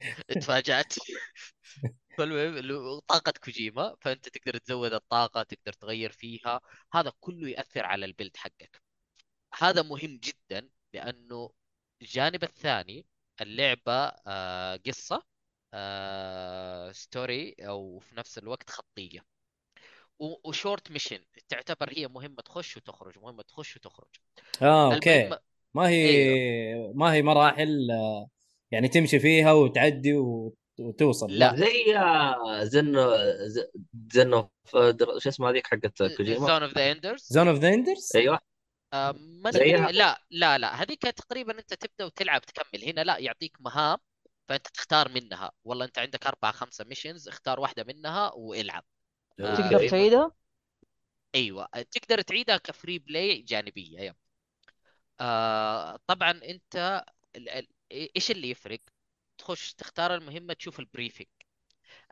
اتفاجأت فالمهم اللي- طاقة كوجيما فأنت تقدر تزود الطاقة تقدر تغير فيها. هذا كله يأثر على ال build حقك. هذا مهم جدا لأنه الجانب الثاني اللعبة آه، قصة آه، story أو في نفس الوقت خطية. و- و short mission تعتبر هي مهمة تخش وتخرج مهمة تخش وتخرج. آه أوكي. ما هي أيوه ما هي مراحل آه، يعني تمشي فيها وتعدي وت- وتوصل لا لا زي آه، زنو ز- زنو ف- در- شو اسمه هذيك حقت كوجيما؟ Zone of the Enders. Zone of the Enders؟ أيوه. ما زيها؟ ندري لا لا لا هذيك تقريبا أنت تبدأ وتلعب تكمل. هنا لا يعطيك مهام فأنت تختار منها. والله أنت عندك أربع خمسة missions اختار واحدة منها والعب. آه، تقدر في- تعيدها؟ أيوه تقدر تعيدها ك free play جانبية yep. آه طبعا أنت ال- ال- إيش اللي يفرق؟ تخش تختار المهمة تشوف ال briefing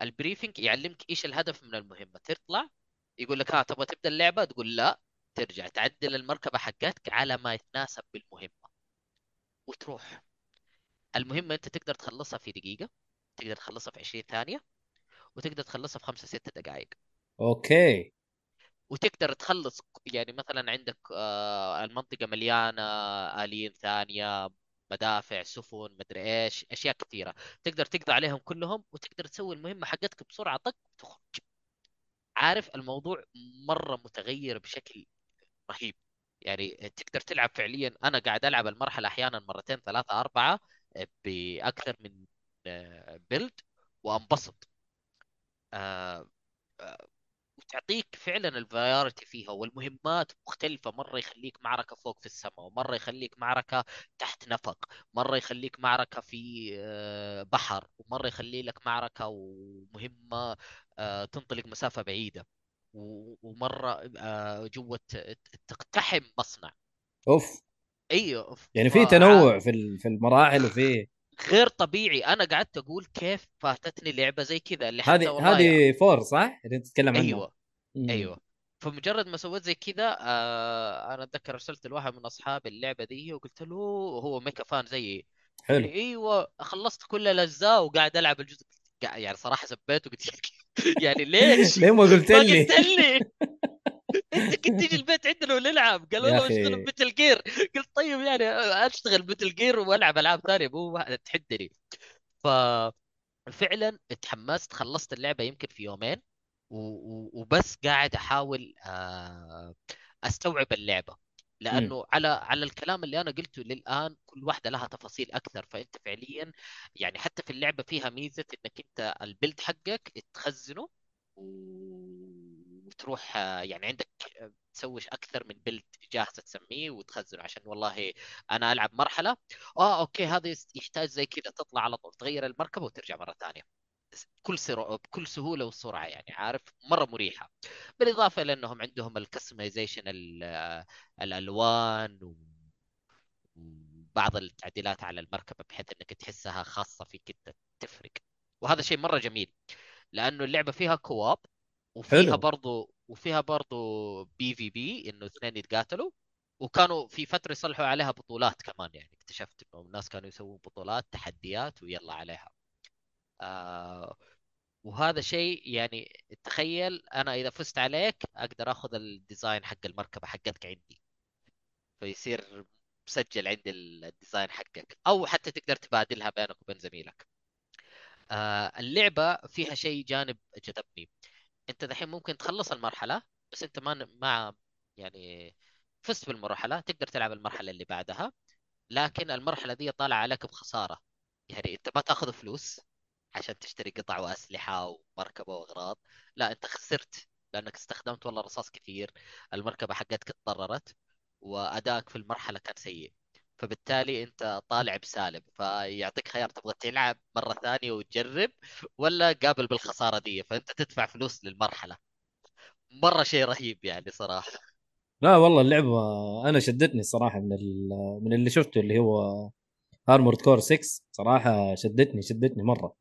ال briefing يعلمك إيش الهدف من المهمة. تطلع يقول لك ها تبغى تبدأ اللعبة؟ تقول لا. ترجع تعدل المركبة حقتك على ما يتناسب بالمهمة. وتروح. المهمة أنت تقدر تخلصها في دقيقة تقدر تخلصها في 20 ثانية وتقدر تخلصها في 5 6 دقائق. أوكي. وتقدر تخلص يعني مثلا عندك آه، المنطقة مليانة آليين ثانية مدافع سفن مدري إيش أشياء كثيرة. تقدر تقضي عليهم كلهم وتقدر تسوي المهمة حقتك بسرعة طق وتخرج عارف الموضوع مرة متغير بشكل رهيب. يعني تقدر تلعب فعليا. أنا قاعد ألعب المرحلة أحيانا مرتين ثلاثة أربعة بأكثر من آه، بيلد وأنبسط. آه، آه، وتعطيك فعلا الفرايورتي فيها والمهمات مختلفة. مرة يخليك معركة فوق في السماء ومرة يخليك معركة تحت نفق مرة يخليك معركة في آه، بحر ومرة يخلي لك معركة ومهمة آه، تنطلق مسافة بعيدة. و- ومرة آه، جوة تقتحم مصنع. أوف. أيوه يعني في تنوع في في المراحل وفي غير طبيعي أنا قعدت أقول كيف فاتتني لعبة زي كذا اللي حتى هذه هذه فور صح؟ اللي تتكلم عنها أيوه مم. أيوه فمجرد ما سويت زي كذا آه أنا أتذكر أرسلت لواحد من أصحابي اللعبة دي وقلت له هو ميكا فان زيي حلو أيوه خلصت كل الأجزاء وقاعد ألعب الجزء يعني صراحة سبيته وقلت يعني ليش؟ ليه ما قلت ما لي؟ قلت لي انت كنت تيجي البيت عندنا ونلعب. قال يا والله أخي. اشتغل بتل جير قلت طيب يعني أشتغل بتل جير وألعب ألعاب ثانية. مو تحدني. ف فعلا اتحمست. خلصت اللعبة يمكن في يومين. و- و- وبس قاعد أحاول آه، أستوعب اللعبة. لأنه على على الكلام اللي أنا قلته للآن كل واحدة لها تفاصيل أكثر. فأنت فعليا يعني حتى في اللعبة فيها ميزة إنك أنت ال build حقك تخزنه وتروح آه، يعني عندك آه، تسوي أكثر من build جاهزة تسميه وتخزنه عشان والله أنا ألعب مرحلة آه أوكي هذا يحتاج زي كذا تطلع على طول تغير المركبة وترجع مرة ثانية بكل سر... بكل سهولة وسرعة يعني عارف؟ مرة مريحة. بالإضافة إلى إنهم عندهم ال customization الألوان و... وبعض التعديلات على المركبة بحيث إنك تحسها خاصة فيك تفرق. وهذا شيء مرة جميل لأنه اللعبة فيها co-op وفيها حلو. برضو وفيها برضو PvP إنه اثنين يتقاتلوا وكانوا في فترة يصلحوا عليها بطولات كمان يعني اكتشفت إنه الناس كانوا يسووا بطولات تحديات ويلا عليها. آه وهذا شيء يعني تخيل أنا إذا فزت عليك أقدر آخذ ال design حق المركبة حقتك عندي. فيصير مسجل عندي ال design حقك. أو حتى تقدر تبادلها بينك وبين زميلك. آه اللعبة فيها شيء جانب جذبني انت دحين ممكن تخلص المرحلة بس انت ما ما يعني فزت بالمرحلة تقدر تلعب المرحلة اللي بعدها. لكن المرحلة دي طالعة عليك بخسارة. يعني انت ما تاخذ فلوس عشان تشتري قطع وأسلحة ومركبة وأغراض. لا انت خسرت لأنك استخدمت والله رصاص كثير. المركبة حقتك اتضررت وأدائك في المرحلة كان سيء. فبالتالي انت طالع بسالب فيعطيك خيار تبغى تلعب مرة ثانية وتجرب ولا قابل بالخسارة دي فانت تدفع فلوس للمرحلة. مرة شيء رهيب يعني صراحة. لا والله اللعبة أنا شدتني الصراحه من من اللي شفته اللي هو Armored Core 6 صراحة شدتني شدتني مرة.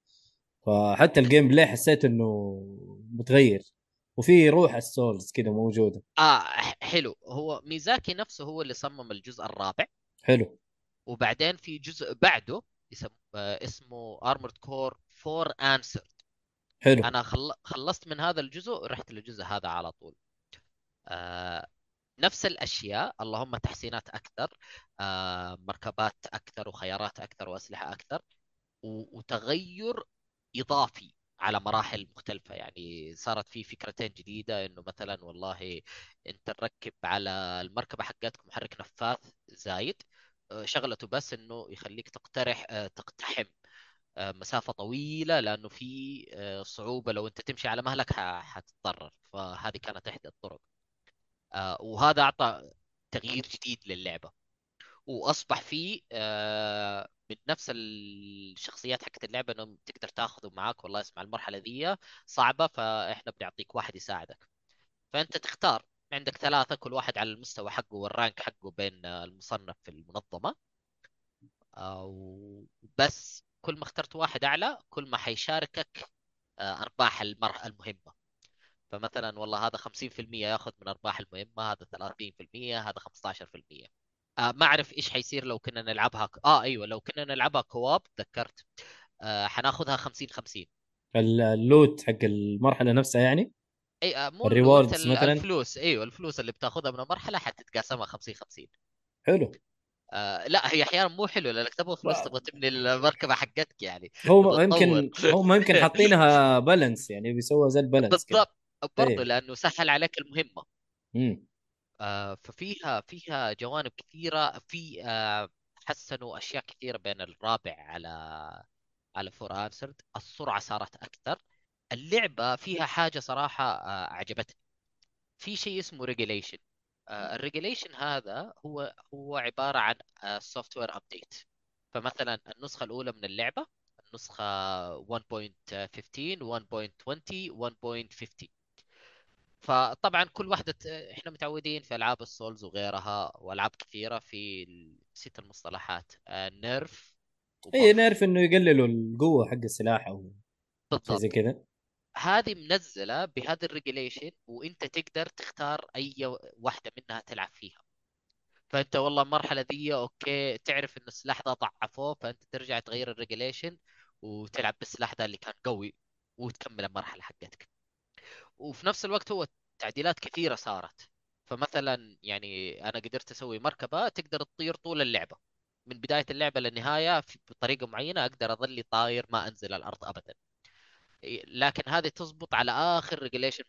فحتى ال gameplay حسيت إنه متغير وفي روح ال Souls كذا موجودة. آه حلو. هو ميزاكي نفسه هو اللي صمم الجزء الرابع. حلو. وبعدين في جزء بعده اسم... آه، اسمه Armored Core 4 Answer حلو. أنا خل... خلصت من هذا الجزء رحت للجزء هذا على طول. آه... نفس الأشياء اللهم تحسينات أكثر آه... مركبات أكثر وخيارات أكثر وأسلحة أكثر و... وتغير إضافي على مراحل مختلفة. يعني صارت في فكرتين جديدة إنه مثلا والله أنت نركب على المركبة حقتك محرك نفاث زايد شغلته بس إنه يخليك تقترح آه، تقتحم آه، مسافة طويلة لأنه في آه، صعوبة لو أنت تمشي على مهلك حتتضرر. فهذه كانت إحدى الطرق. وهذا أعطى تغيير جديد للعبة. وأصبح آه، من نفس الشخصيات حقت اللعبة انهم تقدر تاخذه معاك والله اسمع المرحلة ذي صعبة فإحنا بنعطيك واحد يساعدك. فأنت تختار. عندك ثلاثة كل واحد على المستوى حقه والرانك حقه بين آه، المصنف في المنظمة. أو بس كل ما اخترت واحد أعلى كل ما حيشاركك آه، أرباح المر... المهمة. فمثلا والله هذا 50% ياخذ من أرباح المهمة هذا 30% هذا 15% آه ما أعرف إيش حيصير لو كنا نلعبها ك... آه أيوه لو كنا نلعبها co-op تذكرت. آه حناخذها 50 50 ال loot حق المرحلة نفسها يعني؟ أي آه مو ال rewards مثلاً؟ الفلوس أيوه الفلوس اللي بتاخذها من المرحلة حتتقاسمها 50 50 حلو آه لا هي أحيانا مو حلو لأنك تبغى فلوس. تبغى تبني المركبة حقتك يعني هو يمكن. هم يمكن حاطينها balance يعني بيسووا زي ال balance بالضبط برضه إيه. لأنه سهل عليك المهمة مم. آه، ففيها فيها جوانب كثيرة في آه، حسنوا أشياء كثيرة بين الرابع على على For Answer السرعة صارت أكثر اللعبة فيها حاجة صراحة آه، عجبتني في شيء اسمه regulation ال regulation هذا هو هو عبارة عن software update فمثلا النسخة الأولى من اللعبة النسخة 1.15 1.20 1.50 فطبعا كل واحدة إحنا متعودين في ألعاب ال Souls وغيرها وألعاب كثيرة في نسيت المصطلحات آه، nerf اي. nerf إنه يقللوا القوة حق السلاح أو شيء زي بالضبط. كذا. هذه منزلة بهذا ال regulation وإنت تقدر تختار أي واحدة منها تلعب فيها. فإنت والله المرحلة ذي okay تعرف إن السلاح ذا ضعفوه فإنت ترجع تغير ال regulation وتلعب بالسلاح ذا اللي كان قوي وتكمل المرحلة حقتك. وفي نفس الوقت هو تعديلات كثيرة صارت. فمثلا يعني أنا قدرت أسوي مركبة تقدر تطير طول اللعبة. من بداية اللعبة للنهاية في- بطريقة معينة أقدر اظل طاير ما أنزل الأرض ابدا. لكن هذه تزبط على آخر regulation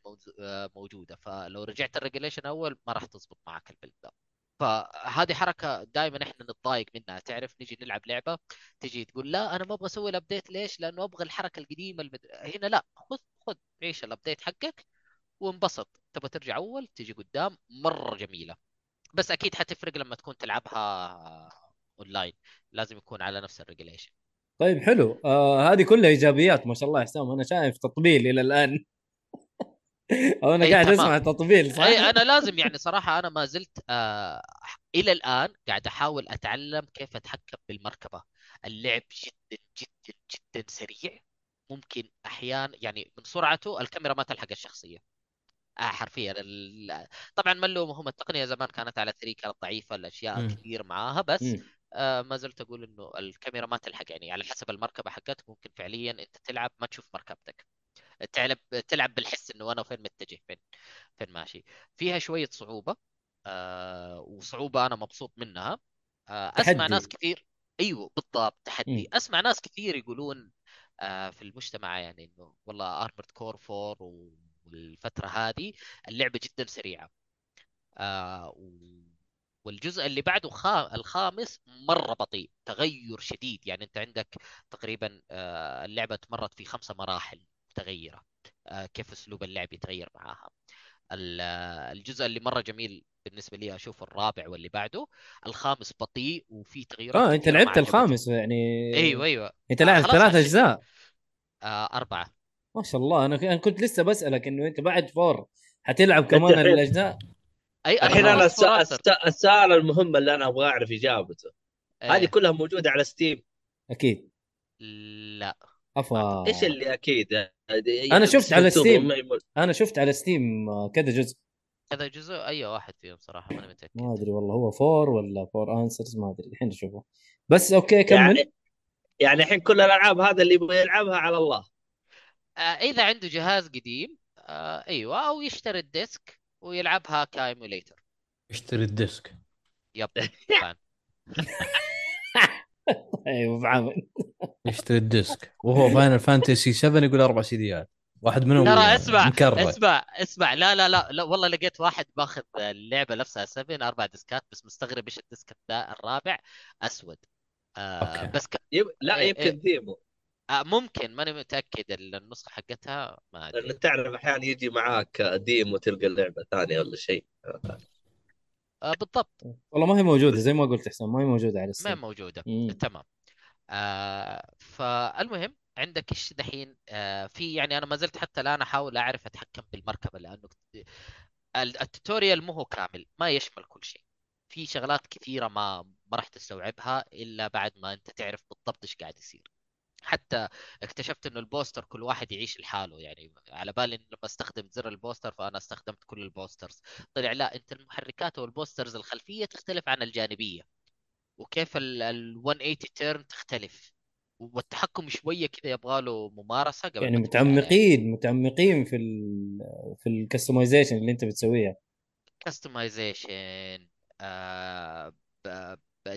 موجودة. فلو رجعت ال regulation أول ما راح تزبط معك ال build ده. فهذه حركة دائما إحنا نتضايق منها. تعرف نجي نلعب لعبة تجي تقول لا أنا ما أبغى أسوي ال update ليش؟ لأنه أبغى الحركة القديمة المد... هنا لا. خذ خذ عيش ال update حقك وانبسط. تبغى ترجع أول تجي قدام مرة جميلة. بس أكيد حتفرق لما تكون تلعبها اونلاين لازم يكون على نفس ال regulation طيب حلو آه هذه كلها إيجابيات ما شاء الله يا حسام أنا شايف تطبيل إلى الآن أو أنا قاعد. أسمع تطبيل صح؟ أي أنا لازم يعني صراحة أنا ما زلت آه إلى الآن قاعد أحاول أتعلم كيف أتحكم بالمركبة اللعب جدا جدا جدا سريع ممكن أحيانا يعني من سرعته الكاميرا ما تلحق الشخصية آه حرفيا ال... طبعا ما نلومهم التقنية زمان كانت على 3 كانت ضعيفة الأشياء. كثير معاها بس. آه ما زلت أقول إنه الكاميرا ما تلحق يعني على حسب المركبة حقتك ممكن فعليا أنت تلعب ما تشوف مركبتك. تلعب تلعب بالحس إنه أنا فين متجه فين فين ماشي. فيها شوية صعوبة آه وصعوبة أنا مبسوط منها. آه أسمع تحدي. ناس كثير أيوه بالضبط تحدي. مم. أسمع ناس كثير يقولون آه في المجتمع يعني إنه والله ارمرد كور 4 والفترة هذه اللعبة جدا سريعة. آه و- والجزء اللي بعده خا... الخامس مرة بطيء تغير شديد. يعني أنت عندك تقريبا آه اللعبة تمرت في خمسة مراحل متغيرة آه كيف أسلوب اللعب يتغير معاها. ال- آه، الجزء اللي مرة جميل بالنسبة لي أشوف الرابع واللي بعده. الخامس بطيء وفي تغيرات آه أنت لعبت. الخامس يعني. أيوه أيوه. أنت آه، لاعب خلاص ثلاث أجزاء. آه أربعة. ما شاء الله. أنا كنت لسه بسألك إنه أنت بعد فور حتلعب كمان الأجزاء؟ أي الحين أنا. السؤال المهم اللي أنا أبغى أعرف إجابته. هذه إيه. كلها موجودة على Steam أكيد. لا. أفا. إيش اللي أكيد؟ أنا شفت على ستيم. أنا شفت على Steam كذا جزء. هذا جزء؟ أي واحد فيهم صراحة ماني متأكد. ما أدري والله هو Four ولا For Answer ما أدري الحين نشوفه بس okay كمل. يعني يعني الحين كل الألعاب هذا اللي يبغى يلعبها على الله. آه إذا عنده جهاز قديم آه أيوه أو يشتري ال disc. ويلعبها ك emulator اشتري الديسك. يب فان. أيوه بعمل يشتري الديسك. وهو فاينل فانتسي 7 يقول أربع سيديات. واحد منهم ترى اسمع مكرر. اسمع اسمع. لا لا لا لا والله لقيت واحد باخذ اللعبة نفسها 7 أربع ديسكات بس مستغرب إيش الديسك الرابع أسود. آه أوكي. بس ك... يب... لا إيه، يمكن إيه. ديمو آه ممكن ماني متأكد النسخة حقتها ما أدري. لأن تعرف أحيانا يجي معاك ديمو تلقى اللعبه ثانية ولا شيء. آه بالضبط. والله ما هي موجودة زي ما قلت حسام ما هي موجودة على ما السيم. موجودة. مم. تمام. آه فالمهم عندك إيش دحين؟ آه في يعني أنا ما زلت حتى الآن أحاول أعرف أتحكم بالمركبة لأنه ال- ال tutorial مو هو كامل ما يشمل كل شيء. في شغلات كثيرة ما ما راح تستوعبها إلا بعد ما أنت تعرف بالضبط إيش قاعد يصير. حتى اكتشفت إنه ال booster كل واحد يعيش لحاله يعني على بالي لما استخدم زر ال booster فأنا استخدمت كل ال boosters طلع لا أنت المحركات وال boosters الخلفية تختلف عن الجانبية وكيف ال ال 180 turn تختلف والتحكم شوية كذا يبغى له ممارسة قبل يعني تمشي عليه. متعمقين متعمقين في ال في ال customization اللي أنت بتسويها customization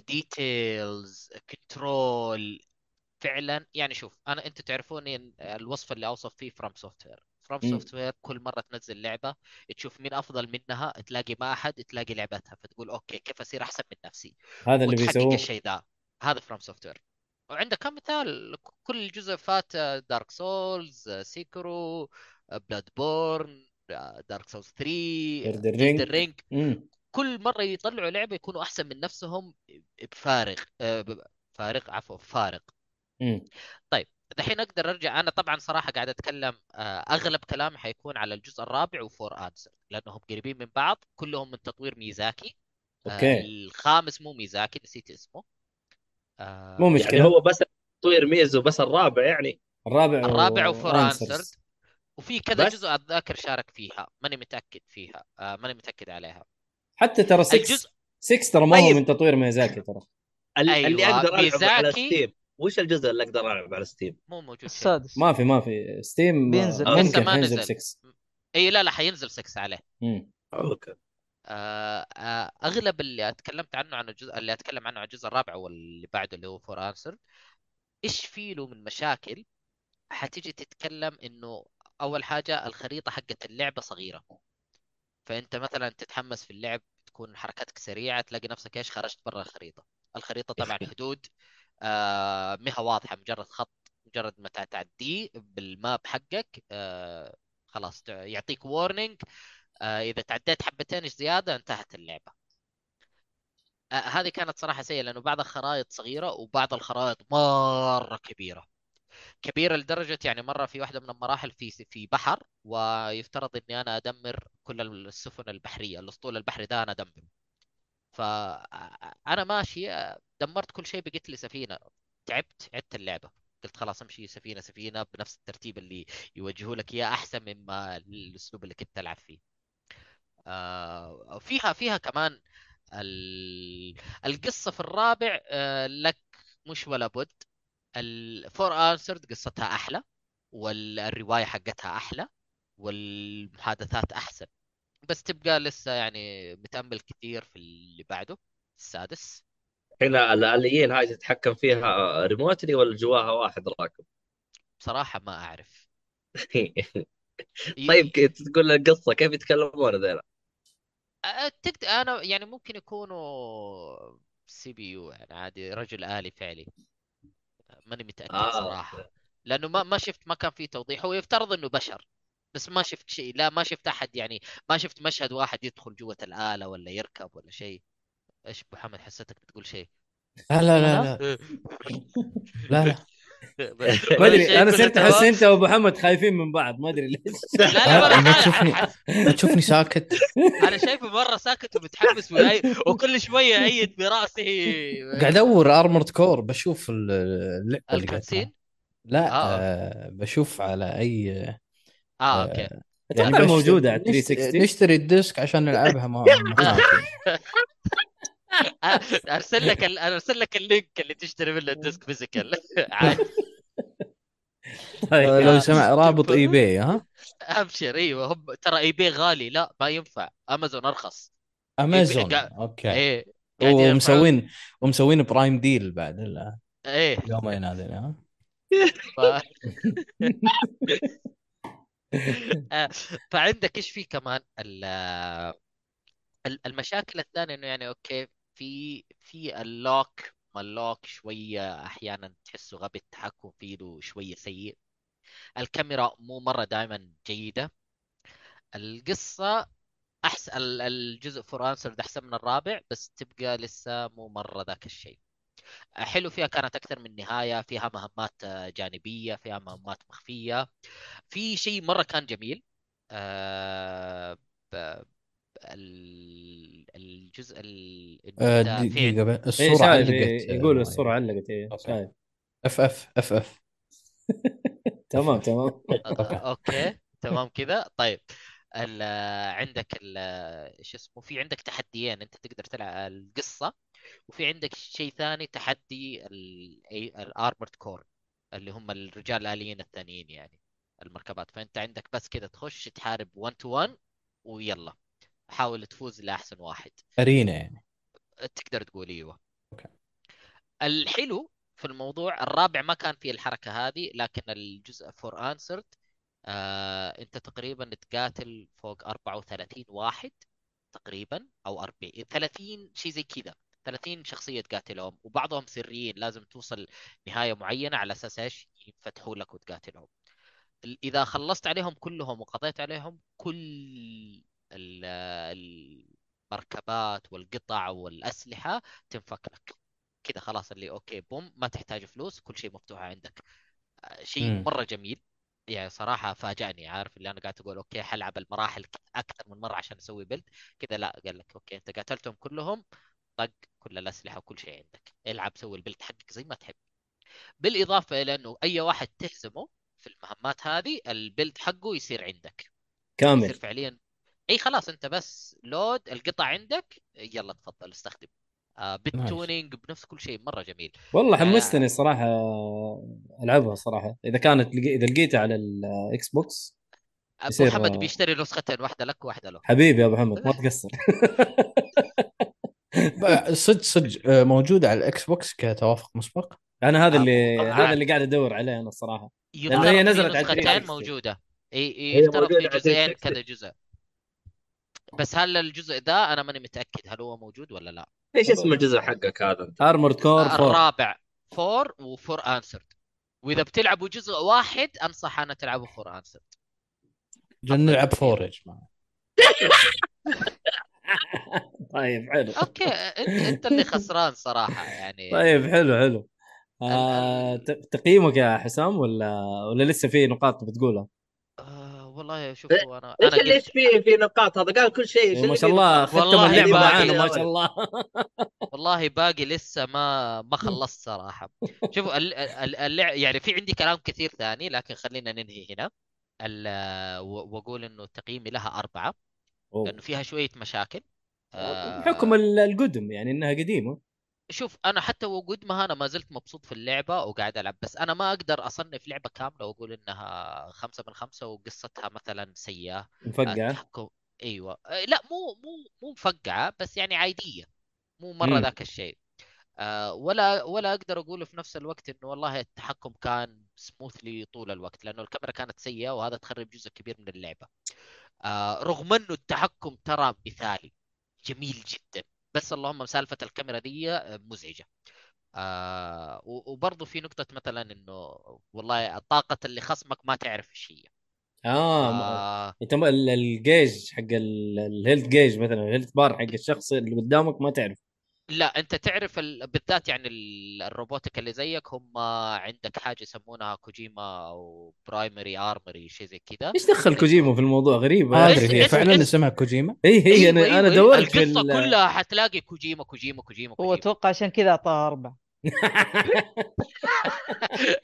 details control فعلا يعني شوف أنا أنتم تعرفوني الوصف اللي أوصف فيه FromSoftware From مم. Software كل مرة تنزل لعبة تشوف مين أفضل منها تلاقي ما أحد تلاقي لعبتها فتقول okay كيف أصير أحسن من نفسي؟ هذا اللي بيسووه. الشيء ذا هذا FromSoftware وعندك كم مثال كل جزء فات Dark Souls Sekiro Bloodborne Dark Souls 3 Elden Ring. Ring مم. كل مرة يطلعوا لعبة يكونوا أحسن من نفسهم بفارغ آه، فارغ عفوا فارق مم. دحين أقدر أرجع أنا طبعا صراحة قاعد أتكلم آه، أغلب كلامي حيكون على الجزء الرابع و For Answer لأنهم قريبين من بعض كلهم من تطوير ميزاكي آه، okay الخامس مو ميازاكي نسيت اسمه آه، مو مشكلة يعني هو بس تطوير ميازاكي بس الرابع يعني الرابع الرابع و- و For. Answer وفي كذا؟ جزء اتذكر شارك فيها ماني متأكد فيها آه، ماني متأكد عليها حتى ترى 6 الجزء 6 ترى ما هو طيب. من تطوير ميازاكي ترى ال- أيوة، اللي أقدر على ميازاكي. Steam وش الجزء اللي أقدر ألعب على Steam؟ مو موجود السادس. ما في ما في. Steam بينزل. آه، لسه ممكن ما حينزل نزل. 6 إي لا لا حينزل 6 عليه. مم. okay. آه، آه، أغلب اللي أتكلمت عنه عن الجزء اللي أتكلم عنه عن الجزء الرابع واللي بعده اللي هو For Answer إيش في له من مشاكل؟ حتيجي تتكلم إنه أول حاجة الخريطة حقت اللعبة صغيرة. فأنت مثلا تتحمس في اللعب تكون حركاتك سريعة تلاقي نفسك إيش خرجت برا الخريطة. الخريطة طبعا حدود. آه مها واضحة مجرد خط مجرد ما تعديه بالماب حقك آه خلاص يعطيك وورنينج آه إذا تعديت حبتين زيادة انتهت اللعبة. آه هذه كانت صراحة سيئة لأنه بعض الخرائط صغيرة وبعض الخرائط مرة كبيرة. كبيرة لدرجة يعني مرة في واحدة من المراحل في في بحر ويفترض إني أنا أدمر كل السفن البحرية الأسطول البحري ده أنا أدمره. فانا ماشي دمرت كل شيء بقيت لي سفينة. تعبت عدت اللعبة. قلت خلاص امشي سفينة سفينة بنفس الترتيب اللي يوجهوا لك إياه أحسن مما الأسلوب اللي كنت العب فيه. آه، فيها فيها كمان ال... القصة في الرابع آه، لك مش ولا بد. الفور انسرد قصتها أحلى والرواية حقتها أحلى والمحادثات أحسن. بس تبقى لسه يعني متامل كثير في اللي بعده السادس. هنا الآليين هاي تتحكم فيها remotely ولا جواها واحد راكب؟ بصراحة ما أعرف. طيب تقول القصة كيف يتكلمون؟ أه، تكت... أنا يعني ممكن يكونوا CPU يعني عادي رجل آلي فعلي. ماني متأكد آه، صراحة. لأنه ما ما شفت ما كان في توضيح. هو يفترض إنه بشر. بس ما شفت شيء لا ما شفت أحد يعني ما شفت مشهد واحد يدخل جوة الآلة ولا يركب ولا شيء. إيش أبو حمد حسيتك بتقول شيء؟ لا لا لا لا. لا لا. ما أدري أنا صرت أحس أنت وأبو محمد خايفين من بعض ما أدري ليش. لا لا ما. تشوفني لا تشوفني ساكت. أنا شايفه مرة ساكت ومتحمس وكل شوية ايد برأسي. قاعد أدور Armored Core بشوف ال- اللعبة ال cutscene؟ لا آه. آه بشوف على اي آه okay. أتوقع بشتري- موجودة على نشت- 360 نشتري ال disc عشان نلعبها ما. أرسل لك ال- أرسل لك ال link اللي تشتري منه ال disc physical عادي. طيب. لو سمع رابط eBay ها؟ أبشر إيوه. هم ترى eBay غالي. لا ما ينفع. امازون أرخص. Amazon okay. إيه ومسوين ومسوين Prime deal بعد ال- إيه. اليومين هذين ها. آه، فعندك إيش في كمان؟ ال- ال- المشاكل الثانية إنه يعني okay في في ال lock ما ال lock شوية أحيانا تحسه غبي التحكم فيه شوية سيء. الكاميرا مو مرة دائما جيدة. القصة احسن ال- الجزء For Answer أحسن من الرابع بس تبقى لسه مو مرة ذاك الشيء. حلو فيها كانت أكثر من نهاية فيها مهمات آه، جانبية فيها مهمات مخفية. في شيء مرة كان جميل آه، الجزء ال- آه، بس، إيه الصورة شايف علقت إيه، يقول الصورة علقت إيه okay. شايف أف أف أف أف. تمام تمام. okay. okay. تمام كذا طيب ال- عندك ال- شو اسمه في عندك تحديين أنت تقدر تلعب القصة. وفي عندك شيء ثاني تحدي ال Armored Core اللي هم الرجال الآليين الثانيين يعني المركبات. فأنت عندك بس كذا تخش تحارب 1 to 1 ويلا. حاول تفوز لأحسن واحد. arena يعني. تقدر تقول أيوه. okay. الحلو في الموضوع الرابع ما كان فيه الحركة هذه لكن الجزء For Answer آه أنت تقريبا تقاتل فوق 34 واحد تقريبا أو 40 30 شيء زي كذا. 30 شخصية تقاتلهم وبعضهم سريين لازم توصل نهاية معينة على أساس إيش؟ ينفتحوا لك وتقاتلهم. إذا خلصت عليهم كلهم وقضيت عليهم كل ال- المركبات والقطع والأسلحة تنفك لك. كذا خلاص اللي okay boom ما تحتاج فلوس كل شيء مفتوح عندك. آه، شيء. مرة جميل. يعني صراحة فاجأني عارف؟ اللي أنا قاعد أقول okay حلعب المراحل أكثر من مرة عشان أسوي build كذا لا قال لك okay أنت قاتلتهم كلهم طق كل الأسلحة وكل شيء عندك. العب سوي ال build حقك زي ما تحب. بالإضافة إلى أنه أي واحد تهزمه في المهمات هذه ال build حقه يصير عندك. يصير كامل فعليا. إي خلاص أنت بس load القطع عندك. يلا تفضل استخدم. آه بال tuning بنفس كل شيء مرة جميل. والله آه. حمستني صراحة ألعبها صراحة. إذا كانت لقي- إذا لقيتها على ال Xbox أبو يصير- محمد بيشتري نسختين واحدة لك وواحدة له. حبيبي يا أبو محمد ما تقصر. صدق صدق آه، موجودة على ال Xbox كتوافق مسبق. أنا هذا أبو- اللي طبعاً. هذا اللي قاعد أدور عليه أنا الصراحة. يفترض هي في نزلت على نسختين 360. موجودة. إي يفترض في جزئين 360. كذا جزء. بس هل الجزء ده أنا ماني متأكد هل هو موجود ولا لا. إيش اسم الجزء حقك هذا؟ انت؟ Armored Core 4 الرابع four و For Answer وإذا بتلعبوا جزء واحد أنصح أنا تلعبوا For Answer جن نلعب four يا جماعة. طيب حلو. okay انت أنت اللي خسران صراحة يعني. طيب حلو حلو. آه ت- تقييمك يا حسام ولا ولا لسه في نقاط بتقولها؟ آه والله شوفوا أنا إيش اللي إيش فيه في نقاط؟ هذا قال كل شيء ما شاء الله؟ ختم والله اللعبة باقي معانا ما. شاء الله. والله باقي لسه ما ما خلصت صراحة. شوفوا ال- ال- اللع... يعني في عندي كلام كثير ثاني لكن خلينا ننهي هنا. وأقول إنه تقييمي لها أربعة. أوه. لأنه فيها شوية مشاكل. آه، بحكم ال- القدم يعني إنها قديمة. شوف أنا حتى وجود ما أنا ما زلت مبسوط في اللعبة وقاعد ألعب بس أنا ما أقدر أصنف لعبة كاملة وأقول إنها خمسة من خمسة وقصتها مثلا سيئة. مفقعة؟ التحكم أيوه. آه، لا مو مو مو مفقعة بس يعني عادية. مو مرة. ذاك الشيء. آه ولا ولا أقدر أقول في نفس الوقت إنه والله التحكم كان smoothly طول الوقت لأنه الكاميرا كانت سيئة وهذا تخرب جزء كبير من اللعبة. آه رغم إنه التحكم ترى مثالي جميل جدا. بس اللهم سالفة الكاميرا دي آه، مزعجة. آه وبرضه في نقطة مثلا إنه والله طاقة اللي خصمك ما تعرف إيش هي. آه, آه. أنت الجيج حق ال- ال health gauge مثلا ال health bar حق الشخص اللي قدامك ما تعرف. لا أنت تعرف ال... بالذات يعني ال- الروبوتك اللي زيك هم عندك حاجة يسمونها كوجيما أو primary armor شيء زي كذا. إيش دخل كوجيما في الموضوع؟ غريبه ما إيش- ادري هي فعلا اسمها كوجيما؟ اي هي أيوة أنا أيوة أنا أيوة. دورت في القصة ال- كلها حتلاقي كوجيما كوجيما كوجيما هو أتوقع عشان كذا اعطاها أربعة.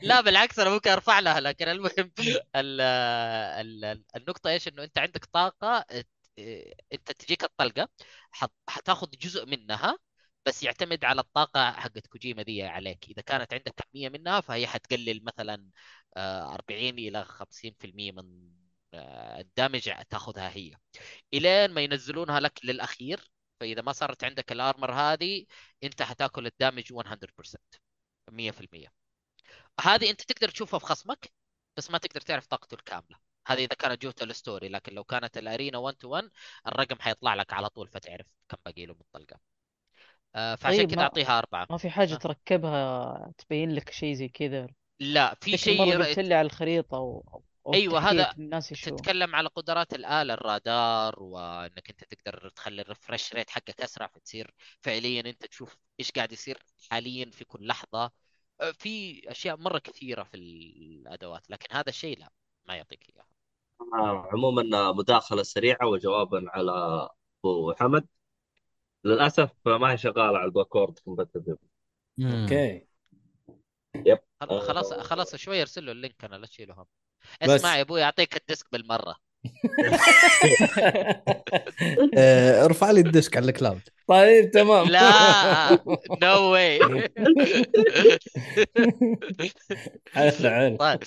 لا بالعكس أنا ممكن أرفع لها لكن المهم ال ال النقطة إيش؟ إنه أنت عندك طاقة أنت تجيك الطلقة حت- حتاخذ جزء منها بس يعتمد على الطاقة حقت كوجيما دي عليك. إذا كانت عندك كميه منها فهي حتقلل مثلا آه، 40 إلى 50% من آه، الدامج تاخذها هي. إلين ما ينزلونها لك للأخير فإذا ما صارت عندك الارمر هذه أنت حتأكل الدامج 100% 100% هذه أنت تقدر تشوفها في خصمك بس ما تقدر تعرف طاقته الكاملة. هذه إذا كانت جوه ال story لكن لو كانت ال arena 1 to 1 الرقم حيطلع لك على طول فتعرف كم باقي له من الطاقة. آه، فعشان طيب، كذا ما- أعطيها أربعة. ما في حاجة آه. تركبها تبين لك شيء زي كذا؟ لا في شيء قلت لي على الخريطة و... أيوة، هذا شو تتكلم على قدرات الآلة الرادار وإنك أنت تقدر تخلي ال refresh rate حقك أسرع فتصير فعليا أنت تشوف إيش قاعد يصير حاليا في كل لحظة. آه، في أشياء مرة كثيرة في الأدوات لكن هذا الشيء لا ما يعطيك إياها. آه، عموما مداخلة سريعة وجوابا على أبو حمد. للأسف ما هي شغالة على ال backward compatible مم. أوكي. خل- خلاص خلاص شوي ارسل له ال link أنا لا تشيله هم. اسمع يا أبوي أعطيك ال disc بالمرة. آه، ارفع لي ال disc على ال cloud. طيب تمام. لا no way طيب.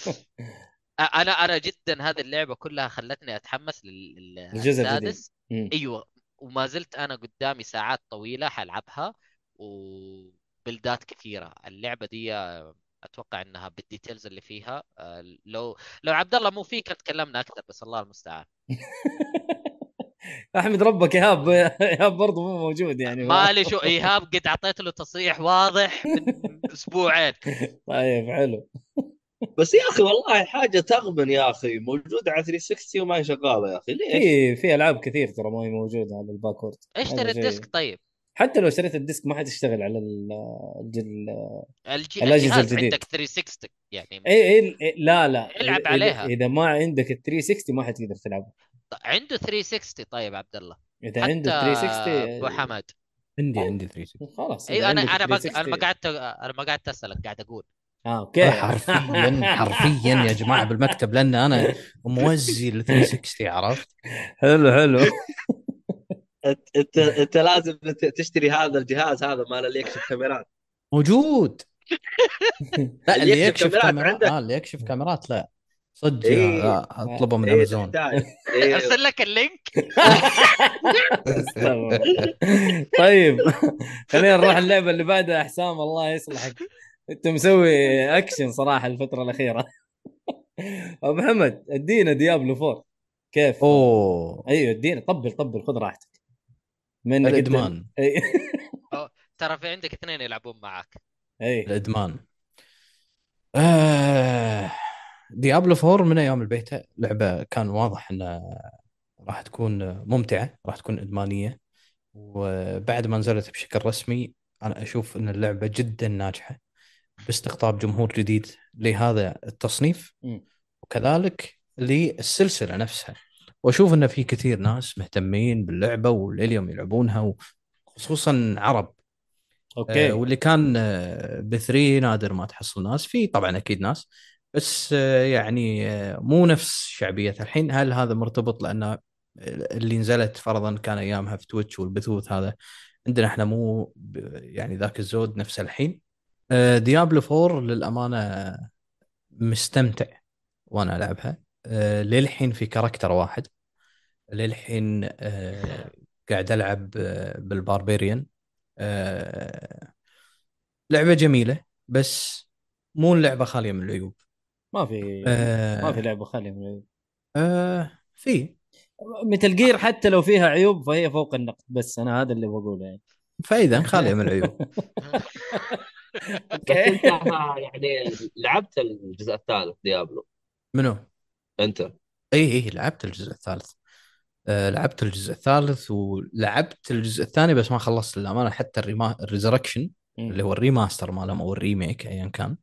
أنا أنا جدا هذه اللعبة كلها خلتني أتحمس لل- الجزء الجديد. للسادس مم. أيوه. وما زلت أنا قدامي ساعات طويلة حلعبها و build ات كثيرة. اللعبة دي أتوقع إنها بال details اللي فيها آه، لو لو عبد الله مو فيه كان تكلمنا أكثر بس الله المستعان. أحمد ربك إيهاب إيهاب برضه مو موجود يعني. مالي شو إيهاب قد أعطيت له تصريح واضح من أسبوعين. طيب حلو. بس يا أخي والله حاجة تغبن يا أخي موجودة على 360 وما هي شغالة يا أخي ليش؟ في في ألعاب كثير ترى ما هي موجودة على ال backward. اشتري. ال disc طيب؟ حتى لو اشتريت ال disc ما حتشتغل على ال- الجل الجي... الأجهزة الجهاز الجديد. عندك 360 يعني. اي اي إي- لا لا. العب إذا- عليها. إذا ما عندك ال 360 ما حتقدر تلعبها. عنده 360 طيب عبد الله. إذا عنده 360 أبو حمد. عندي عندي 360 خلاص أيوه أنا أنا بق... 360 أنا ما قعدت أنا ما قعدت أسألك قاعد أقول. أوكي حرفيا حرفيا يا جماعة بالمكتب لأن أنا موزي ال 360 عرفت؟ حلو حلو أنت أنت, لازم تشتري هذا الجهاز هذا مال اللي يكشف كاميرات موجود لا اللي يكشف كاميرات. آه اللي يكشف كاميرات لا صدق إيه. لا أطلبه من إيه، امازون تحتاج. إيه. أرسل لك ال link طيب خلينا نروح اللعبة اللي بعدها حسام الله يصلحك انت مسوي اكشن صراحة الفترة الأخيرة. أبو محمد ادينا Diablo 4 كيف؟ أوه. أيوه ادينا طبل طبل خذ راحتك. من الإدمان. أي. ترى في عندك اثنين يلعبون معك أي. الإدمان. آه ديابلو 4 من أيام البيتا لعبة كان واضح انها راح تكون ممتعة راح تكون إدمانية. وبعد ما نزلت بشكل رسمي أنا أشوف إن اللعبة جدا ناجحة. باستقطاب جمهور جديد لهذا التصنيف. وكذلك للسلسلة نفسها. وأشوف إن في كثير ناس مهتمين باللعبة واليوم يلعبونها وخصوصا عرب. أوكي. آه، واللي كان آه، ب three نادر ما تحصل ناس. في طبعا أكيد ناس بس آه، يعني آه، مو نفس شعبيه الحين هل هذا مرتبط لأن اللي نزلت فرضا كان أيامها في Twitch والبثوث هذا؟ عندنا إحنا مو يعني ذاك الزود نفس الحين. آه، Diablo 4 للأمانة مستمتع وأنا ألعبها. آه، للحين في character واحد. للحين آه، قاعد ألعب آه، بالباربيريان. آه، لعبة جميلة بس مو اللعبه خالية من العيوب. ما في آه، ما في لعبة خالية من العيوب. آه، في. مثل جير حتى لو فيها عيوب فهي فوق النقد بس أنا هذا اللي بقوله يعني. فإذا خالية من العيوب. بس أنت يعني لعبت الجزء الثالث ديابلو منو؟ أنت إي إي لعبت الجزء الثالث آه لعبت الجزء الثالث ولعبت الجزء الثاني بس ما خلصت للأمانة حتى ال rema... ال Resurrection. اللي هو ال remaster مالهم أو ال remake ايا كان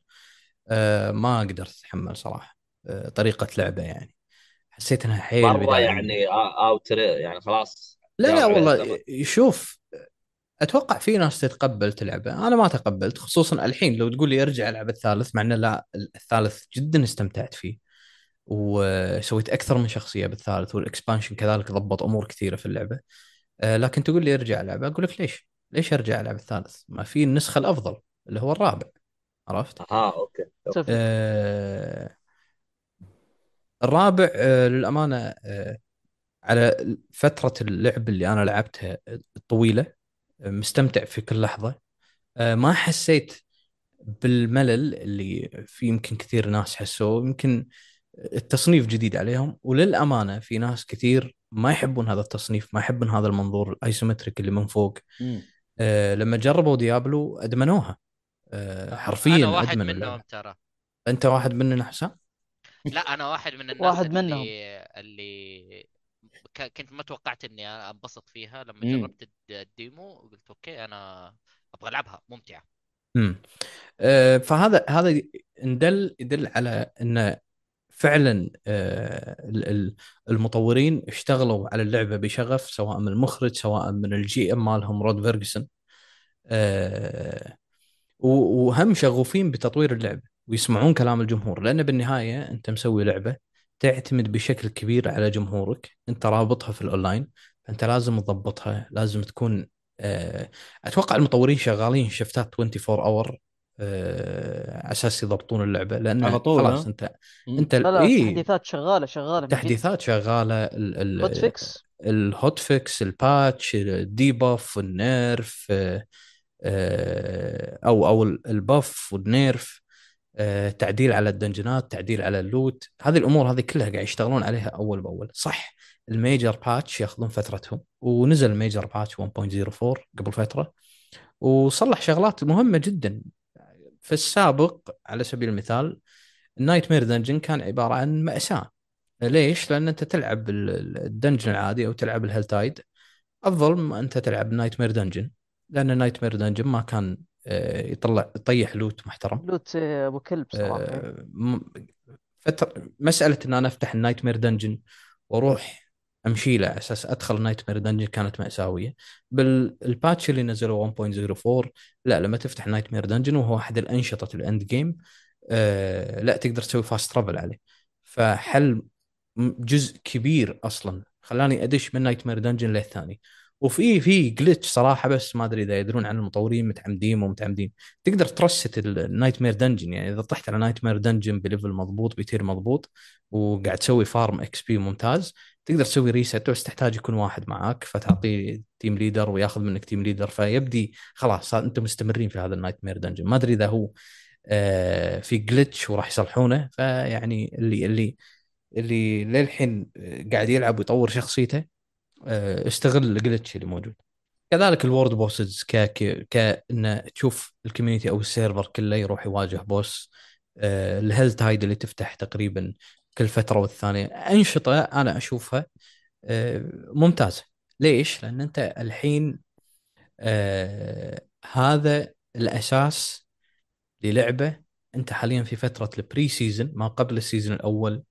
آه ما قدرت أتحمل صراحة آه طريقة لعبه يعني حسيت إنها حيل مرة. يعني out يعني خلاص لا لا والله. شوف أتوقع في ناس تتقبل تلعبه. أنا ما تقبلت خصوصا الحين لو تقول لي أرجع ألعب الثالث مع إنه لا الثالث جدا استمتعت فيه. وسويت أكثر من شخصية بالثالث وال expansion كذلك ضبط أمور كثيرة في اللعبة. آه، لكن تقول لي أرجع ألعب أقول لك ليش؟ ليش أرجع ألعب الثالث؟ ما في النسخة الأفضل اللي هو الرابع. عرفت؟ آه أوكي. آه الرابع آه للأمانة آه على فترة اللعب اللي أنا لعبتها الطويله مستمتع في كل لحظة آه ما حسيت بالملل اللي في يمكن كثير ناس حسوه يمكن التصنيف جديد عليهم وللأمانة في ناس كثير ما يحبون هذا التصنيف ما يحبون هذا المنظور ال isometric اللي من فوق. آه لما جربوا Diablo أدمنوها آه حرفيا أنا واحد ادمنوا منهم اللعبة. ترى أنت واحد مننا حسام لا أنا واحد من الناس واحد اللي منهم. اللي كنت ما توقعت إني أنبسط فيها لما مم. جربت ال de- ال demo قلت أوكي أنا أبغى ألعبها ممتعة. امم آه فهذا هذا ندل يدل على إن فعلا ال- المطورين اشتغلوا على اللعبة بشغف سواء من المخرج سواء من ال GM مالهم Rod Fergusson. و- وهم شغوفين بتطوير اللعبة ويسمعون كلام الجمهور لأن بالنهاية أنت مسوي لعبة تعتمد بشكل كبير على جمهورك انت رابطها في الأونلاين فأنت لازم تضبطها لازم تكون آه، أتوقع المطورين شغالين شفتات 24 hour آه، على أساس يضبطون اللعبة لأن على طول، خلاص؟ أنت. أنت لا لا إيه، التحديثات شغالة شغالة. تحديثات شغالة ال- ال- هوت فيكس الهوت فيكس الباتش الديباف النيرف أو أو الباف والنيرف تعديل على الدنجنات تعديل على ال loot. هذه الأمور هذه كلها قاعد يشتغلون عليها أول بأول. صح ال major patch ياخذون فترتهم ونزل ال major patch 1.04 قبل فترة وصلح شغلات مهمة جدا. في السابق على سبيل المثال ال Nightmare Dungeon كان عبارة عن مأساة. ليش؟ لأن أنت تلعب ال- ال- ال dungeon العادي أو تلعب ال Helltide افضل ما أنت تلعب Nightmare Dungeon لأن Nightmare Dungeon ما كان آه، يطلع يطيح loot محترم. loot آه، أبو كلب صراحة. آه، م- فتر... مسألة إن أنا أفتح ال Nightmare Dungeon وأروح أمشي له على أساس أدخل ال Nightmare Dungeon كانت مأساوية. بال patch اللي نزلوا 1.04 لا لما تفتح Nightmare Dungeon وهو أحد الأنشطة ال end game آه لا تقدر تسوي fast travel عليه. فحل جزء كبير أصلا خلاني أدش من Nightmare Dungeon للثاني. وفي في glitch صراحة بس ما أدري إذا يدرون عن المطورين متعمدين مو متعمدين. تقدر ت reset ال Nightmare Dungeon يعني إذا طحت على Nightmare Dungeon ب level مضبوط ب tier مضبوط وقاعد تسوي farm XP ممتاز تقدر تسوي reset بس تحتاج يكون واحد معاك فتعطيه team leader وياخذ منك team leader فيبدي خلاص أنتم مستمرين في هذا ال Nightmare Dungeon ما أدري إذا هو آه، في glitch وراح يصلحونه فيعني اللي اللي اللي للحين قاعد يلعب ويطور شخصيته آه، استغل ال glitch اللي موجود. كذلك ال world bosses ك ك كأن تشوف ال community أو ال server كله يروح يواجه boss. آه، ال Helltide اللي تفتح تقريبا كل فترة والثانية. أنشطة أنا أشوفها آه، ممتازة. ليش؟ لأن أنت الحين آه، هذا الأساس للعبة. أنت حاليا في فترة ال pre-season ما قبل السيزون الأول.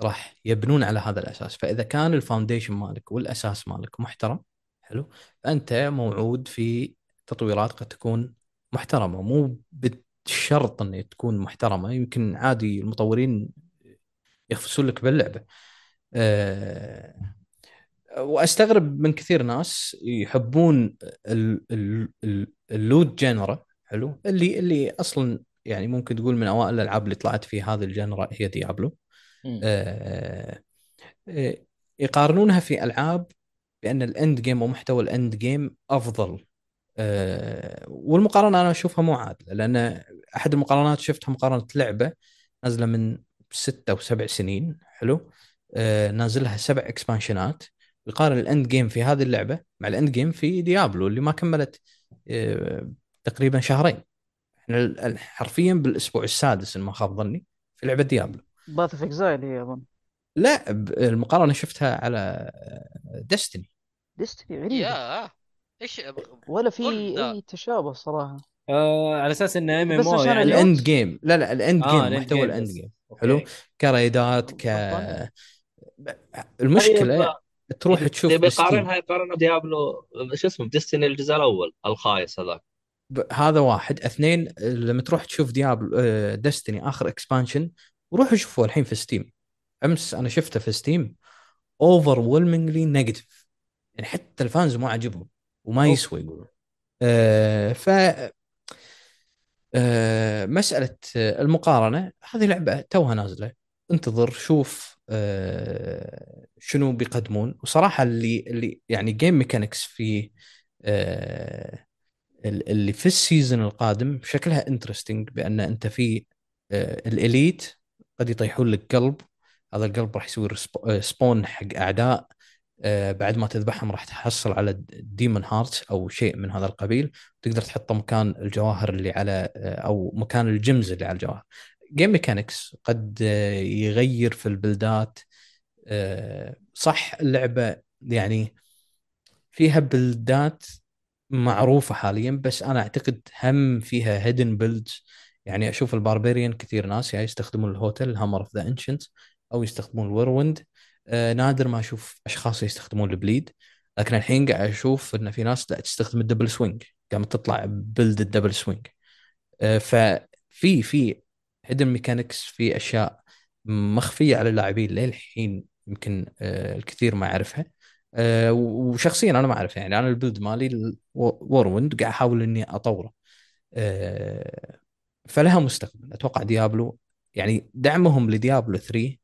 راح يبنون على هذا الأساس. فإذا كان ال foundation مالك والأساس مالك محترم حلو فأنت موعود في تطويرات قد تكون محترمة. مو بالشرط إن تكون محترمة يمكن عادي المطورين يخفسون لك باللعبة. أه وأستغرب من كثير ناس يحبون ال- ال- ال- اللود جنرا حلو اللي اللي أصلا يعني ممكن تقول من أوائل الألعاب اللي طلعت في هذه الجنرا هي ديابلو. آه، آه، يقارنونها في ألعاب بأن ال end game ومحتوى ال end game أفضل. آه، والمقارنة أنا أشوفها مو عادلة لأن أحد المقارنات شفتها مقارنة لعبة نازلة من ستة أو سبع سنين حلو؟ آه، نازلها سبع اكسبانشنات يقارن ال end game في هذه اللعبة مع ال end game في Diablo اللي ما كملت آه، تقريبا شهرين. إحنا حرفيا بالأسبوع السادس إن ما خاب ظني في لعبة ديابلو. باث اوف اكزايل هي أظن. لا المقارنة شفتها على ديستني ديستني غريبة. يا إيش ولا في. أي تشابه صراحة. آه على أساس إنه ام ام أو يعني؟ الاند جيم لا لا الاند آه، جيم الإند محتوى الاند. جيم. حلو؟ كريدات ك المشكلة طيب تروح تشوف تبي يقارنها يقارنها ديابلو شو اسمه ديستني الجزء الأول الخايس هذاك. هذا واحد. اثنين لما تروح تشوف Diablo Destiny آخر expansion وروحوا شوفوا الحين في Steam أمس أنا شفته في Steam overwhelmingly negative يعني حتى ال fans مو عاجبهم وما. يسوى يقولون. آه ف آه مسألة آه، المقارنة هذه لعبة توها نازلة. انتظر شوف آه شنو بيقدمون. وصراحة اللي اللي يعني game mechanics في آه ال- اللي في ال season القادم شكلها interesting بأن أنت في آه، ال elite قد يطيحون لك قلب. هذا القلب راح يسوي رسب- آه، spawn حق أعداء. آه، بعد ما تذبحهم راح تحصل على demon heart أو شيء من هذا القبيل. تقدر تحطه مكان الجواهر اللي على آه، أو مكان ال gems اللي على الجواهر. game mechanics قد يغير في البلدات. صح اللعبة يعني فيها بلدات معروفة حاليا بس أنا أعتقد هم فيها hidden builds يعني أشوف ال Barbarian كثير ناس يا يستخدمون ال HOTA ال Hammer of the Ancients أو يستخدمون ال Whirlwind آه نادر ما أشوف أشخاص يستخدمون ال bleed. لكن الحين قاعد أشوف إن في ناس لا تستخدم ال Double Swing قامت تطلع build ال Double Swing آه ففي في hidden mechanics في أشياء مخفية على اللاعبين للحين يمكن آه الكثير ما يعرفها وشخصيا أنا ما اعرف يعني. أنا ال build مالي Whirlwind قاعد أحاول إني أطوره. فلها مستقبل. أتوقع Diablo يعني دعمهم ل Diablo 3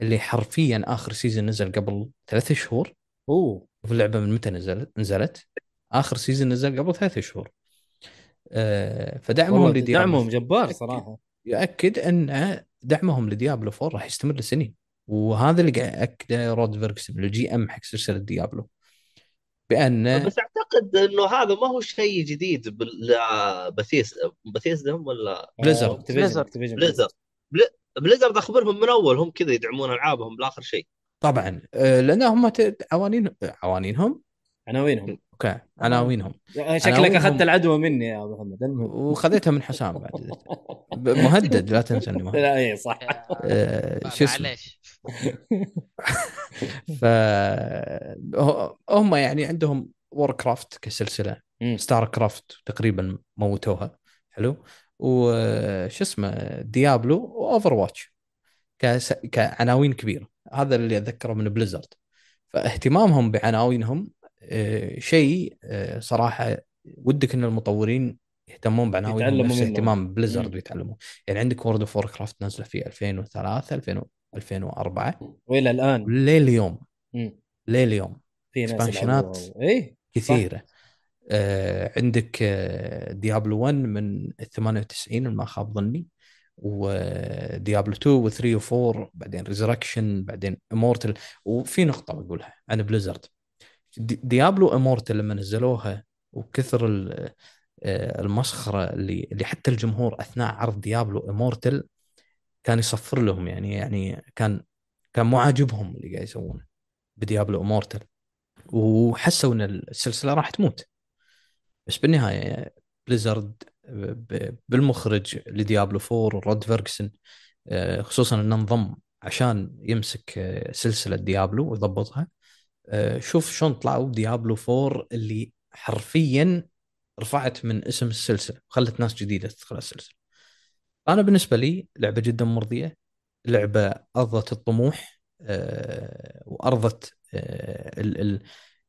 اللي حرفيا آخر season نزل قبل ثلاث شهور. أوه. وفي اللعبة من متى نزلت نزلت. آخر season نزل قبل ثلاث شهور. آه، فدعمهم ل Diablo. دعمهم جبار. صراحة. يؤكد أن دعمهم ل Diablo 4 راح يستمر لسنين. وهذا اللي قاعد ياكده Rod Fergusson ال GM حق سلسلة Diablo. بأن بس أعتقد إنه هذا ما هو شيء جديد بثيس بثيس هم ولا. Blizzard Blizzard أخبرهم من أول هم كذا يدعمون ألعابهم لآخر شيء. طبعا. آه، لأن هم عوانين عوانينهم عناوينهم أوكي. عناوينهم شكلك. أخذت العدوى مني يا أبو محمد. المهم. وخذيتها من حسام بعد. مهدد لا تنسى إني مهدد. لا اي صح. آه، شو اسمه؟ معليش. ف هم يعني عندهم Warcraft كسلسلة. StarCraft تقريبا موتوها حلو وش اسمه Diablo و Overwatch كس... كعناوين كبيرة هذا اللي أتذكره من Blizzard فاهتمامهم بعناوينهم آه، شيء آه، صراحة ودك إن المطورين يهتمون بعناوينهم يتعلموا نفس. اهتمام Blizzard مم. يتعلمون يعني عندك World of Warcraft نازلة في 2003 2000 2004 وإلى الآن لليوم. لليوم. يلعبوها. إيه كثيرة آه عندك آه Diablo 1 من 98 ما خاب ظني و Diablo 2 و3 و4 بعدين Resurrection بعدين Immortal وفي نقطة بقولها عن Blizzard دي- Diablo Immortal لما نزلوها وكثر آه، المسخرة اللي اللي حتى الجمهور أثناء عرض Diablo Immortal كان يصفر لهم يعني يعني كان كان مو عاجبهم اللي قاعد يسوونه ب Diablo Immortal وحسوا إن السلسلة راح تموت. بس بالنهاية Blizzard بالمخرج ل Diablo 4 Rod Fergusson آه، خصوصا إنه انضم عشان يمسك آه، سلسلة Diablo ويضبطها. آه، شوف شلون طلعوا Diablo 4 اللي حرفيا رفعت من اسم السلسلة وخلت ناس جديدة تدخل السلسلة. أنا بالنسبة لي لعبة جدا مرضية لعبة أرضت الطموح آه، وأرضت آه، ال- ال-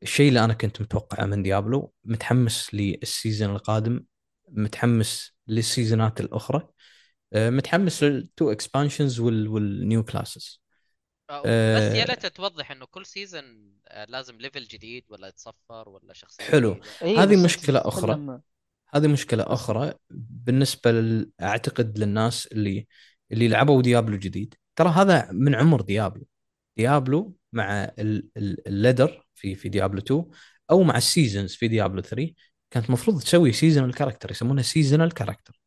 الشيء اللي أنا كنت متوقعه من Diablo متحمس لل season القادم متحمس للسيزونات الأخرى آه، متحمس لل two expansions و ال new classes بس يا ليت توضح إنه كل season لازم level جديد ولا يتصفر ولا شخصية حلو. إيه، هذه أخرى. تتكلم- هذه مشكلة أخرى بالنسبة لل... أعتقد للناس اللي اللي لعبوا Diablo جديد. ترى هذا من عمر Diablo. Diablo مع ال- ال- ال ladder في في Diablo 2 أو مع ال seasons في Diablo 3 كانت المفروض تسوي seasonal character يسمونه seasonal character.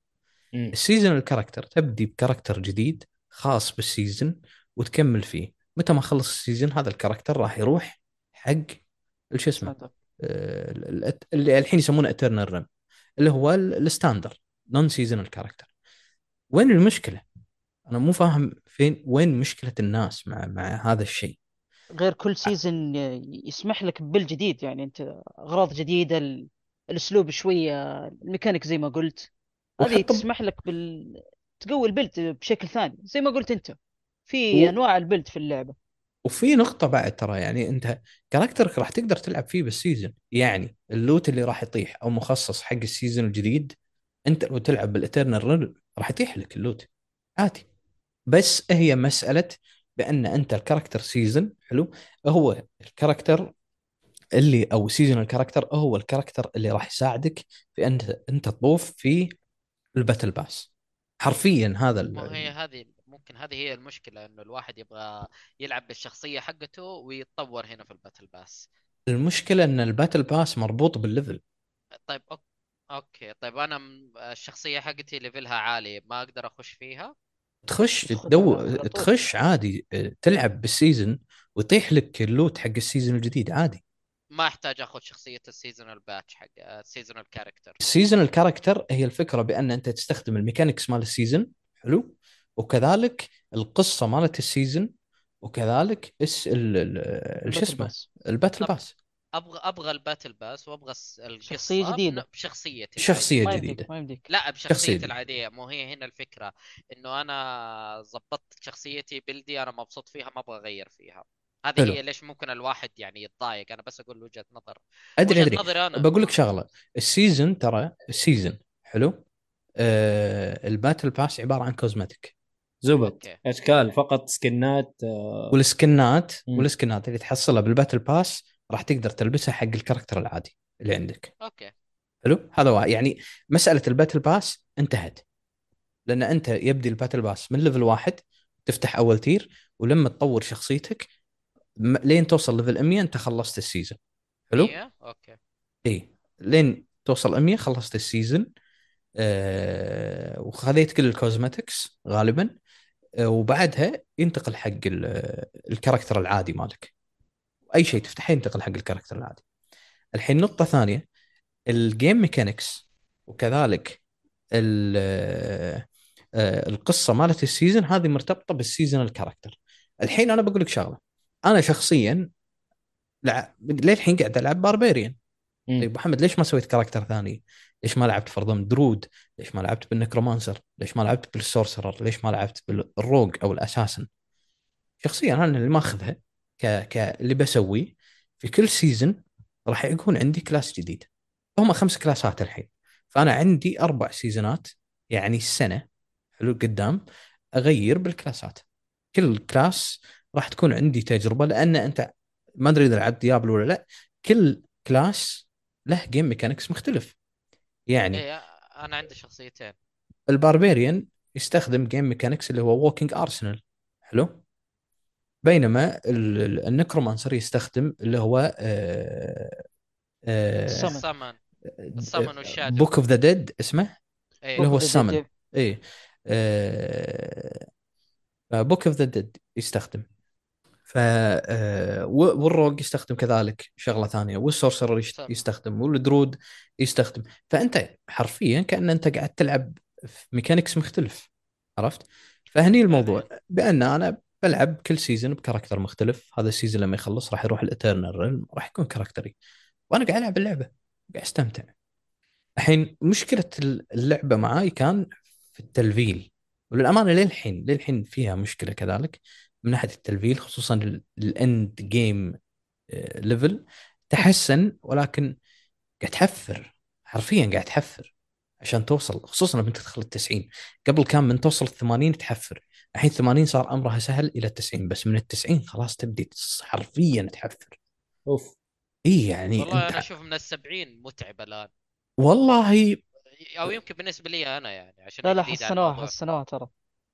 ال seasonal character تبدي ب character جديد خاص بال season وتكمل فيه. متى ما خلص ال season هذا ال character راح يروح حق شو اسمه؟ آه، ال- ال- اللي الحين يسمونه eternal realm اللي هو ال- ال standard non-seasonal character وين المشكلة؟ أنا مو فاهم فين وين مشكلة الناس مع مع هذا الشيء؟ غير كل season يسمح لك ب build جديد يعني أنت أغراض جديدة ال- الأسلوب شوية الميكانيك زي ما قلت. هذه تسمح لك بال تقوي ال build بشكل ثاني زي ما قلت أنت. في و- أنواع ال build في اللعبة. وفي نقطة بعد ترى يعني أنت character ك راح تقدر تلعب فيه بال season يعني ال loot اللي راح يطيح أو مخصص حق ال season الجديد أنت لو تلعب بال eternal realm راح يطيح لك ال loot. عادي. بس هي مسألة بأن أنت ال character season حلو؟ هو ال character اللي أو season ال character هو ال character اللي راح يساعدك في أن أنت تطوف في ال battle pass حرفيا هذا ما هي هذه ممكن هذه هي المشكلة إنه الواحد يبغى يلعب بالشخصية حقته ويتطور هنا في ال battle pass. المشكلة إن ال battle pass مربوط بال level. طيب okay. طيب أنا م- الشخصية حقتي level ها عالي ما أقدر أخش فيها؟ تخش تدخل تدو على طول. تخش عادي آه، تلعب بال season ويطيح لك ال loot حق ال season الجديد عادي. ما أحتاج أخذ شخصية ال seasonal patch حق ال seasonal character ال season ال character هي الفكرة بأن أنت تستخدم ال mechanics مال ال season حلو؟ وكذلك القصة مالت ال season وكذلك اس ال ال- شو ال battle اسمه. ال battle pass. أبغى أبغى ال battle pass وأبغى القصة شخصية جديدة. بن- بشخصيتي شخصية ما جديدة. ما يمديك. لا بشخصيتي دي. العادية. مو هي هنا الفكرة إنه أنا ضبطت شخصيتي build ي أنا مبسوط فيها ما أبغى أغير فيها. هذه حلو. هي ليش ممكن الواحد يعني يتضايق. أنا بس أقول وجهة نظر. أدري وجهة أدري. نظري أنا. بقول لك شغلة. ال season ترى ال season حلو؟ آه ال battle pass عبارة عن cosmetic زبد okay. أشكال فقط سكنات آه، والسكنات مم. والسكنات اللي تحصلها بال battle pass راح تقدر تلبسها حق ال character العادي اللي عندك. okay. حلو؟ هذا وا- يعني مسألة ال battle pass انتهت. لأن أنت يبدي ال battle pass من level واحد تفتح أول tier ولما تطور شخصيتك لين توصل level 100 أنت خلصت ال season حلو؟ okay. اي لين توصل 100 خلصت ال season آه وخذيت كل ال cosmetics غالبا. آه وبعدها ينتقل حق ال- ال character العادي مالك. أي شيء تفتحه ينتقل حق ال character العادي. الحين نقطة ثانية ال game mechanics وكذلك آه، القصة مالت ال season هذه مرتبطة بال season ال character الحين أنا بقول لك شغلة. أنا شخصيا لع... للحين قاعد ألعب Barbarian. طيب محمد ليش ما سويت character ثاني؟ ليش ما لعبت فرضا Druid؟ ليش ما لعبت بال Necromancer؟ ليش ما لعبت بال Sorcerer؟ ليش ما لعبت بال Rogue أو ال Assassin؟ شخصيا أنا اللي ماخذها ك... ك اللي بسويه في كل season راح يكون عندي class جديد. هم خمس class ات الحين. فأنا عندي أربع season ات يعني السنة حلو قدام أغير بال class ات. كل class راح تكون عندي تجربة لأن أنت ما أدري إذا لعبت ديابلو ولا لأ كل class له game mechanics مختلف يعني إيه أنا عندي شخصيتين. ال Barbarian يستخدم game mechanics اللي هو Walking Arsenal حلو؟ بينما ال- ال- ال Necromancer يستخدم اللي هو آه، آه، السمن. ال summon وال shadow. Book of the Dead اسمه؟ إيه. اللي هو Book of the Dead. السمن اي Book of the Dead يستخدم. ف آه، وال Rogue يستخدم كذلك شغلة ثانية وال Sorcerer. يستخدم وال Druid يستخدم. فأنت حرفيا كأن أنت قاعد تلعب في mechanics مختلف عرفت؟ فهني الموضوع. بأن أنا بلعب كل season ب character مختلف هذا ال season لما يخلص راح يروح ال Eternal Realm راح يكون character ي. وأنا قاعد ألعب اللعبة قاعد أستمتع. الحين مشكلة اللعبة معاي كان في التلفيل وللأمانة للحين للحين فيها مشكلة كذلك. من ناحية التلفيل خصوصا ال- ال end game level تحسن ولكن قاعد تحفر. حرفيا قاعد تحفر عشان توصل خصوصا لما تدخل ال 90 قبل كان من توصل ال 80 تحفر. الحين 80 صار أمرها سهل إلى 90 بس من ال 90 خلاص تبدي حرفيا تحفر. أوف. إي يعني والله أنت أنا أشوف من السبعين متعب الآن. والله أو يمكن بالنسبة لي أنا يعني عشان لا لا حسنوها. حسنوها ترى.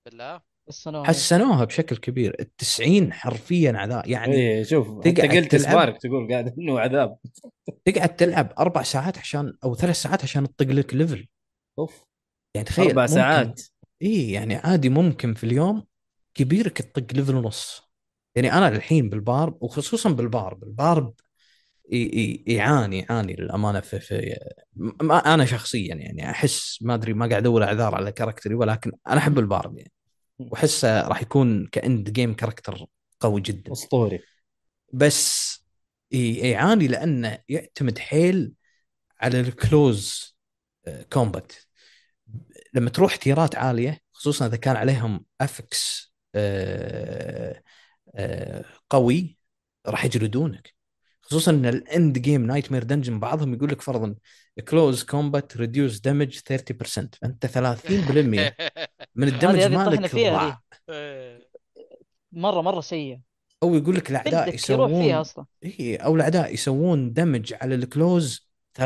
بالله؟ حسنوها حسنوها بشكل كبير. ال 90 حرفيا عذاب. يعني إيه شوف انت قلت تلعب. سبارك تقول قاعد إنه عذاب. تقعد تلعب أربع ساعات عشان أو ثلاث ساعات عشان تطق لك ليفل أوف. يعني تخيل أربع ساعات. إي يعني عادي ممكن في اليوم كبيرك تطق ليفل ونص. يعني أنا الحين بال Barb وخصوصا بال Barb. ال Barb يعاني يعاني للأمانة في, في ما أنا شخصيا يعني أحس ما أدري ما قاعد أدور اعذار على character ي ولكن أنا أحب ال Barb يعني. وأحسه راح يكون ك end game character قوي جدا. أسطوري. بس يعاني لأنه يعتمد حيل على ال close combat لما تروح tier ات عالية خصوصا إذا كان عليهم affix آه، آه، قوي راح يجلدونك. خصوصا إن ال end game nightmare dungeon بعضهم يقول لك فرضا close combat reduce damage 30% فانت 30% من ال damage مالك ضاع. مرة مرة سيء أو يقول لك الأعداء يروح فيها يسوون أصلا. اي أو الأعداء يسوون damage على ال close 30%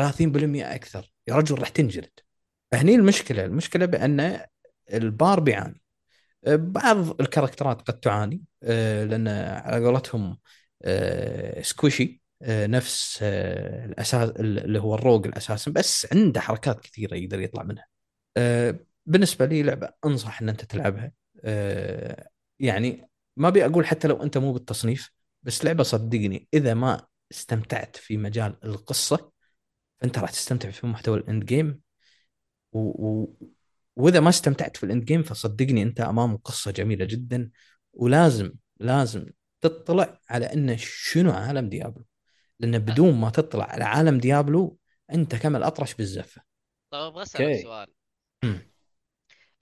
أكثر. يا رجل راح تنجلد فهني المشكلة. المشكلة بأن ال Barb يعاني. بعض ال character ات قد تعاني. آه، لأن على قولتهم آه، squishy آه، نفس آه، ال Assassin اللي هو ال Rogue ال Assassin بس عنده حركات كثيرة يقدر يطلع منها. آه، بالنسبة لي لعبة أنصح إن أنت تلعبها. آه، يعني ما أبي أقول حتى لو أنت مو بالتصنيف بس لعبة صدقني إذا ما استمتعت في مجال القصة فأنت راح تستمتع في محتوى ال end game. و... و... وإذا ما استمتعت في ال end game فصدقني أنت أمام قصة جميلة جدا. ولازم لازم تطلع على انه شنو عالم ديابلو. لأن بدون ما تطلع على عالم ديابلو أنت كالأطرش بالزفة. طيب أبغى اسالك. سؤال.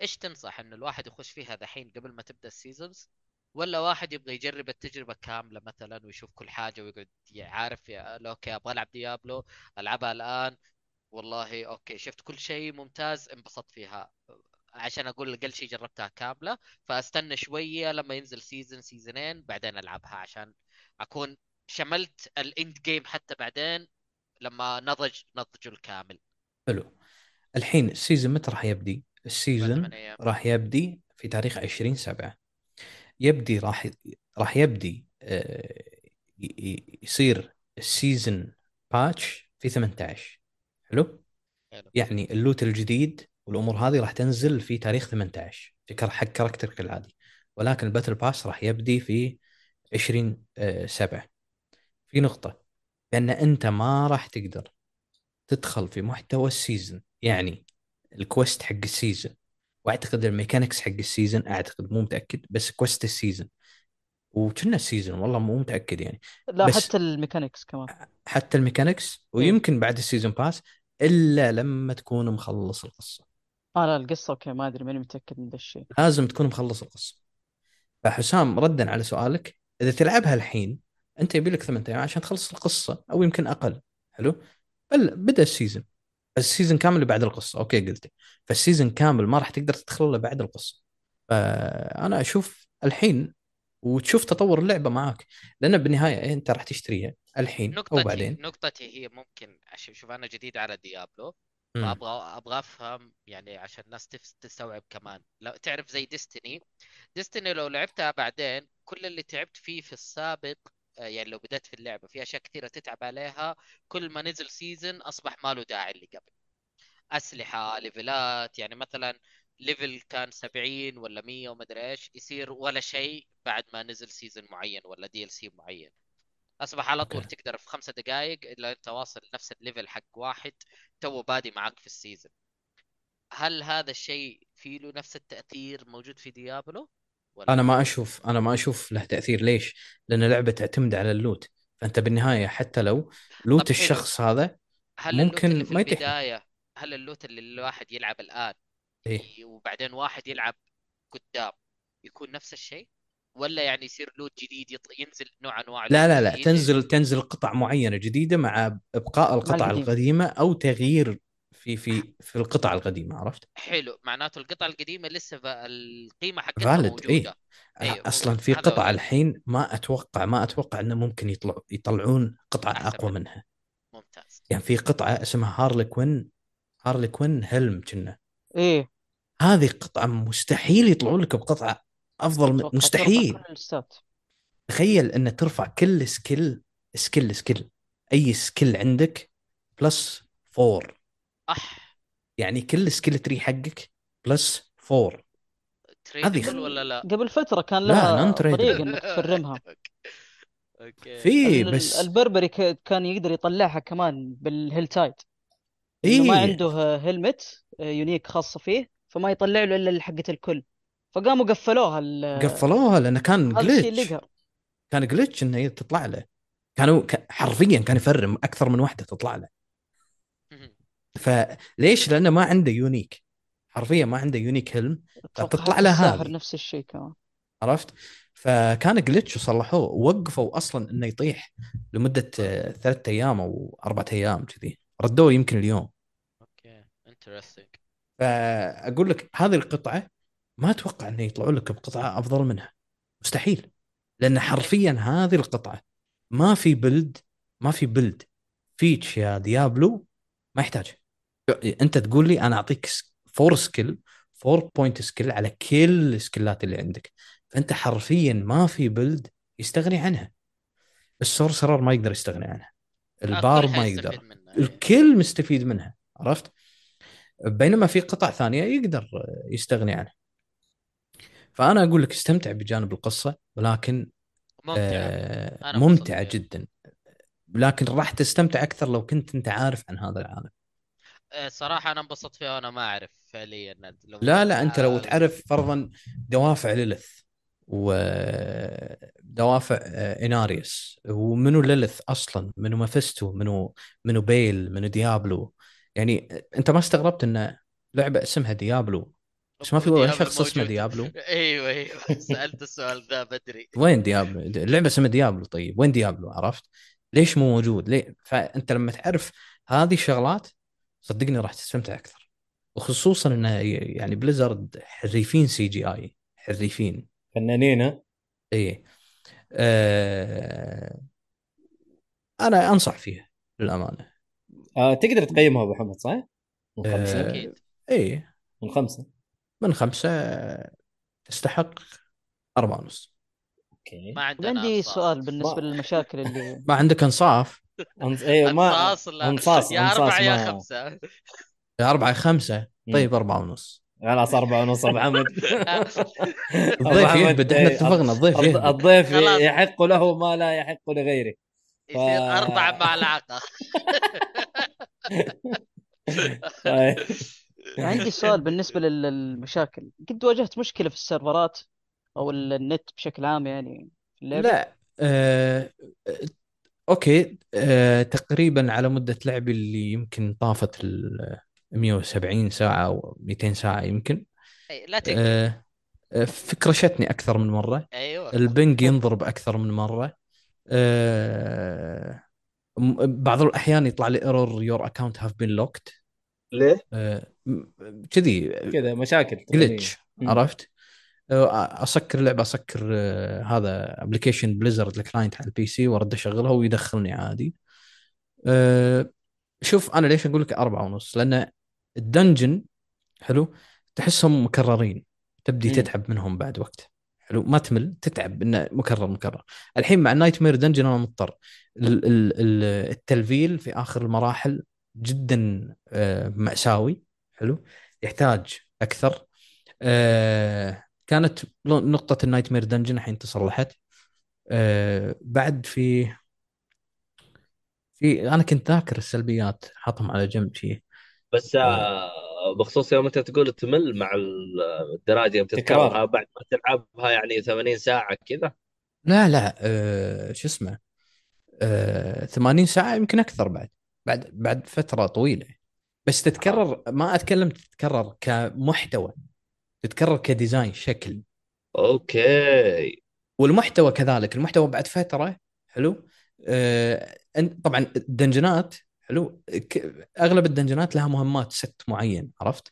إيش تنصح انه الواحد يخش فيها دحين قبل ما تبدأ ال seasons؟ ولا واحد يبغى يجرب التجربة كاملة مثلا ويشوف كل حاجة ويقعد عارف يا okay أبغى ألعب ديابلو ألعبها الآن. والله okay شفت كل شيء ممتاز انبسطت فيها. عشان أقول أقل شيء جربتها كاملة. فأستنى شوية لما ينزل season سيزونين بعدين ألعبها عشان أكون شملت ال end game حتى بعدين لما نضج نضجه الكامل. حلو. الحين ال season متى راح يبدي؟ ال season راح يبدي في تاريخ 20 7 يبدي راح راح يبدي آه، يصير ال season patch في 18 حلو؟ حلو. يعني ال loot الجديد والأمور هذه راح تنزل في تاريخ 18 في حق character ك العادي ولكن ال battle pass راح يبدي في 20 7 في نقطة بأن أنت ما راح تقدر تدخل في محتوى ال season يعني ال quest حق ال season وأعتقد ال mechanics حق ال season أعتقد مو متأكد بس quest ال season وكنا ال season والله مو متأكد يعني. لا بس- حتى ال mechanics كمان. حتى ال mechanics ويمكن بعد ال season pass إلا لما تكون مخلص القصة. آه لا القصة okay ما أدري ماني متأكد من ذا الشيء. لازم تكون مخلص القصة. فحسام ردا على سؤالك إذا تلعبها الحين أنت يبي لك ثمان أيام عشان تخلص القصة أو يمكن أقل. حلو؟ بل بدأ ال season ال season كامل اللي بعد القصة. okay قلت. فال season كامل ما راح تقدر تدخل إلا بعد القصة. فأنا أشوف الحين وتشوف تطور اللعبة معاك. لأن بالنهاية أنت راح تشتريها الحين أو نقطتي بعدين. نقطتي هي ممكن عشان شوف أنا جديد على Diablo مم. فابغى أبغى أفهم يعني عشان الناس تستوعب كمان. لو تعرف زي Destiny Destiny لو لعبتها بعدين كل اللي تعبت فيه في السابق يعني لو بدأت في اللعبة في أشياء كثيرة تتعب عليها كل ما نزل season أصبح ما له داعي اللي قبل. أسلحة level ات يعني مثلا level كان 70 ولا 100 وما أدري إيش يصير ولا شيء بعد ما نزل season معين ولا DLC معين. أصبح على طول okay. تقدر في خمسة دقائق إلا أنت واصل نفس ال level حق واحد توه بادي معك في ال season هل هذا الشيء في له نفس التأثير موجود في Diablo ولا أنا ما أشوف أنا ما أشوف له تأثير ليش؟ لأن اللعبة تعتمد على ال loot فأنت بالنهاية حتى لو loot. الشخص هذا هل ال loot ممكن اللي في ما يتيح. البداية هل ال loot اللي الواحد يلعب الآن إيه؟ وبعدين واحد يلعب قدام يكون نفس الشيء ولا يعني يصير loot جديد يط... ينزل نوع أنواع لا ال loot لا لا؟ تنزل تنزل قطع معينة جديدة مع إبقاء القطع القديم. القديمة أو تغيير في في في القطع القديمة عرفت؟ حلو. معناته القطعة القديمة لسه القيمة حقتها valid موجودة. اي أيوة، أصلا. في قطع. الحين ما أتوقع ما أتوقع إنه ممكن يطلعوا يطلعون قطعه أحسن أقوى منها. منها. ممتاز. يعني في قطعة اسمها Harlequin Harlequin helm كنا. إيه. هذه قطعة مستحيل يطلعون لك بقطعة أفضل من مستحيل. تخيل ان ترفع كل skill skill skill. أي skill عندك plus four اح يعني كل skill tree حقك plus four tradable ولا لا؟ قبل فترة كان لا، لها. طريقة إنك تفرمها. أوكي. في بس البربري ك- كان يقدر يطلعها كمان بال Helltide اي إنه ما عنده helmet unique خاصة فيه فما يطلع له إلا حقة الكل. فقاموا قفلوها ال- قفلوها لأنه كان glitch كان glitch إنه تطلع له. كانوا حرفيا كان يفرم أكثر من واحدة تطلع له. فليش؟ لأنه ما عنده unique حرفيا ما عنده unique فتطلع حتى له هذه. نفس الشيء كمان. عرفت؟ فكان glitch وصلحوه. ووقفوا أصلا إنه يطيح لمدة آه، ثلاثة أيام أو أربعة أيام كذي. ردوه يمكن اليوم. okay interesting فأقول لك هذه القطعة ما أتوقع إنه يطلعوا لك بقطعة أفضل منها. مستحيل. لأن حرفيا هذه القطعة ما في build ما في build فيتش يا Diablo ما يحتاج انت تقول لي أنا اعطيك four skill four point skill على كل ال skill ات اللي عندك. فانت حرفيا ما في build يستغني عنها. ال sorcerer ما يقدر يستغني عنها. ال barb ما يقدر. الكل مستفيد منها. عرفت؟ بينما في قطع ثانية يقدر يستغني عنها. فأنا أقول لك استمتع بجانب القصة ولكن ممتعة آه ممتعه. جدا. لكن راح تستمتع أكثر لو كنت أنت عارف عن هذا العالم. صراحة أنا انبسطت فيها وأنا ما أعرف فعليا لو لا لا أنت لو آه، تعرف فرضا دوافع ليلث ودوافع آه، إناريوس ومنو ليلث أصلا؟ منو مافيستو منو منو بيل؟ منو Diablo؟ يعني أنت ما استغربت إن لعبة اسمها Diablo؟ بس ما في ولا شخص اسمه. Diablo. أيوه أيوه. سألت السؤال ذا بدري وين Diablo؟ اللعبة اسمها Diablo طيب. وين Diablo؟ عرفت. ليش مو موجود؟ ليه؟ فأنت لما تعرف هذه الشغلات صدقني راح تستمتع أكثر. وخصوصا انه يعني Blizzard حريفين CGI حريفين. فنانين ها؟ اي آه أنا أنصح فيها للأمانة. آه تقدر تقيمها أبو محمد صح؟ من خمسة. آه أكيد. اي من خمسة. من خمسة تستحق أربعة ونص. أوكي. ما عندنا عندي أنصاص. سؤال بالنسبة ما- للمشاكل اللي ما عندك أنصاف. أنص... أيوه ما انصاص لا انصاص يا انصاص أربعة يا ما- خمسة. أربعة خمسة؟ طيب أربعة ونص. خلاص أربعة ونص أبو حمد الضيف يهبد. إحنا إيه، اتفقنا الضيف الض- يهبد. الضيف. يحق له ما لا يحق لغيره. يصير أربعة مع العاقة طيب. عندي سؤال بالنسبة لل- للمشاكل. قد واجهت مشكلة في السيرفرات أو ال- النت بشكل عام يعني في اللعبة؟ لا آه، أوكي آه تقريبا على مدة لعبي اللي يمكن طافت ال 170 ساعة أو 200 ساعة يمكن. أي، لا آه آه، ف crash تني أكثر من مرة. أيوه. ال ping ينضرب أكثر من مرة. آه م- بعض الأحيان يطلع لي error your account have been locked ليه؟ كذي. كذا مشاكل glitch. عرفت؟ آه، أسكر اللعبه أسكر آه، هذا application Blizzard ال client على ال PC وأرد أشغلها ويدخلني عادي. آه، شوف أنا ليش أقول لك أربعة ونص؟ لأن ال dungeon حلو؟ تحسهم مكررين. تبدي مم. تتعب منهم بعد وقت. حلو؟ ما تمل. تتعب إنه مكرر مكرر. الحين مع nightmare dungeon أنا مضطر. ال- ال- ال- التلفيل في آخر المراحل جدا مأساوي. حلو؟ يحتاج أكثر. كانت نقطة ال nightmare dungeon الحين تصلحت. آه، بعد في في أنا كنت ذاكر السلبيات حاطهم على جنب شيء بس آه، بخصوص يوم أنت تقول تمل مع ال- الدراجة يوم. تتكررها بعد ما تلعبها يعني 80 ساعة كذا. لا لا آه، شو اسمه آه، 80 ساعة يمكن أكثر بعد. بعد بعد فترة طويلة. بس تتكرر ما أتكلم تتكرر كمحتوى. تتكرر ك design شكل. okay. والمحتوى كذلك المحتوى بعد فترة حلو؟ آه، أنت- طبعا ال dungeon ات حلو؟ أغلب ال dungeon ات لها مهمات set معين عرفت؟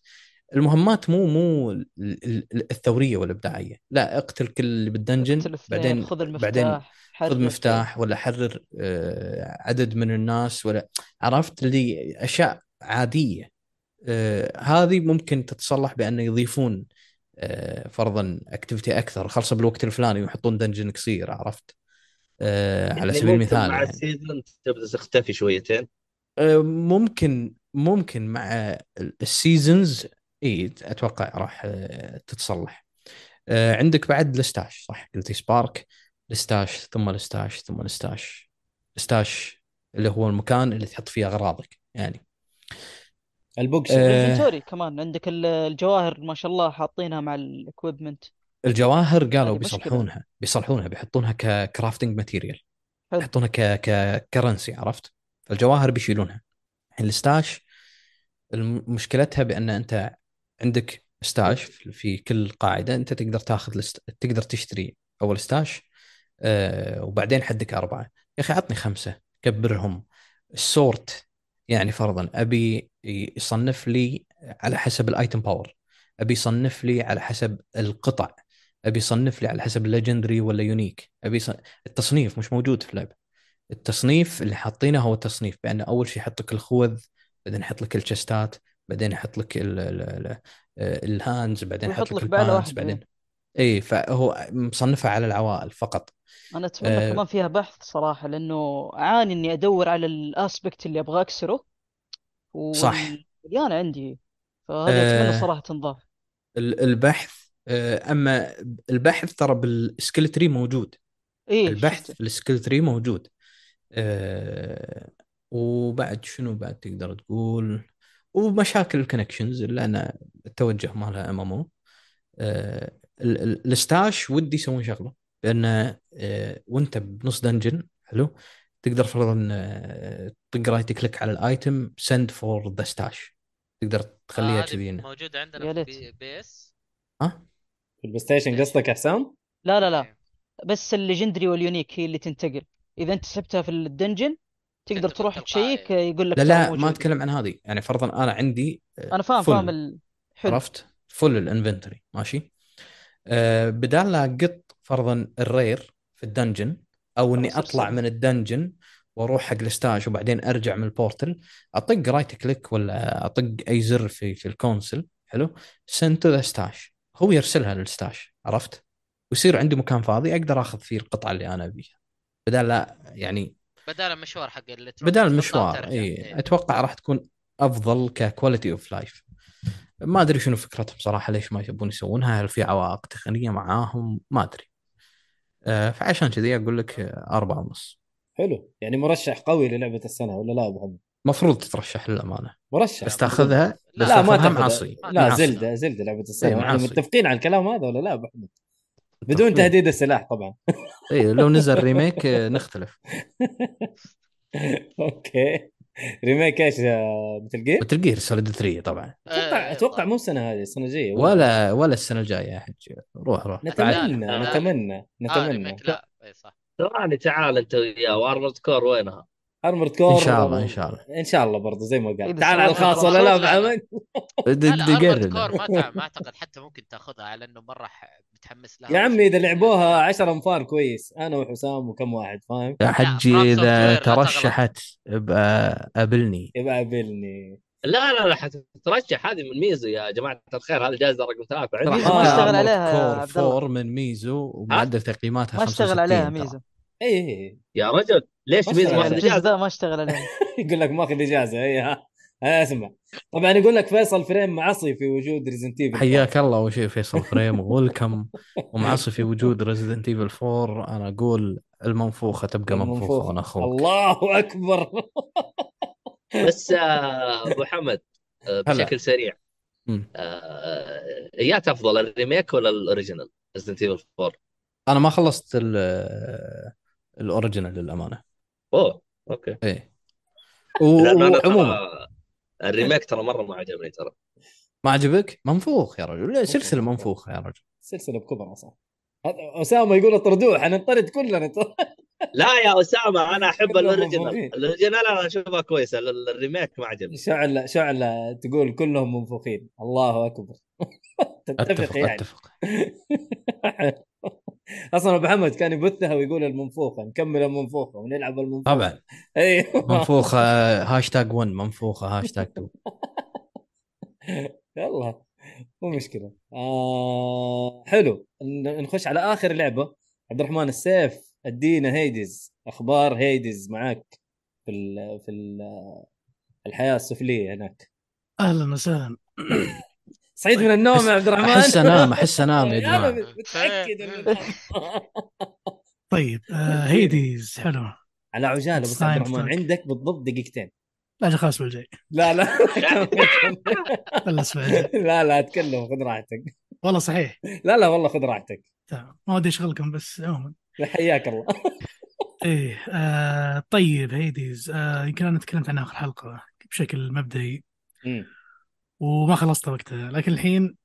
المهمات مو مو ال- ال- الثورية والإبداعية. لا اقتل كل اللي بال dungeon بعدين خذ المفتاح بعدين حرر خذ مفتاح ولا حرر آه، عدد من الناس ولا عرفت؟ اللي أشياء عادية. آه، هذه ممكن تتصلح بأن يضيفون فرضا activity أكثر خلصه بالوقت الفلاني ويحطون dungeon قصير عرفت؟ آه، على يعني سبيل المثال مع يعني. ال season تبدأ تختفي شويتين؟ آه، ممكن ممكن مع ال seasons إي أتوقع راح آه، تتصلح. آه، عندك بعد ال stash صح؟ قلتي سبارك. الستاش ثم الستاش ثم الستاش. الستاش اللي هو المكان اللي تحط فيه أغراضك يعني. ال box آه، ال inventory كمان عندك ال- الجواهر ما شاء الله حاطينها مع ال equipment الجواهر قالوا. بيصلحونها بيصلحونها بيحطونها ك crafting material حلو. يحطونها ك ك currency عرفت؟ فالجواهر بيشيلونها. الحين ال stash الم- مشكلتها بأن أنت عندك stash في كل قاعدة أنت تقدر تاخذ الست... تقدر تشتري أول stash آه وبعدين حدك أربعة. يا أخي عطني خمسة كبرهم. ال sort يعني فرضا أبي يصنف لي على حسب ال item power أبي يصنف لي على حسب القطع أبي يصنف لي على حسب ال legendary ولا unique أبي يص... التصنيف مش موجود في اللعبة. التصنيف اللي حاطينه هو التصنيف بأن أول شيء يحط لك الخوذ بعدين يحط لك ال chestات بعدين يحط لك ال- ال- ال- ال hands بعدين يحط لك واحدة، بعدين إي فهو مصنفها على العوائل فقط. أنا أتمنى آه. كمان فيها بحث صراحة لأنه أعاني إني أدور على ال aspect اللي أبغى أكسره صح. مليانه عندي. فهذه أتمنى آه. صراحة تنضاف. ال- البحث آه، أما البحث ترى بال skill tree موجود. إيه البحث شفته في ال skill tree موجود. آه، وبعد شنو بعد تقدر تقول؟ ومشاكل ال connections اللي أنا التوجه مالها MMO. ال stash ودي يسوون شغلة لأن آه، وأنت بنص dungeon حلو تقدر فرضا آه، طق right click على ال item send for the stash تقدر تخليها آه، كذي موجودة يا عندنا في ليت. بي, PS ها في البلاي ستيشن قصدك يا حسام؟ لا لا لا إيه. بس ال legendary وال unique هي اللي تنتقل إذا أنت سبتها في ال dungeon تقدر تروح. check يقول لك لا لا ما موجود. أتكلم عن هذه يعني فرضا أنا عندي آه، أنا فاهم. فاهم. حلو عرفت full ال inventory ماشي بدال لا أقط فرضا ال rare في ال dungeon أو إني أطلع. من ال dungeon وأروح حق ال stash وبعدين أرجع من ال portal أطق right click ولا أطق أي زر في في ال console حلو send to the stash هو يرسلها لل stash عرفت ويصير عندي مكان فاضي أقدر آخذ فيه القطعة اللي أنا أبيها بدال لا يعني بدال المشوار حق اللي بدال المشوار. إي إيه. أتوقع راح تكون أفضل ك quality of life ما أدري شنو فكرتهم صراحة ليش ما يبون يسوونها؟ هل في عوائق تقنية معاهم؟ ما أدري. آه فعشان كذي أقول لك آه، أربعة ونص. حلو. يعني مرشح قوي للعبة السنة ولا لا أبو حمد؟ مفروض تترشح للأمانة. مرشح. بس تأخذها لا، بس لا ما تأخذها معصي لا. زلدة زلدة لعبة السنة. إيه، معصي. متفقين على الكلام هذا ولا لا أبو حمد؟ بدون. تهديد السلاح طبعا. اي لو نزل remake آه، نختلف. okay. remake إيش آه، Metal Gear؟ Metal Gear Solid 3 طبعا. أتوقع آه، أتوقع مو السنة هذه السنة الجاية. ولا ولا السنة الجاية يا حج روح روح. نتمنى لا، لا. نتمنى. آه نتمنى لا. اي صح. ثواني تعال أنت وياه و Armored Core وينها؟ Armored Core ان شاء الله إن شاء الله إن شاء الله برضه زي ما قال تعال على الخاص ولا لا ابو حمد؟ د- لا لا د- أرمورد قرب. كور ما أعتقد حتى ممكن تاخذها على انه مرة ح- متحمس لها يا عمي إذا لعبوها 10 أنفار كويس أنا وحسام وكم واحد فاهم؟ يا حجي إذا. ترشحت ابقى قابلني يبقى قابلني لا لا لا حتترشح هذه من ميزو يا جماعة الخير هذه جائزة رقم ثلاثة عندي ما أشتغل عليها الله. 4 من ميزو ومعدل تقييماتها ما 65 اشتغل عليها. ميزو اي اي يا رجل ليش ما اشتغل ماخذ عليه. اجازه؟ ما اشتغل عليها يقول لك ماخذ إجازة اي ها ها اسمع. طبعا يقول لك فيصل فريم معصي في وجود ريزنت ايفل حياك الله وشيء فيصل فريم welcome ومعصي في وجود ريزدنت ايفل 4 أنا أقول المنفوخة تبقى منفوخة وأنا أخوك. الله أكبر. بس آه، أبو حمد آه،. بشكل سريع. آه، ايات افضل ال remake ولا ال original؟ ريزدنت ايفل 4 أنا ما خلصت ال- ال original للأمانة. أوه okay. إيه. وعموما ترى ال remake ترى مرة ما عجبني ترى. ما عجبك؟ منفوخ يا رجل. لا، سلسلة منفوخة يا رجل. سلسلة بكبرها صح هذا أسامة يقول اطردوه حنطرد كلنا. لا يا أسامة أنا أحب منفوخين. ال original أنا أشوفها كويسة ال- ال remake ما عجبني. شعلة شعلة تقول كلهم منفوخين. الله أكبر. تتفق أتفق يعني. أتفق. أصلا أبو محمد كان يبثها ويقول المنفوخة نكمل المنفوخة ونلعب المنفوخة. طبعا. أيوه منفوخة هاشتاج 1 منفوخة هاشتاج 2 يلا مو مشكلة. آه حلو. ن- نخش على آخر لعبة. عبد الرحمن السيف ادينا Hades. أخبار Hades معك في ال في ال الحياة السفلية هناك. أهلا وسهلا. صعيد من النوم يا عبد الرحمن أحس أنام أحس أنام يا أنا جماعة. متأكد إنه نام. طيب آه هيديز حلو. على عجالة بس عبد الرحمن. عندك بالضبط دقيقتين. لا خلاص بالجاي. لا لا. خلص الأسبوع الجاي لا لا اتكلم خذ راحتك. والله صحيح. لا لا والله خذ راحتك. تمام. ما ودي أشغلكم بس عموما. حياك الله. إيه آه طيب هيديز آه يمكن أنا تكلمت عنها اخر حلقة بشكل مبدئي. وما خلصتها وقتها لكن الحين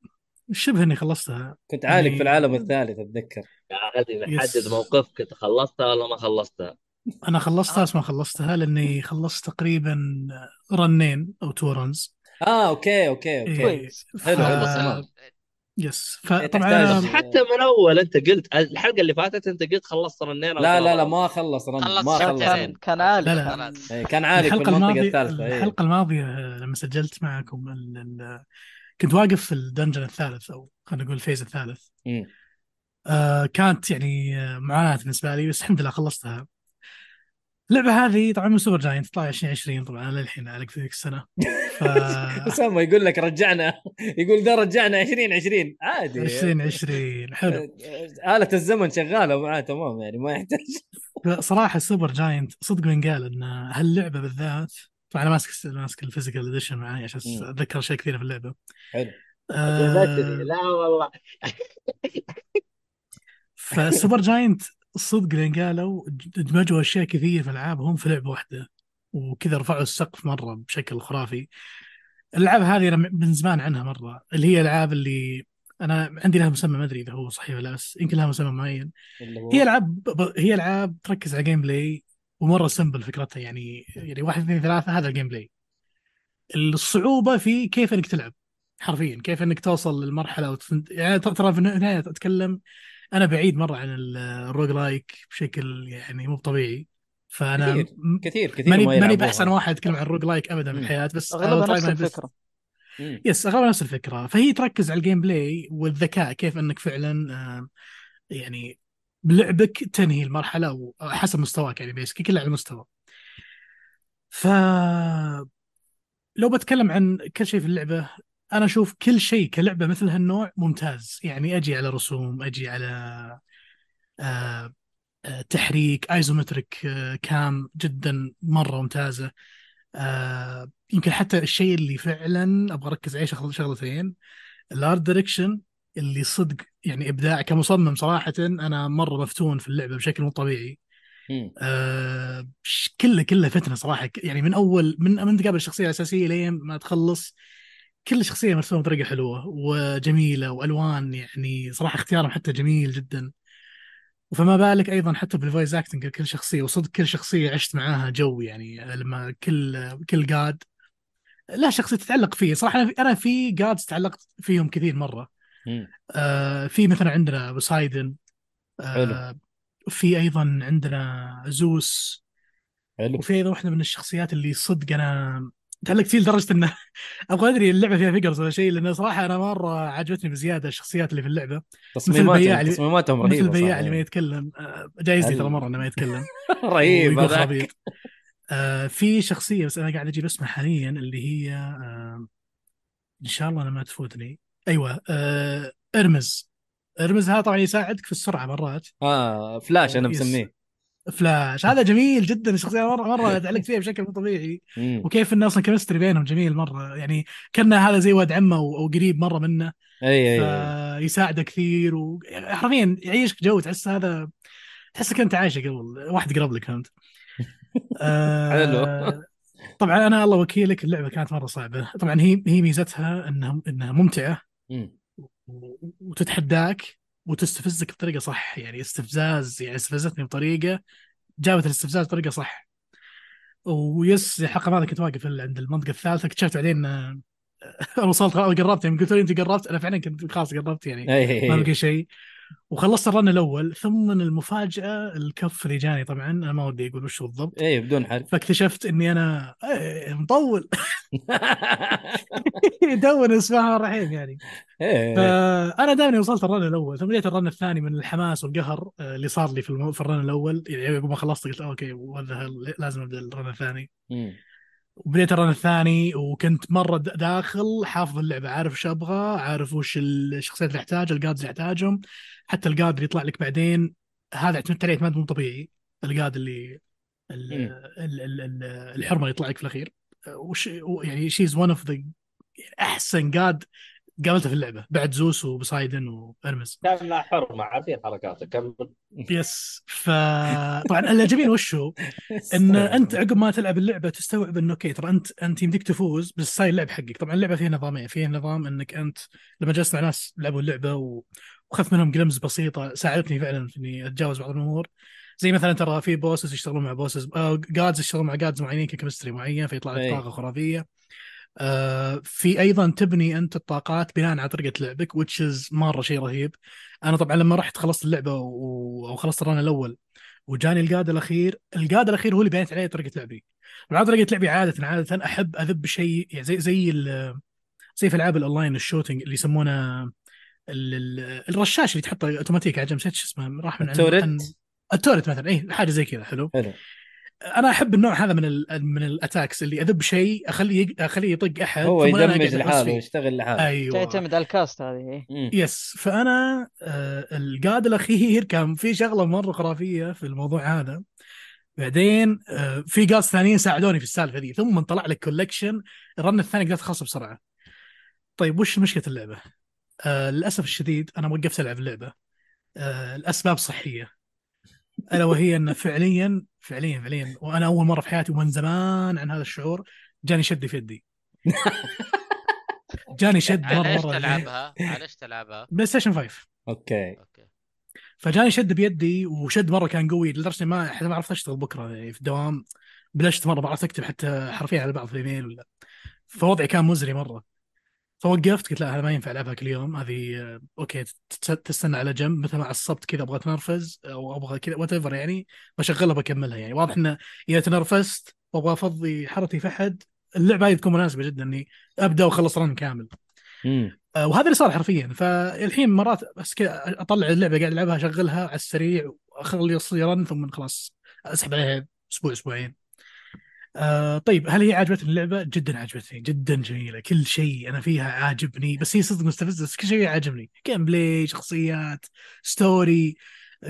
شبه إني خلصتها كنت عالق يعني- في العالم الثالث أتذكر يا أخي yes. نحدد موقفك انت خلصتها ولا ما خلصتها؟ أنا خلصتها بس ما خلصتها لأني خلصت تقريبا رنين أو two runs آه okay okay okay إيه. كويس حلو ف- يس تحتاج- فطبعا بس حتى من أول أنت قلت الحلقة اللي فاتت أنت قلت خلصت رنين لا لا لا. ما خلص run ما كان خلص. run. كان عالق لا، لا. كان- إيه، كان عالق في الحلقة المنطقة الماضيه الثالثة إيه. الحلقة الماضية لما سجلت معكم ال... ال... كنت واقف في ال dungeon الثالث أو خلينا نقول ال phase الثالث مم. آه كانت يعني آه، معاناة بالنسبة لي بس الحمد لله خلصتها اللعبة هذه طبعا من Supergiant طلع 2020 طبعا أنا للحين علق في ذيك السنة. ف اسامه يقول لك رجعنا. يقول ده رجعنا 2020 عادي. 2020 حلو. آلة الزمن شغالة معاه تمام يعني ما يحتاج. صراحة Supergiant صدق من قال إن هاللعبة بالذات طبعا أنا ماسك ماسك ال physical edition معي عشان. أتذكر اشياء كثيره في اللعبة. حلو. آه لا والله. ف Supergiant صدق لين قالوا دمجوا أشياء كثير في العابهم في لعبة واحدة وكذا رفعوا السقف مرة بشكل خرافي. الألعاب هذه أنا من زمان عنها مرة اللي هي الالعاب اللي أنا عندي لها مسمى ما أدري إذا هو صحيح ولا لا بس يمكن لها مسمى معين. هي ألعاب هي ألعاب تركز على gameplay ومرة simple فكرتها يعني يعني واحد اثنين ثلاثة هذا ال gameplay الصعوبة في كيف إنك تلعب حرفيا كيف إنك توصل للمرحلة وتفند... يعني ترى في النهاية اتكلم أنا بعيد مرة عن ال- ال roguelike بشكل يعني مو طبيعي فأنا كثير كثير كثير ماني ما ماني. بأحسن واحد يتكلم عن ال roguelike ابدا في. الحياة بس أغلبها نفس. الفكرة مم. بس أغلبها نفس الفكرة فهي تركز على ال gameplay والذكاء كيف إنك فعلا يعني بلعبك تنهي المرحلة أو حسب مستواك يعني بال skill على مستوى ف لو بتكلم عن كل شيء في اللعبة أنا أشوف كل شيء كلعبة مثل هالنوع ممتاز. يعني أجي على رسوم أجي على آه، آه، تحريك isometric آه، كان جدا مرة ممتازة. آه، يمكن حتى الشيء اللي فعلا أبغى أركز عليه شغل شغلتين. ال art direction اللي صدق يعني إبداع كمصمم صراحة أنا مرة مفتون في اللعبة بشكل مو طبيعي. آه كله كله فتنة صراحة. يعني من اول من من تقابل الشخصية الأساسية لين ما تخلص كل شخصية مرسومه بطريقة حلوة وجميلة وألوان يعني صراحة اختيارهم حتى جميل جدا وفما بالك أيضا حتى بال voice acting كل شخصية وصدق كل شخصية عشت معاها جو يعني لما كل كل god لا شخصية تتعلق فيه صراحة أنا في, gods تعلقت فيهم كثير مرة. آه في مثلا عندنا بوسايدن. آه في أيضا عندنا زوس حلو وفي أيضا واحدة من الشخصيات اللي صدق أنا تعلقت فيه لدرجة إنه أبغى أدري اللعبة فيها figures ولا شيء لأنه صراحة أنا مرة عجبتني بزيادة الشخصيات اللي في اللعبة. تصميماتهم البياع تصميماتهم مثل رهيبة البياع صح. اللي ما يتكلم. آه، جايزتي ترى مرة إنه ما يتكلم. رهيب هذاك خبيط آه في شخصية بس أنا قاعد أجيب اسمها حاليا اللي هي آه إن شاء الله أنا ما تفوتني. أيوه آه إرمز. إرمز هذا طبعا يساعدك في السرعة مرات. آه فلاش أنا. مسميه فلاش هذا جميل جدا الشخصية مره مرة تعلقت فيها بشكل مو طبيعي. وكيف إنه أصلا chemistry بينهم جميل مرة. يعني كان هذا زي ولد عمه أو قريب مرة منه. أي أي فيساعده كثير وحرفيا يعيشك جو تحس هذا تحسك انت عايشه قبل. واحد قرب لك فهمت؟ آه، حلو. طبعا أنا الله وكيلك اللعبة كانت مرة صعبة. طبعا هي هي ميزتها انها إنها ممتعة. وتتحداك. وتستفزك بطريقة صح. يعني استفزاز يعني استفزتني بطريقة جابت الاستفزاز بطريقة صح. ويس الحلقة ماذا كنت واقف عند المنطقة الثالثة اكتشفت بعدين آه، وصلت قربت يعني قلت لي أنت قربت أنا فعلا كنت خلاص قربت يعني اي اي ما اي بقي شيء. وخلصت ال run الأول ثم المفاجأة الكف اللي جاني طبعا أنا ما ودي أقول وش بالضبط. اي بدون حرق. فاكتشفت إني أنا إيه، مطول. يدون اسمها رحيم يعني. إيه. فأنا دائما وصلت ال run الأول ثم بديت ال run الثاني من الحماس والقهر آه، اللي صار لي في الم- في ال run الأول. يعني عقب ما خلصت قلت okay لازم أبدأ ال run الثاني. وبديت ال run الثاني وكنت مرة داخل حافظ اللعبة عارف وش أبغى عارف وش الشخصيات اللي أحتاجها ال gods اللي أحتاجهم. حتى ال god اللي يطلع لك بعدين هذا اعتمدت عليه اعتماد مو طبيعي. ال god اللي ال- مم. ال- ال- ال- الحرمة اللي يطلع لك في الأخير. وش يعني she's one of the أحسن god قابلته في اللعبة بعد زوس وبوسايدن وأرمز. كان لا حر ما عارفين حركاته كمل. yes ف طبعا الجميل وش هو؟ إن أنت عقب ما تلعب اللعبة تستوعب إنه okay ترى أنت أنت يمديك تفوز بس اللعب حقك. طبعا اللعبة فيها نظامين فيها نظام إنك أنت لما جلست مع ناس لعبوا اللعبة و... وخذت منهم glimpse بسيطة ساعدتني فعلا في إني أتجاوز بعض الأمور زي مثلا ترى في bosses يشتغلون مع bosses gods يشتغلون مع gods معينين ك chemistry معين فيطلع لك إيه. طاقة خرافية آه في أيضا تبني أنت الطاقات بناء على طريقة لعبك which is مرة شيء رهيب أنا طبعا لما رحت خلصت اللعبة و... أو خلصت ال run الأول وجاني ال god الأخير ال god الأخير هو اللي بنيت عليه طريقة لعبي طبعا طريقة لعبي عادة عادة أحب أذب شيء يعني زي زي ال... زي في ألعاب ال online ال shooting اللي يسمونه. الرشاش اللي تحطه اوتوماتيك على جنب شو اسمه؟ راح من ال turret؟ ال turret مثلا. اي حاجة زي كذا حلو. حلو. أنا أحب النوع هذا من ال من ال attacks اللي أذب شيء اخليه يق- أخليه يطق أحد هو يدمج لحاله فيه. ويشتغل لحاله أيوه. تعتمد على ال cast هذه إيه. yes فأنا آه، ال god الأخير كان في شغلة مرة خرافية في الموضوع هذا. بعدين آه، في gods ثانيين ساعدوني في السالفة دي ثم طلع لك collection ال run الثاني قدرت أخلصه بسرعة. طيب وش مشكلة اللعبة؟ آه للأسف الشديد أنا وقفت ألعب اللعبة. آه الأسباب صحية. ألا وهي أن فعليا فعليا فعليا وأنا أول مرة في حياتي ومن زمان عن هذا الشعور جاني شد في يدي. جاني شد مره مرة تلعبها؟ على إيش تلعبها؟ PlayStation 5 okay. okay. فجاني شد بيدي وشد مرة كان قوي لدرجة ما حتى ما عرفت أشتغل بكرة يعني في الدوام. بلشت مرة ما عرفت أكتب حتى حرفيا على بعض في الإيميل ولا. فوضعي كان مزري مرة. فوقفت قلت لا هذا ما ينفع ألعبها كل يوم. هذه آه، أوكي تستنى على جنب. متى ما عصبت كذا أبغى أتنرفز أو أبغى كذا whatever يعني بشغلها بكملها يعني. واضح إنه إذا تنرفزت وأبغى أفضي حرتي في أحد اللعبة هذه تكون مناسبة جدا إني أبدأ وأخلص run كامل. مم. آه، وهذا اللي صار حرفيا. فالحين مرات بس كذا أطلع اللعبة قاعد ألعبها أشغلها على السريع وأخلي يصيرن ثم خلاص أسحب عليها أسبوع أسبوعين. آه طيب هل هي عجبتني اللعبة؟ جدا عجبتني جدا جميلة كل شيء أنا فيها عاجبني بس هي صدق مستفزة بس كل شيء عاجبني gameplay شخصيات story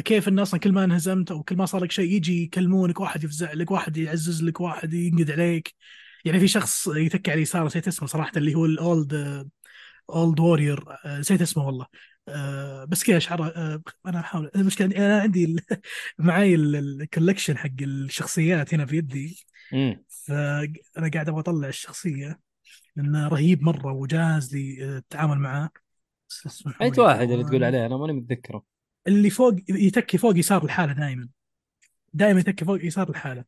كيف الناس أصلاً كل ما انهزمت أو كل ما صار لك شيء يجي يكلمونك واحد يفزع لك واحد يعزز لك واحد ينقد عليك يعني في شخص يتك على اليسار نسيت اسمه صراحة اللي هو ال old old warrior نسيت اسمه والله آه، بس كذا اشعر آه، أنا أحاول المشكلة أنا عندي معي الكولكشن حق الشخصيات هنا في يدي. فأنا قاعد أبغى أطلع الشخصية لأنه رهيب مرة وجاهز لي آه، التعامل معاه لي. واحد اللي ثواني. تقول عليه أنا ماني متذكره. اللي فوق يتكي فوق يسار الحالة دائما دائما يتكي فوق يسار الحالة.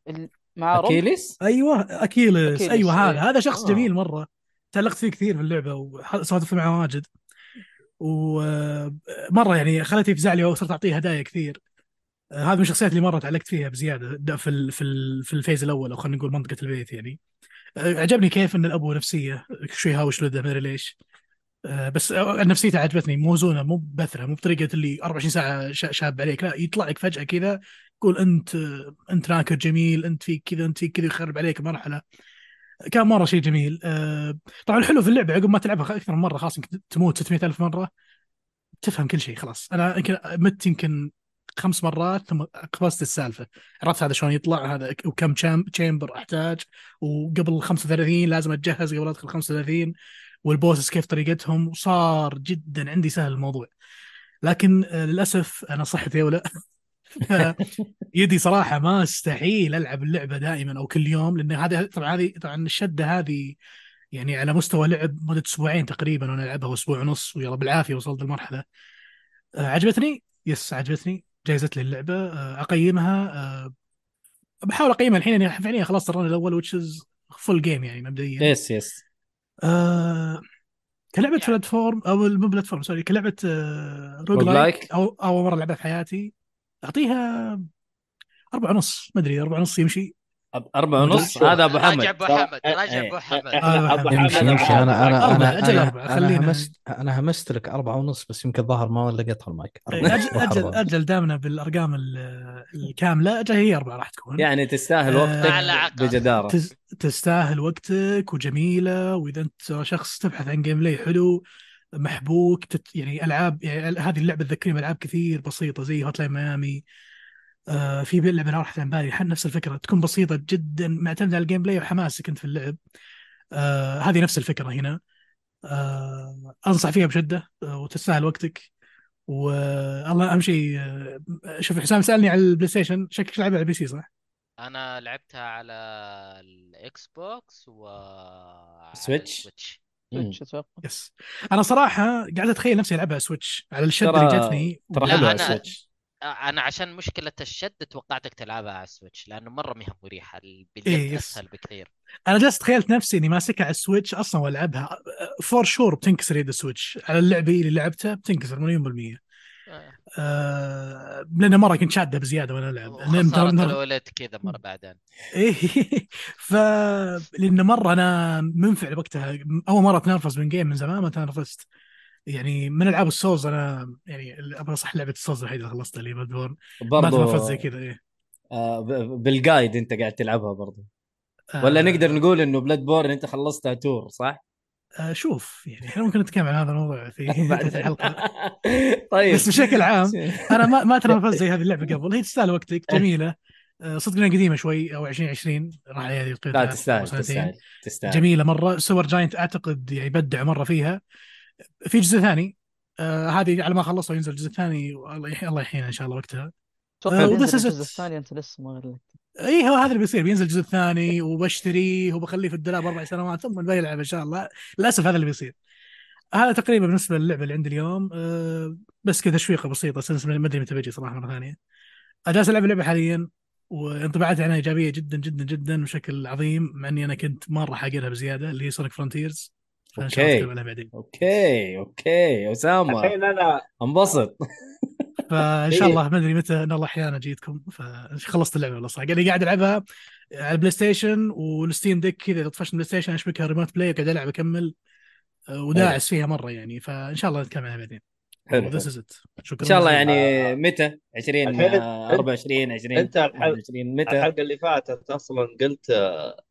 مع أكيليس؟ أيوه اكيلس أكيلس، أيوه هذا. إيه. هذا شخص آه. جميل مرة. تعلقت فيه كثير في اللعبة وصادفت معه واجد. ومره يعني خلتني يفزع لي وصرت أعطيه هدايا كثير. هذه من الشخصيات اللي مرة تعلقت فيها بزيادة ده في في في الفيز الأول أو خلينا نقول منطقة البيت يعني. آه، عجبني كيف إن الابو نفسيه شوي هاوش ولده ما أدري ليش. آه، بس آه، نفسيته عجبتني موزونه مو بثرة مو بطريقة اللي 24 ساعة شا- شاب عليك لا يطلع لك فجأة كذا يقول أنت أنت ناكر جميل أنت فيك كذا أنت فيك كذا يخرب عليك مرحلة. كان مرة شيء جميل. طبعا الحلو في اللعبة عقب ما تلعبها أكثر من مرة خلاص يمكن تموت 600 ألف مرة تفهم كل شيء خلاص. أنا يمكن مت يمكن خمس مرات ثم قفزت السالفة. عرفت هذا شلون يطلع هذا وكم تشامبر أحتاج. وقبل 35 لازم أتجهز قبل ادخل 35 والبوسس كيف طريقتهم؟ وصار جدا عندي سهل الموضوع. لكن آه، للأسف أنا صحتي ولا يدي صراحة ما أستحيل ألعب اللعبة دائما أو كل يوم لأن هذه طبعا هذه طبعا الشدة هذه يعني على مستوى لعب مدة أسبوعين تقريبا وأنا ألعبها أسبوع ونص ويلا بالعافية وصلت المرحلة. آه، عجبتني؟ yes عجبتني. جايزت لي اللعبه آه، أقيمها آه، بحاول أقيمها الحين يعني فعليا خلصت ال run الأول which is full game يعني مبدئيا yes yes آه كلعبة. platform أو مو platform sorry كلعبة آه rogue roguelike. أو أول مرة لعبها في حياتي أعطيها أربعة ونص ما أدري أربعة ونص يمشي أربعة ونص. هذا أبو راجع حمد. حمد راجع إيه، أبو حمد. أبو يمشي حمد يمشي أبو أنا حمد. أنا أربعة، أنا أجل أنا, أربعة، أنا خلينا- همست أنا همست لك أربعة ونص بس يمكن الظاهر ما لقيت المايك إيه، أربعة أجل أجل وأربعة. أجل دامنا بالأرقام ال- الكاملة. أجل هي أربعة راح تكون. يعني تستاهل آه، وقتك تس- تستاهل وقتك وجميلة وإذا أنت شخص تبحث عن gameplay حلو محبوك تت يعني ألعاب يعني هذه اللعبة تذكرني بألعاب كثير بسيطة زي هوت لاين ميامي آه في لعبة راحت عن بالي. نفس الفكرة. تكون بسيطة جدا معتمدة على ال gameplay وحماسك أنت في اللعب. آه هذه نفس الفكرة هنا. آه أنصح فيها بشدة آه وتستاهل وقتك. والله أهم شيء آه، شوف حسام سألني على البلاي ستيشن شكلك لعبها على ال PC صح؟ أنا لعبتها على الاكس بوكس و سويتش؟ سويتش أتوقع. yes أنا صراحة قاعد أتخيل نفسي ألعبها سويتش على الشده اللي جاتني ترى حلوة السويتش أنا عشان مشكلة الشد توقعتك تلعبها على السويتش لأنه مرة ما هي مريحه باليد إيه،. أسهل بكثير. أنا جالس تخيلت نفسي إني ماسكها على السويتش أصلا وألعبها. for sure بتنكسر يد السويتش. على اللعبة اللي لعبتها بتنكسر مليون بالمية. آه. آه لأن مرة كنت شادة بزيادة وأنا ألعب. الولد كذا مرة بعدين. إيه ف لأن مرة أنا منفعل وقتها أول مرة اتنرفز من game من زمان ما تنرفزت. يعني من ألعاب السولز أنا يعني أبغى صح لعبة السولز الوحيدة اللي خلصتها اللي بلاد بورن ما برضو تنرفزت زي كذا إيه. آه بالجايد أنت قاعد تلعبها برضو. آه، ولا نقدر نقول إنه بلاد بورن أنت خلصتها تور صح؟ آه شوف يعني إحنا ممكن نتكلم عن هذا الموضوع في بعد. الحلقة. طيب. بس بشكل عام أنا ما ما تنرفزت زي هذه اللعبة قبل. هي تستاهل وقتك جميلة. آه، صدق إنها قديمة شوي أو 2020 راح عليها هذه القطعه لا تستاهل. تستاهل تستاهل. جميلة مرة. سوبر جاينت أعتقد يعني يبدع مرة فيها. في جزء ثاني. آه هذه على ما خلصوا ينزل الجزء الثاني الله يحيينا إن شاء الله وقتها. أتوقع آه، الجزء. الثاني أنت لسه ما غلقت اي هو هذا اللي بيصير. بينزل الجزء الثاني وبشتريه وبخليه في الدولاب أربع سنوات ثم بيلعب إن شاء الله. للأسف هذا اللي بيصير. هذا تقريبا بالنسبة للعبة اللي عندي اليوم. أه بس كذا تشويقة بسيطة since ما أدري متى بيجي صراحة مرة ثانية. جالس ألعب اللعبة حاليا وانطباعاتي عنها إيجابية جدا جدا جدا بشكل عظيم مع إني أنا كنت مرة حاقرها بزيادة اللي هي سونيك فرونتيرز بعدين أوكي. أوكي أسامة. الحين أنا انبسط. فإن شاء إيه. الله ما أدري متى إن الله أحيانا جيتكم. فخلصت اللعبة والله صح قاعد قاعد ألعبها على البلاي ستيشن والستيم ديك كذا اذا طفشت البلاي ستيشن أشبكها remote play قاعد ألعب أكمل أه، وداعس فيها مرة يعني. فإن شاء الله نتكلم عنها بعدين حلو this is it شكرا إن شاء الله. يعني آه. متى؟ 20 الحين أنت- آه، 24 20 أنت الحل- 21 متى؟ الحلقة اللي فاتت أصلا قلت آه،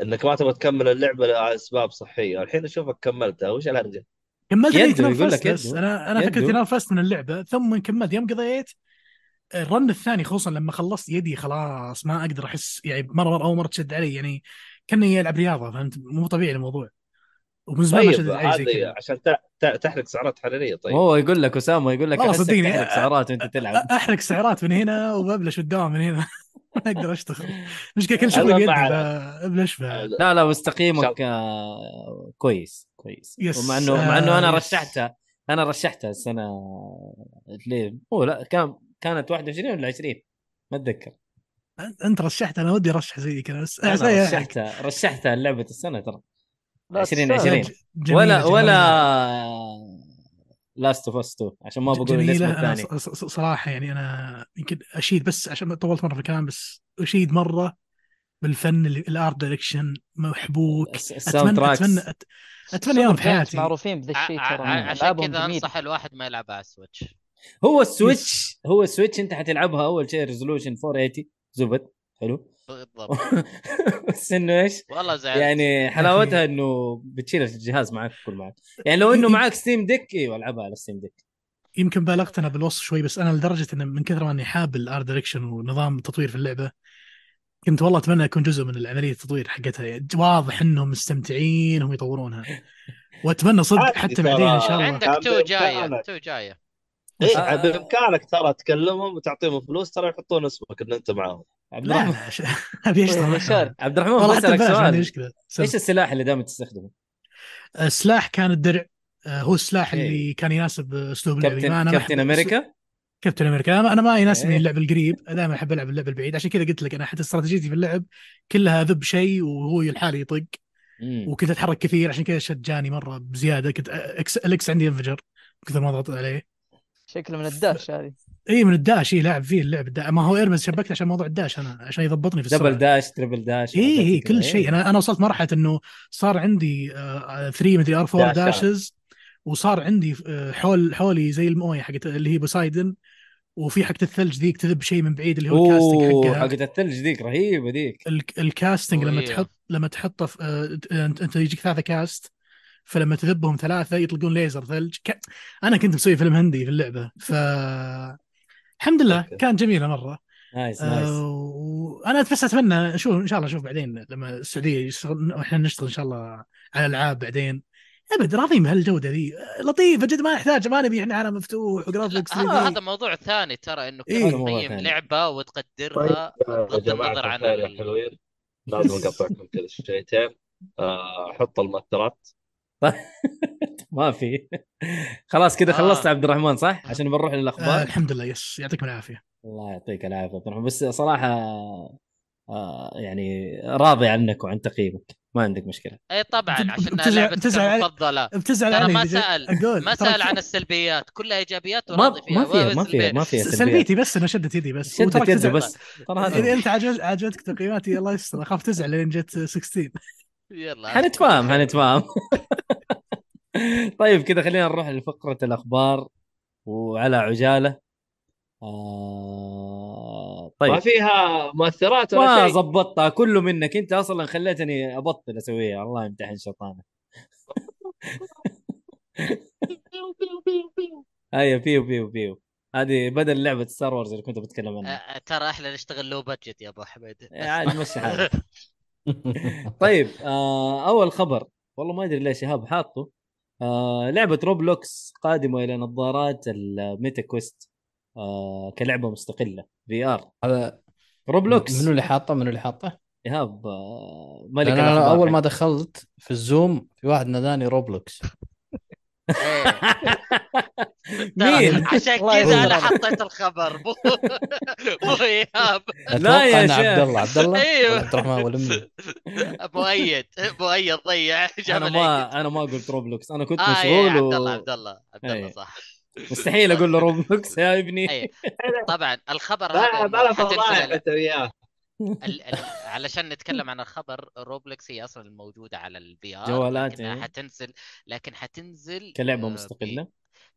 إنك ما تبغى تكمل اللعبة لأسباب صحية الحين اشوفك كملتها وش الهرجة؟ كملت لقيت يقول لك بس. أنا أنا يده. فكرتي نرفزت من اللعبة ثم كملت يوم قضيت الرن الثاني خصوصا لما خلصت يدي خلاص ما أقدر أحس يعني مرة مرة أول مرة تشد علي يعني كأني العب رياضة فهمت مو طبيعي الموضوع ومن زمان ما طيب شدت علي زي هذه عشان تحرق سعرات حرارية طيب هو يقول لك أسامة يقول لك والله صدقني. تحرق سعرات وأنت تلعب أحرق سعرات من هنا وببلش الدوام من هنا ما أقدر أشتغل. مشكله كل شغلي بيدي ف... لا لا بس تقييمك آه، كويس كويس. يس، ومع انه مع إنه أنا آه،. رشحتها أنا رشحتها السنة ليه هو لا كان كانت 21 ولا 20 ما أتذكر. انت رشحت أنا ودي أرشح زي كذا بس أنا يحرق. رشحتها رشحتها لعبة السنة ترى. لا 20 تستاهل. 20 جميلة ولا جميلة. ولا لاست اوف اس 2 عشان ما بقول الاسم الثاني. ص- ص- صراحة يعني أنا يمكن أشيد بس عشان طولت مرة في الكلام بس أشيد مرة بالفن اللي ال art direction محبوك. أتمنى أت- أتمنى يوم في حياتي. معروفين بذا الشيء ع- ترى. ع- عشان كذا. أنصح الواحد ما يلعب على السويتش هو السويتش هو السويتش أنت حتلعبها أول شيء resolution 480 زبد حلو. بالضبط. بس إنه إيش؟ والله زعلت. يعني حلاوتها إنه بتشيل الجهاز معك كل معك يعني لو إنه معك ستيم ديك أيوه العبها على ستيم ديك يمكن بالغت أنا بالوصف شوي بس أنا لدرجة إن من كثر ما إني حاب ال art direction ونظام التطوير في اللعبة كنت والله أتمنى أكون جزء من العملية التطوير حقتها. يعني واضح إنهم مستمتعين وهم يطورونها. وأتمنى صدق حتى. بعدين إن شاء الله. عندك two جاية. two جاية. إيه آه. بامكانك ترى تكلمهم وتعطيهم فلوس ترى يحطون اسمك إن أنت معاهم عبد لا الرحمن أبي اشتغل مشاري. عبد الرحمن والله عندي سؤال. مشكلة. إيش سل- السلاح اللي دائما تستخدمه؟ السلاح كان الدرع. آه، هو السلاح أوكي. اللي كان يناسب أسلوب اللعب. كابتن ما كابتن أمريكا؟ كابتن أمريكا. أنا أنا ما يناسبني إيه. اللعب القريب. دائما أحب ألعب اللعب البعيد. عشان كذا قلت لك أنا حتى استراتيجيتي في اللعب كلها ذب شيء وهو لحاله يطق. وكنت أتحرك كثير. عشان كذا شجاني مرة بزيادة. كنت X ال X عندي انفجر كثر ما ضغط عليه. شكله من ال dash هذه. اي من ال dash اي لاعب فيه اللعب الدا- ما هو Hermes شبكت عشان موضوع ال dash أنا عشان يضبطني في السرعه double dash triple dash اي اي. إيه، كل شيء أنا أنا وصلت مرحلة إنه صار عندي 3 مدري أو 4 داشات. dashes وصار عندي آه، حول حولي زي الموية حقت اللي هي Poseidon وفي حقت الثلج ذيك تذب شيء من بعيد اللي هو ال casting حقها حقت الثلج ذيك رهيبة ذيك ال- ال casting لما. تحط لما تحطه في آه، أنت أنت يجيك ثلاثة cast فلما تذبهم ثلاثة يطلقون ليزر ثلج ك... أنا كنت مسوي فيلم هندي في اللعبة ف الحمد لله okay. كان جميلة مرة nice nice آه، وأنا بس أتمنى أشوف إن شاء الله أشوف بعدين لما السعودية يشتغل إحنا نشتغل إن شاء الله على العاب بعدين أبد راضين بهالجوده ذي لطيفة جدا ما نحتاج ما نبي إحنا عالم مفتوح و graphics هذا 3D. هذا موضوع ثاني ترى إنه إيه. كيف موضوع تقيم. لعبة وتقدرها طيب بغض النظر عن حلوين لازم اقطعكم كذا شويتين آه، حط المؤثرات ما في. خلاص كذا آه. خلصت عبد الرحمن صح؟ عشان بنروح آه للاخبار الحمد لله يس يعطيكم العافية. الله يعطيك العافية عبد الرحمن. بس صراحة آه يعني راضي عنك وعن تقييمك. ما عندك مشكلة. أي طبعا عشان بتزعل- لعبتك بتزعل علي- المفضلة. بتزعل علي ما أقول ما ك- عن السلبيات. كلها إيجابيات ما وراضي فيها ما فيها ما فيها سلبيات. ما فيها سلبيتي بس أنا شدت يدي بس. شدت تزعل بس. إذا أنت عجبت عجبتك تقييماتي الله يستر. أخاف تزعل لين جت 16 يلا. حنتفاهم حنتفاهم. طيب كذا خلينا نروح لفقرة الأخبار وعلى عجالة. آه ما طيب فيها مؤثرات ولا ما شيء؟ ظبطتها كله منك. أنت أصلا خليتني أبطل أسويها. الله يمتحن شيطانك. أيوه بيو بيو بيو هذه بدل لعبة Star Wars اللي كنت بتكلم عنها. آه، ترى إحنا نشتغل low budget يا أبو حميد. بس. عاد مشي حالك. طيب آه أول خبر. والله ما أدري ليش شهاب حاطه. آه لعبة Roblox قادمة إلى نظارات ال Meta Quest آه كلعبة مستقلة VR هذا Roblox منو اللي حاطه منو اللي حاطه؟ إيهاب آه ملك أنا الأخبار أول ما. دخلت في ال Zoom في واحد ناداني Roblox. مين؟ ترى عشان كذا أنا. حطيت الخبر مو مو إيهاب لا يا شيخ. عبد الله عبد الله. ولا عبد الرحمن ولا منو؟ مؤيد مؤيد ضيع أنا. ما أنا ما قلت Roblox أنا كنت آه إيه، مشغول عبد. الله عبد الله عبد الله أيه. صح مستحيل أقول له Roblox يا ابني. طبعا الخبر لا هذا ال- انت وياه ال- ال- علشان نتكلم عن الخبر Roblox هي أصلا الموجوده على ال VR جوالات، لكنها إيه. حتنزل لكن حتنزل كلعبة آه، مستقلة؟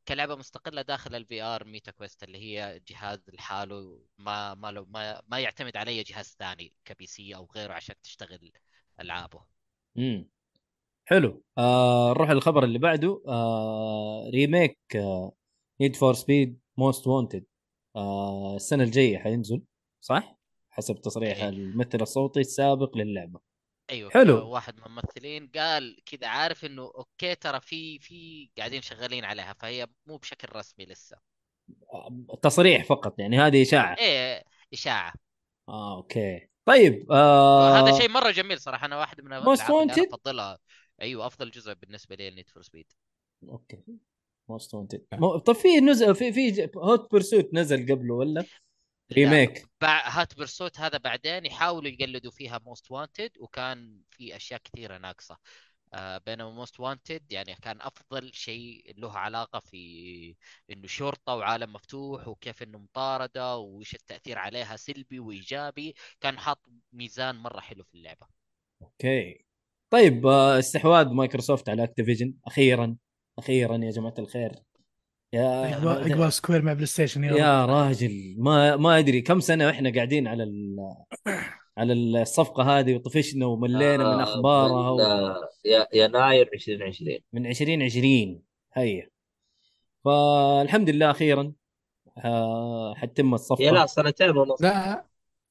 كلعبة مستقلة داخل ال VR Meta Quest اللي هي جهاز لحاله ما ما ما, ما يعتمد على اي جهاز ثاني ك PC أو غيره عشان تشتغل ألعابه. امم حلو. آه نروح للخبر اللي بعده. آه remake Need for Speed Most Wanted السنة الجاية حينزل صح؟ حسب تصريح إيه. الممثل الصوتي السابق للعبة. أيوه حلو. واحد من الممثلين قال كذا عارف إنه okay ترى في في قاعدين شغالين عليها فهي مو بشكل رسمي لسه. آه تصريح فقط يعني هذه إشاعة. إيه إشاعة. آه okay. طيب آه هذا شيء مرة جميل صراحة أنا واحد من الالعاب اللي أنا Wanted؟ أفضلها. أيوه أفضل جزء بالنسبة لي Need for Speed okay. Most Wanted طب في نزل في في Hot Pursuit نزل قبله ولا؟ remake Hot Pursuit هذا بعدين يحاولوا يقلدوا فيها Most Wanted وكان في أشياء كثيرة ناقصة. آه بينما Most Wanted يعني كان أفضل شيء له علاقة في إنه شرطة وعالم مفتوح وكيف إنه مطاردة وإيش التأثير عليها سلبي وإيجابي. كان حاط ميزان مرة حلو في اللعبة. okay. طيب آه، استحواذ مايكروسوفت على Activision أخيرا. أخيرا يا جماعة الخير. يا عقبال Square مع PlayStation يا. يا راجل ما ما أدري كم سنة وإحنا قاعدين على ال- على الصفقة هذه وطفشنا وملينا من آه، أخبارها من، و... آه، يناير 2020 من 2020 هيا. فالحمد لله أخيرا آه حتتم الصفقة. يا لا سنتين ونص. لا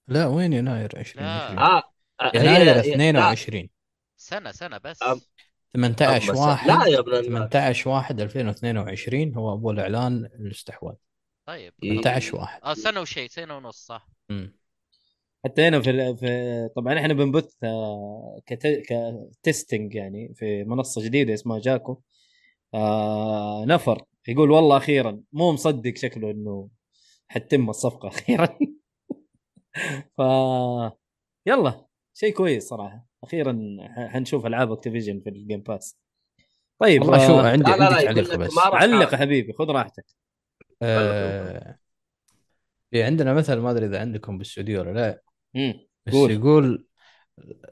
لا وين يناير 2020 لا. آه آه، يناير هي- 22 سنة سنة بس. 18 أما س- واحد لا يا ابن الناس. 18 واحد 2022 هو اول اعلان الاستحواذ طيب. إيه. 18 واحد. آه سنة وشيء سنة ونص صح. مم. حتى هنا في, في طبعا إحنا بنبث آه، كت... كتستنج يعني في منصة جديدة اسمها جاكو. آه نفر. يقول والله أخيرا مو مصدق شكله إنه حتتم الصفقة أخيرا. ف يلا شيء كويس صراحة. أخيرا حنشوف ألعاب Activision في ال Game Pass طيب والله شو آه عندي لا، لا، لا، عندي تعليق بس. علق يا حبيبي خذ راحتك. آه في عندنا مثل ما أدري إذا عندكم بالسعودية ولا لا. مم. بس قول. يقول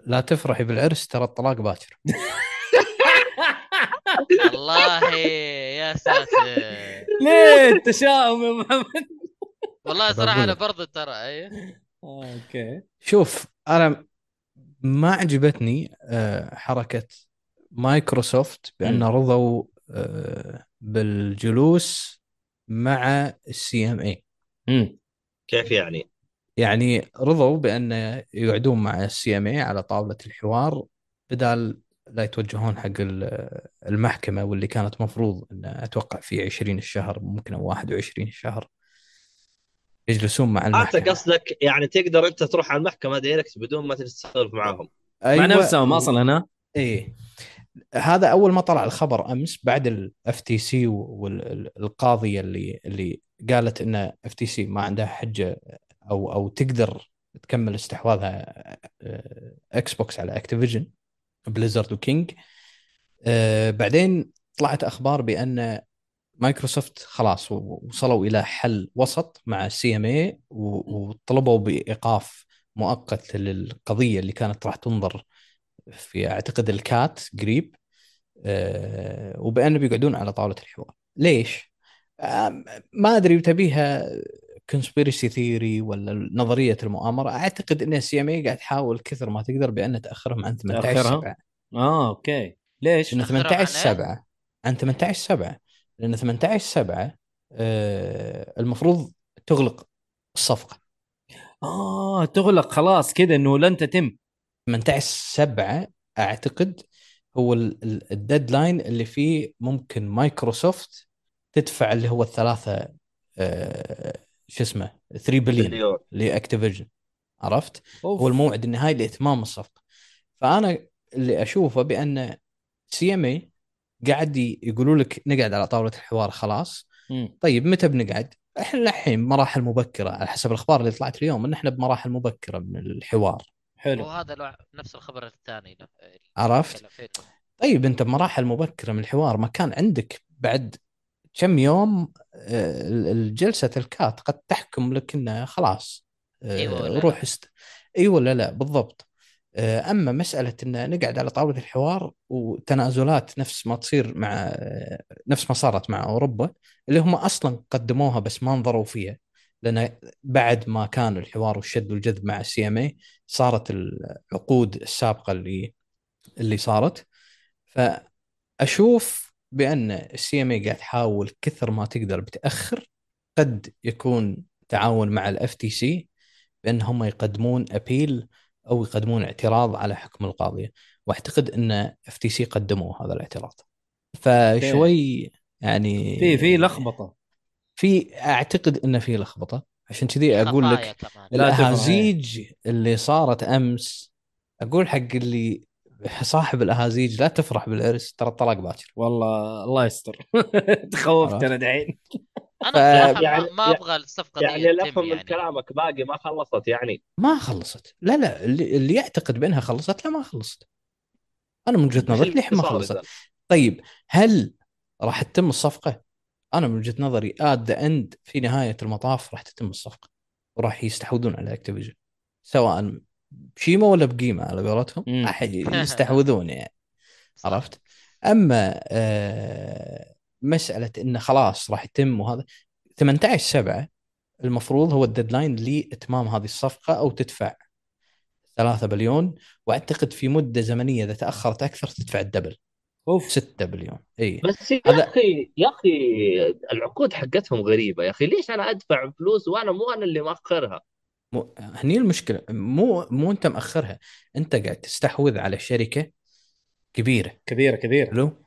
لا تفرحي بالعرس ترى الطلاق باكر. والله يا ساتر. ليه التشاؤم يا محمد؟ والله صراحة أنا لك. برضو ترى آه، okay. شوف أنا ما عجبتني آه، حركة مايكروسوفت بأن. رضوا آه، بالجلوس مع ال CMA. كيف يعني؟ يعني رضوا بأن يقعدون مع ال CMA على طاولة الحوار بدال لا يتوجهون حق ال- المحكمة واللي كانت مفروض أن أتوقع في 20 الشهر ممكن أو 21 الشهر يجلسون مع أنت المحكمة. قصدك يعني تقدر أنت تروح على المحكمة direct بدون ما تجلس تسولف معاهم مع أيوة. نفسهم أصلا ها إيه. هذا أول ما طلع الخبر أمس بعد ال FTC والقاضيه اللي اللي قالت إن FTC ما عندها حجة أو أو تقدر تكمل استحواذها آه، Xbox على Activision Blizzard و King آه، بعدين طلعت أخبار بأن مايكروسوفت خلاص وصلوا إلى حل وسط مع ال CMA وطلبوا بإيقاف مؤقت للقضية اللي كانت راح تنظر في أعتقد ال CAT قريب آه، وبأن بيقعدون على طاولة الحوار ليش؟ ما أدري تبيها conspiracy theory ولا نظرية المؤامرة أعتقد إن ال CMA قاعد تحاول كثر ما تقدر بأن تأخرهم عن 18 تأخرها؟ 7 آه أوكي ليش؟ لأن تأخرهم عن 18 إيه؟ 7 عن 18 7 لأن 18 7 آه المفروض تغلق الصفقة. آه تغلق خلاص كذا إنه لن تتم. 18 7 أعتقد هو ال deadline اللي فيه ممكن مايكروسوفت تدفع اللي هو الثلاثة آه شو اسمه 3 billion billion لاكتيفيجن عرفت؟ أوف. هو الموعد النهائي لإتمام الصفقة. فأنا اللي أشوفه بأن CMA قاعد يقولوا لك نقعد على طاولة الحوار خلاص مم. طيب متى بنقعد؟ إحنا الحين مراحل مبكرة على حسب الأخبار اللي طلعت اليوم إن إحنا بمراحل مبكرة من الحوار حلو وهذا لو نفس الخبر الثاني عرفت؟ طيب أنت بمراحل مبكرة من الحوار ما كان عندك بعد كم يوم آه، الجلسة الكات قد تحكم لك انه خلاص أيوة ولا روح لا؟ است... إي ولا لا بالضبط أما مسألة إن نقعد على طاولة الحوار وتنازلات نفس ما تصير مع آه، نفس ما صارت مع أوروبا اللي هم أصلا قدموها بس ما انظروا فيها. لأن بعد ما كان الحوار والشد والجذب مع ال CMA صارت العقود السابقة اللي اللي صارت. فأشوف بأن ال CMA قاعد تحاول كثر ما تقدر بتأخر قد يكون تعاون مع ال FTC بأن هم يقدمون appeal أو يقدمون اعتراض على حكم القاضيه وأعتقد إن FTC قدموا هذا الاعتراض. فشوي يعني في في لخبطة. في أعتقد إن في لخبطة. عشان كذي أقول لك. الأهازيج اللي صارت أمس أقول حق اللي صاحب الأهازيج لا تفرح بالعرس ترى الطلاق باكر. والله الله يستر. تخوفتنا دحين. أنا ف- يعني- ما, أبغى الصفقة دي يعني اللي افهم من يعني كلامك باقي ما خلصت يعني ما خلصت لا لا اللي, اللي يعتقد بأنها خلصت لا ما خلصت أنا من وجهة نظري ليه ما خلصت؟ طيب هل راح تتم الصفقة؟ أنا من وجهة نظري at the end في نهاية المطاف راح تتم الصفقة وراح يستحوذون على اكتيفيجن سواء بشيمة ولا بقيمة على قولتهم. راح يستحوذون يعني. عرفت؟ أما آه مسألة إنه خلاص راح يتم وهذا. 18 7 المفروض هو ال deadline لإتمام هذه الصفقة أو تدفع 3 بليون وأعتقد في مدة زمنية إذا تأخرت أكثر تدفع ال double. أوف. 6 بليون. إي. بس يا هذا- أخي يا أخي العقود حقتهم غريبة يا أخي. ليش أنا أدفع فلوس وأنا مو أنا اللي مأخرها؟ مو هني المشكلة. مو مو أنت مأخرها. أنت قاعد تستحوذ على شركة كبيرة. كبيرة كبيرة. حلو؟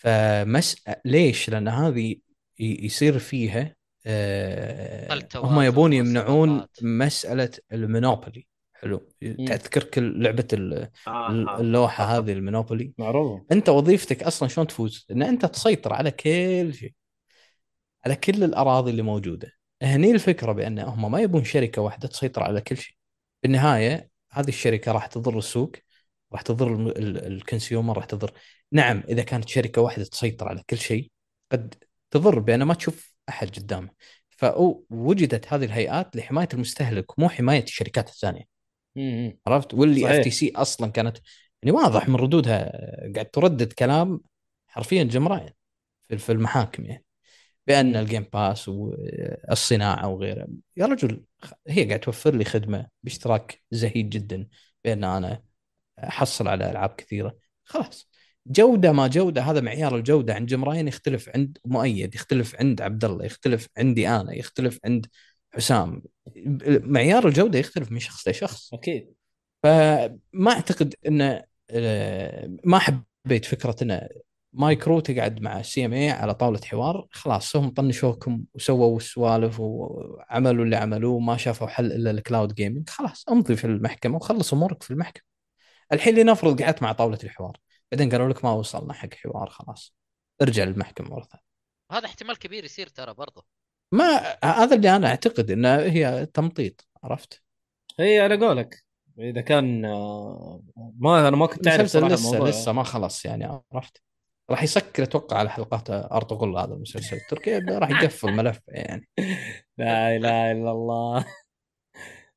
فمس ليش؟ لأن هذه ي- يصير فيها آه، التوازن هم يبون يمنعون. مسألة ال monopoly. حلو. تذكرك لعبة ال- آه. اللوحة هذه المونوبولي؟ معروفة. أنت وظيفتك أصلا شلون تفوز؟ ان أنت تسيطر على كل شيء. على كل الأراضي اللي موجودة. هني الفكرة بأن هم ما يبون شركة واحدة تسيطر على كل شيء. بالنهاية هذه الشركة راح تضر السوق. راح تضر الكونسيومر راح تضر نعم إذا كانت شركة واحدة تسيطر على كل شيء قد تضر بأن ما تشوف أحد قدامه فوجدت هذه الهيئات لحماية المستهلك مو حماية الشركات الثانية. عرفت واللي. FTC أصلا كانت يعني واضح من ردودها قاعد تردد كلام حرفيا جمران في المحاكم يعني بأن. ال Game Pass والصناعه وغيره يا رجل هي قاعد توفر لي خدمة باشتراك زهيد جدا بأن أنا احصل على ألعاب كثيرة. خلاص. جودة ما جودة هذا معيار الجودة. عند جمراين يختلف عند مؤيد يختلف عند عبد الله يختلف عندي أنا يختلف عند حسام. معيار الجودة يختلف من شخص لشخص. أكيد. فما أعتقد إن آه، ما حبيت فكرة انه مايكرو تقعد مع CMA على طاولة حوار. خلاص هم طنشوكم وسووا سوالف وعملوا اللي عملوه ما شافوا حل إلا ال cloud gaming خلاص امضي في المحكمة وخلص أمورك في المحكمة. الحين لنفرض قعدت مع طاولة الحوار. بعدين قالوا لك ما وصلنا حق حوار خلاص. ارجع للمحكمة مرة ثانية. هذا احتمال كبير يصير ترى برضه. ما هذا اللي أنا أعتقد انه هي تمطيط عرفت؟ هي على قولك. إذا كان آه، ما أنا ما كنت أعرف صراحة لسه الموضوع. لسه ما خلص يعني عرفت؟ راح يسكر أتوقع على حلقات أرطغرل هذا المسلسل. التركي راح يقفل ملف يعني. لا إله إلا الله.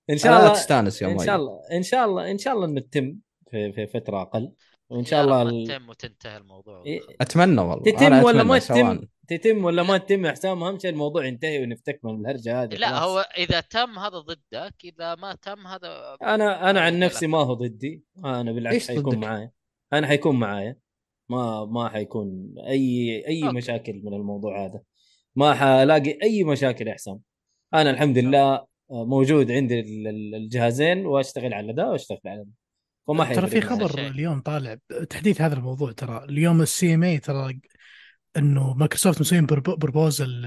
إن شاء لا الله تستانس يا إن شاء الله إن شاء الله إن شاء الله انه تتم في في فترة أقل. وإن شاء الله ال- تتم وتنتهي الموضوع. إيه، أتمنى والله. تتم ولا ما تتم. تتم ولا ما تتم يا حسام؟ أهم شيء الموضوع ينتهي ونفتك من الهرجة هذه لا خلاص. هو إذا تم هذا ضدك إذا ما تم هذا أنا أنا عن نفسي ما هو ضدي. أنا بالعكس حيكون؟ معايا. أنا حيكون معايا. ما ما حيكون أي أي أوكي. مشاكل من الموضوع هذا. ما حلاقي أي مشاكل يا حسام. أنا الحمد لله موجود عندي ال- ال- الجهازين وأشتغل على ده وأشتغل على ده. وما ترى في. خبر. اليوم طالع تحديث هذا الموضوع ترى. اليوم ال CMA ترى إنه مايكروسوفت مسوين proposal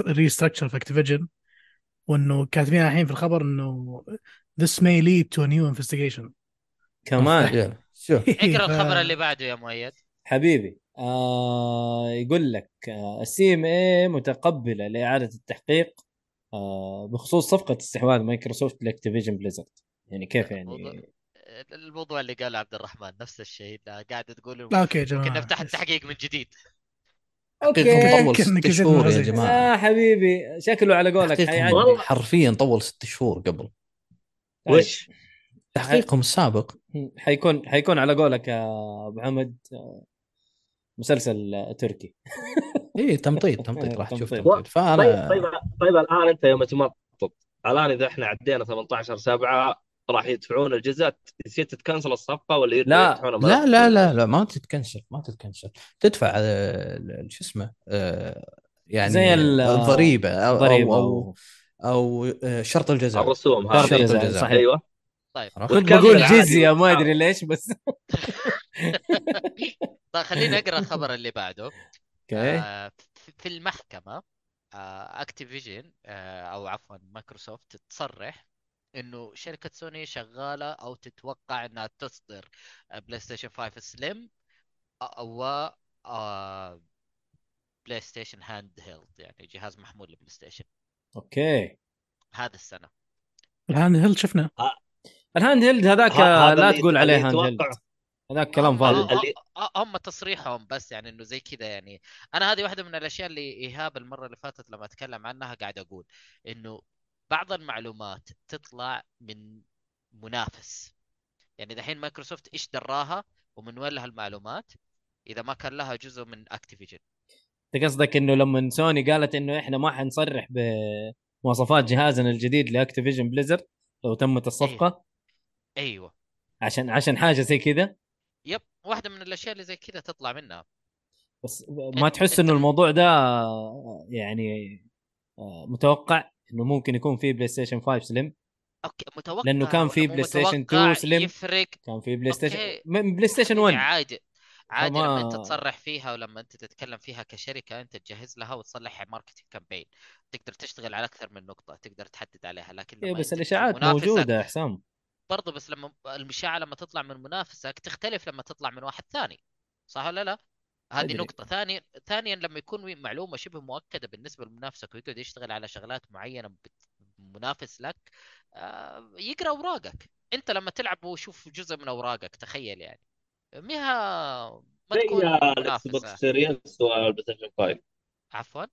restructure في اكتيفيجن وإنه كاتبين الحين في الخبر إنه this may lead to a new investigation. كمان. شوف. اقرأ الخبر اللي بعده يا مؤيد. حبيبي آه يقول لك ال CMA متقبلة لإعادة التحقيق آه بخصوص صفقة استحواذ مايكروسوفت لأكتيفيجن بليزرد. يعني كيف موضوع- يعني؟ الموضوع اللي قاله عبد الرحمن نفس الشيء قاعد تقول أوكي يا جماعة ممكن نفتح التحقيق من جديد كأنك ست شهور يا. جماعة آه حبيبي شكله على قولك. حرفيا طول ست شهور قبل طيب. وش؟ تحقيقهم السابق حيكون حيكون على قولك يا أبو حمد آه، مسلسل تركي اي تمطيط تمطيط راح تشوف تمطيط. تمطيط طيب فأنا طيب طيب الآن أنت يوم تمطط الآن إذا إحنا عدينا 18 7 راح يدفعون الجزء يصير تتكنسل الصفقة ولا لا. لا؟ لا لا لا ما تتكنسل ما تتكنسل تدفع آه، ال- شو اسمه آه، يعني زي ال- الضريبه أو ضريبة أو أو, أو آه، شرط الجزاء الرسوم شرط الجزاء، الجزاء صحيح. أيوه طيب؟ كنت بقول جزية ما. أدري ليش بس طيب خليني أقرأ الخبر اللي بعده أوكي آه، في- المحكمة اكتيفيجن أو عفوا مايكروسوفت تصرح إنه شركة سوني شغالة أو تتوقع إنها تصدر بلاي ستيشن 5 slim و آه، بلاي ستيشن handheld يعني جهاز محمول للبلاي ستيشن أوكي. هذا السنة. الان هل شفنا. ال handheld هذاك لا تقول عليه handheld. هذاك كلام هم- فاضي. اللي- هم- هم تصريحهم بس يعني إنه زي كذا يعني. أنا هذه واحدة من الأشياء اللي إيهاب المرة اللي فاتت لما أتكلم عنها قاعد أقول إنه بعض المعلومات تطلع من منافس. يعني دحين مايكروسوفت إيش دراها ومن وين لها المعلومات؟ إذا ما كان لها جزء من أكتيفيجن. أنت قصدك إنه لما سوني قالت إنه إحنا ما حنصرح بمواصفات جهازنا الجديد لأكتيفيجن بليزرد لو تمت الصفقة؟ أيوه. عشان عشان حاجة زي كذا؟ yep واحدة من الأشياء اللي زي كذا تطلع منها. بس ما تحس إنه الموضوع ده يعني آه، متوقع؟ إنه ممكن يكون في بلاي ستيشن 5 slim أوكي متوقع لأنه كان في بلاي ستيشن متوقع 2 slim. يفرق. كان في بلاي ستيشن. من بلاي ستيشن حبيبي 1 عادي. عادي لما أنت تصرح فيها ولما أنت تتكلم فيها كشركة أنت تجهز لها وتصلح marketing campaign تقدر تشتغل على أكثر من نقطة تقدر تحدد عليها لكن إيه بس الإشاعات موجودة يا حسام. برضه بس لما الاشاعه لما تطلع من منافسك تختلف لما تطلع من واحد ثاني. صح ولا لا؟ هذه أدري. نقطة. ثانيا ثانيا لما يكون معلومة شبه مؤكدة بالنسبة لمنافسك ويقعد يشتغل على شغلات معينة منافس لك آه، يقرأ أوراقك. أنت لما تلعب ويشوف جزء من أوراقك تخيل يعني. مها ما زي تكون الاكس بوكس Series والبلاي ستيشن 5 عفوا.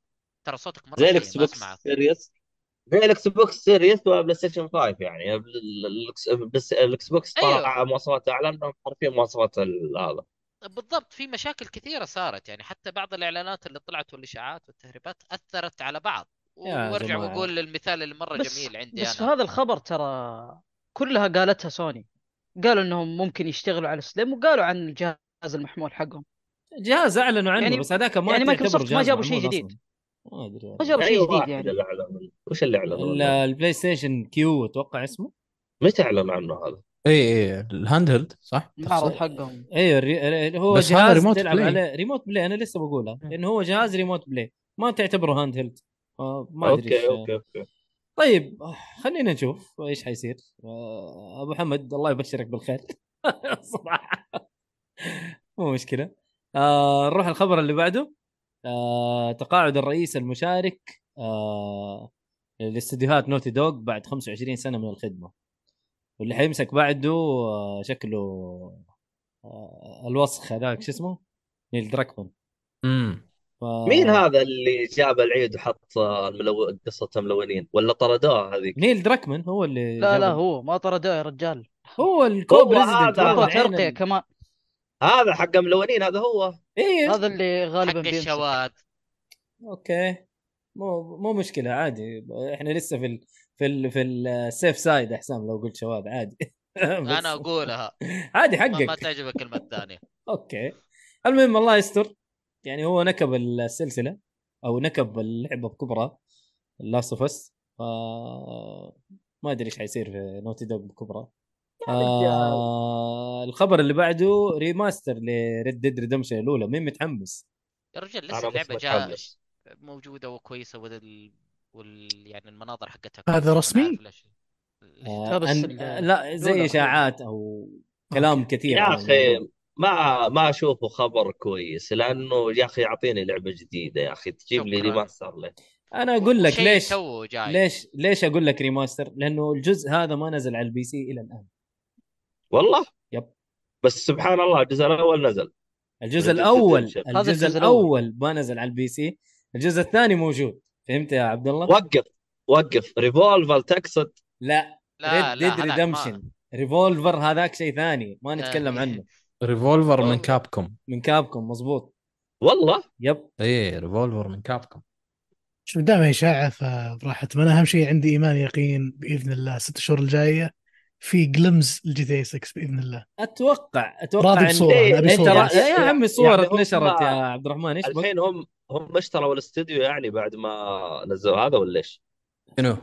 ترى صوتك مرة زي ال Xbox Series زي ال Xbox Series و PlayStation 5 يعني ال Xbox طلع أيوه. مواصفات أعلى منهم حرفيا مواصفات هذا. بالضبط في مشاكل كثيرة صارت يعني حتى بعض الإعلانات اللي طلعت والإشاعات والتهريبات أثرت على بعض. وأرجع. وأقول المثال اللي مرة بس جميل عندي بس أنا. هذا الخبر ترى كلها قالتها سوني. قالوا إنهم ممكن يشتغلوا على Slim وقالوا عن الجهاز المحمول حقهم. جهاز أعلنوا عنه يعني- بس هذاك ما يعني مايكروسوفت ما جابوا شيء جديد. ما أدري. ما جابوا شيء جديد واحد يعني. وش اللي اعلن ال- ال PlayStation Q أتوقع اسمه. متى إعلن عنه هذا؟ اي اي ال handheld صح؟ المعرض؟ حقهم. أيوه الري... هو بس جهاز ريموت تلعب play. عليه remote play أنا لسه بقولها. لأنه هو جهاز remote play ما تعتبره handheld ما أدري okay okay okay. طيب خلينا نشوف إيش حيصير. آه، أبو حمد الله يبشرك بالخير. صراحة. مو مشكلة. آه نروح الخبر اللي بعده. آه تقاعد الرئيس المشارك آه لاستديوهات Naughty Dog بعد 25 سنة من الخدمة. واللي حيمسك بعده آه شكله آه الوسخ هذاك شو اسمه؟ Neil Druckmann. امم ف... مين هذا اللي جاب العيد وحط آه، الملو... قصة الملونين؟ ولا طردوها هذيك؟ Neil دراكمان هو اللي لا لا هو ما طرده يا رجال. هو الكو هو بريزدنت هذا. ال- كمان. هذا حق ملونين هذا هو. إيه. هذا اللي غالبا حق الشواذ أوكي. مو مو مشكلة عادي. إحنا لسه في ال في ال في السيف سايد احسان لو قلت شباب عادي. أنا أقولها. عادي ما, ما حقك. تعجبك الكلمة الثانية. أوكي. المهم الله يستر. يعني هو نكب السلسلة أو نكب اللعبة بكبرها Last of Us ف ما أدري إيش حيصير في Naughty Dog بكبرها آه الخبر اللي بعده remaster ل Red Dead Redemption الأولى. مين متحمس؟ يا رجال أنا لسه اللعبة جاء موجودة وكويسة. وال... يعني المناظر حقتها هذا رسمي؟ آه بس أن... ال- لا زي إشاعات أو كلام كثير يا أخي. ما ما أشوفه خبر كويس لأنه يا أخي اعطيني لعبة جديدة يا أخي تجيب لي. remaster له أنا أقول لك ليش تو جاي ليش ليش أقول لك remaster؟ لأنه الجزء هذا ما نزل على ال PC إلى الآن والله yep. بس سبحان الله الجزء الأول نزل الجزء الأول الجزء. الأول ما نزل على ال PC الجزء الثاني موجود فهمت يا عبد الله؟ وقف وقف. Revolver تقصد؟ لا لا Red لا Dead Redemption ريفولفر هذاك شيء ثاني ما نتكلم آه. عنه. ريفولفر من. كابكوم من كابكم مزبوط والله؟ يب. اي ريفولفر من كابكوم شوف دام اشاعه فراح أنا أهم شيء عندي إيمان يقين بإذن الله ست شهور الجاية. في جلمز الجي تي 6 بإذن الله. أتوقع أتوقع راضي بصورة إيه، ابي انت صوره. يا عمي صور يعني اتنشرت يا عبد الرحمن إيش؟ الحين هم هم اشتروا الاستوديو يعني بعد ما نزلوا هذا ولا إيش؟ شنو؟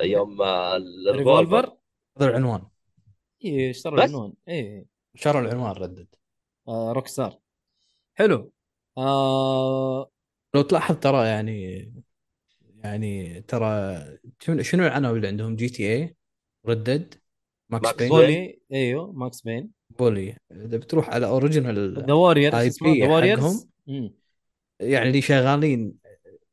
يوم ال Revolver. Revolver هذا العنوان. اي اشتروا؟ العنوان. اي شروا العنوان Red Dead. آه Rockstar حلو. آه لو تلاحظ ترى يعني يعني ترى شنو العناوين اللي عندهم؟ GTA Red Dead. Max Payne. Bully. أيوه Max Payne. Bully. إذا بتروح على original The Warriors The. يعني اللي شغالين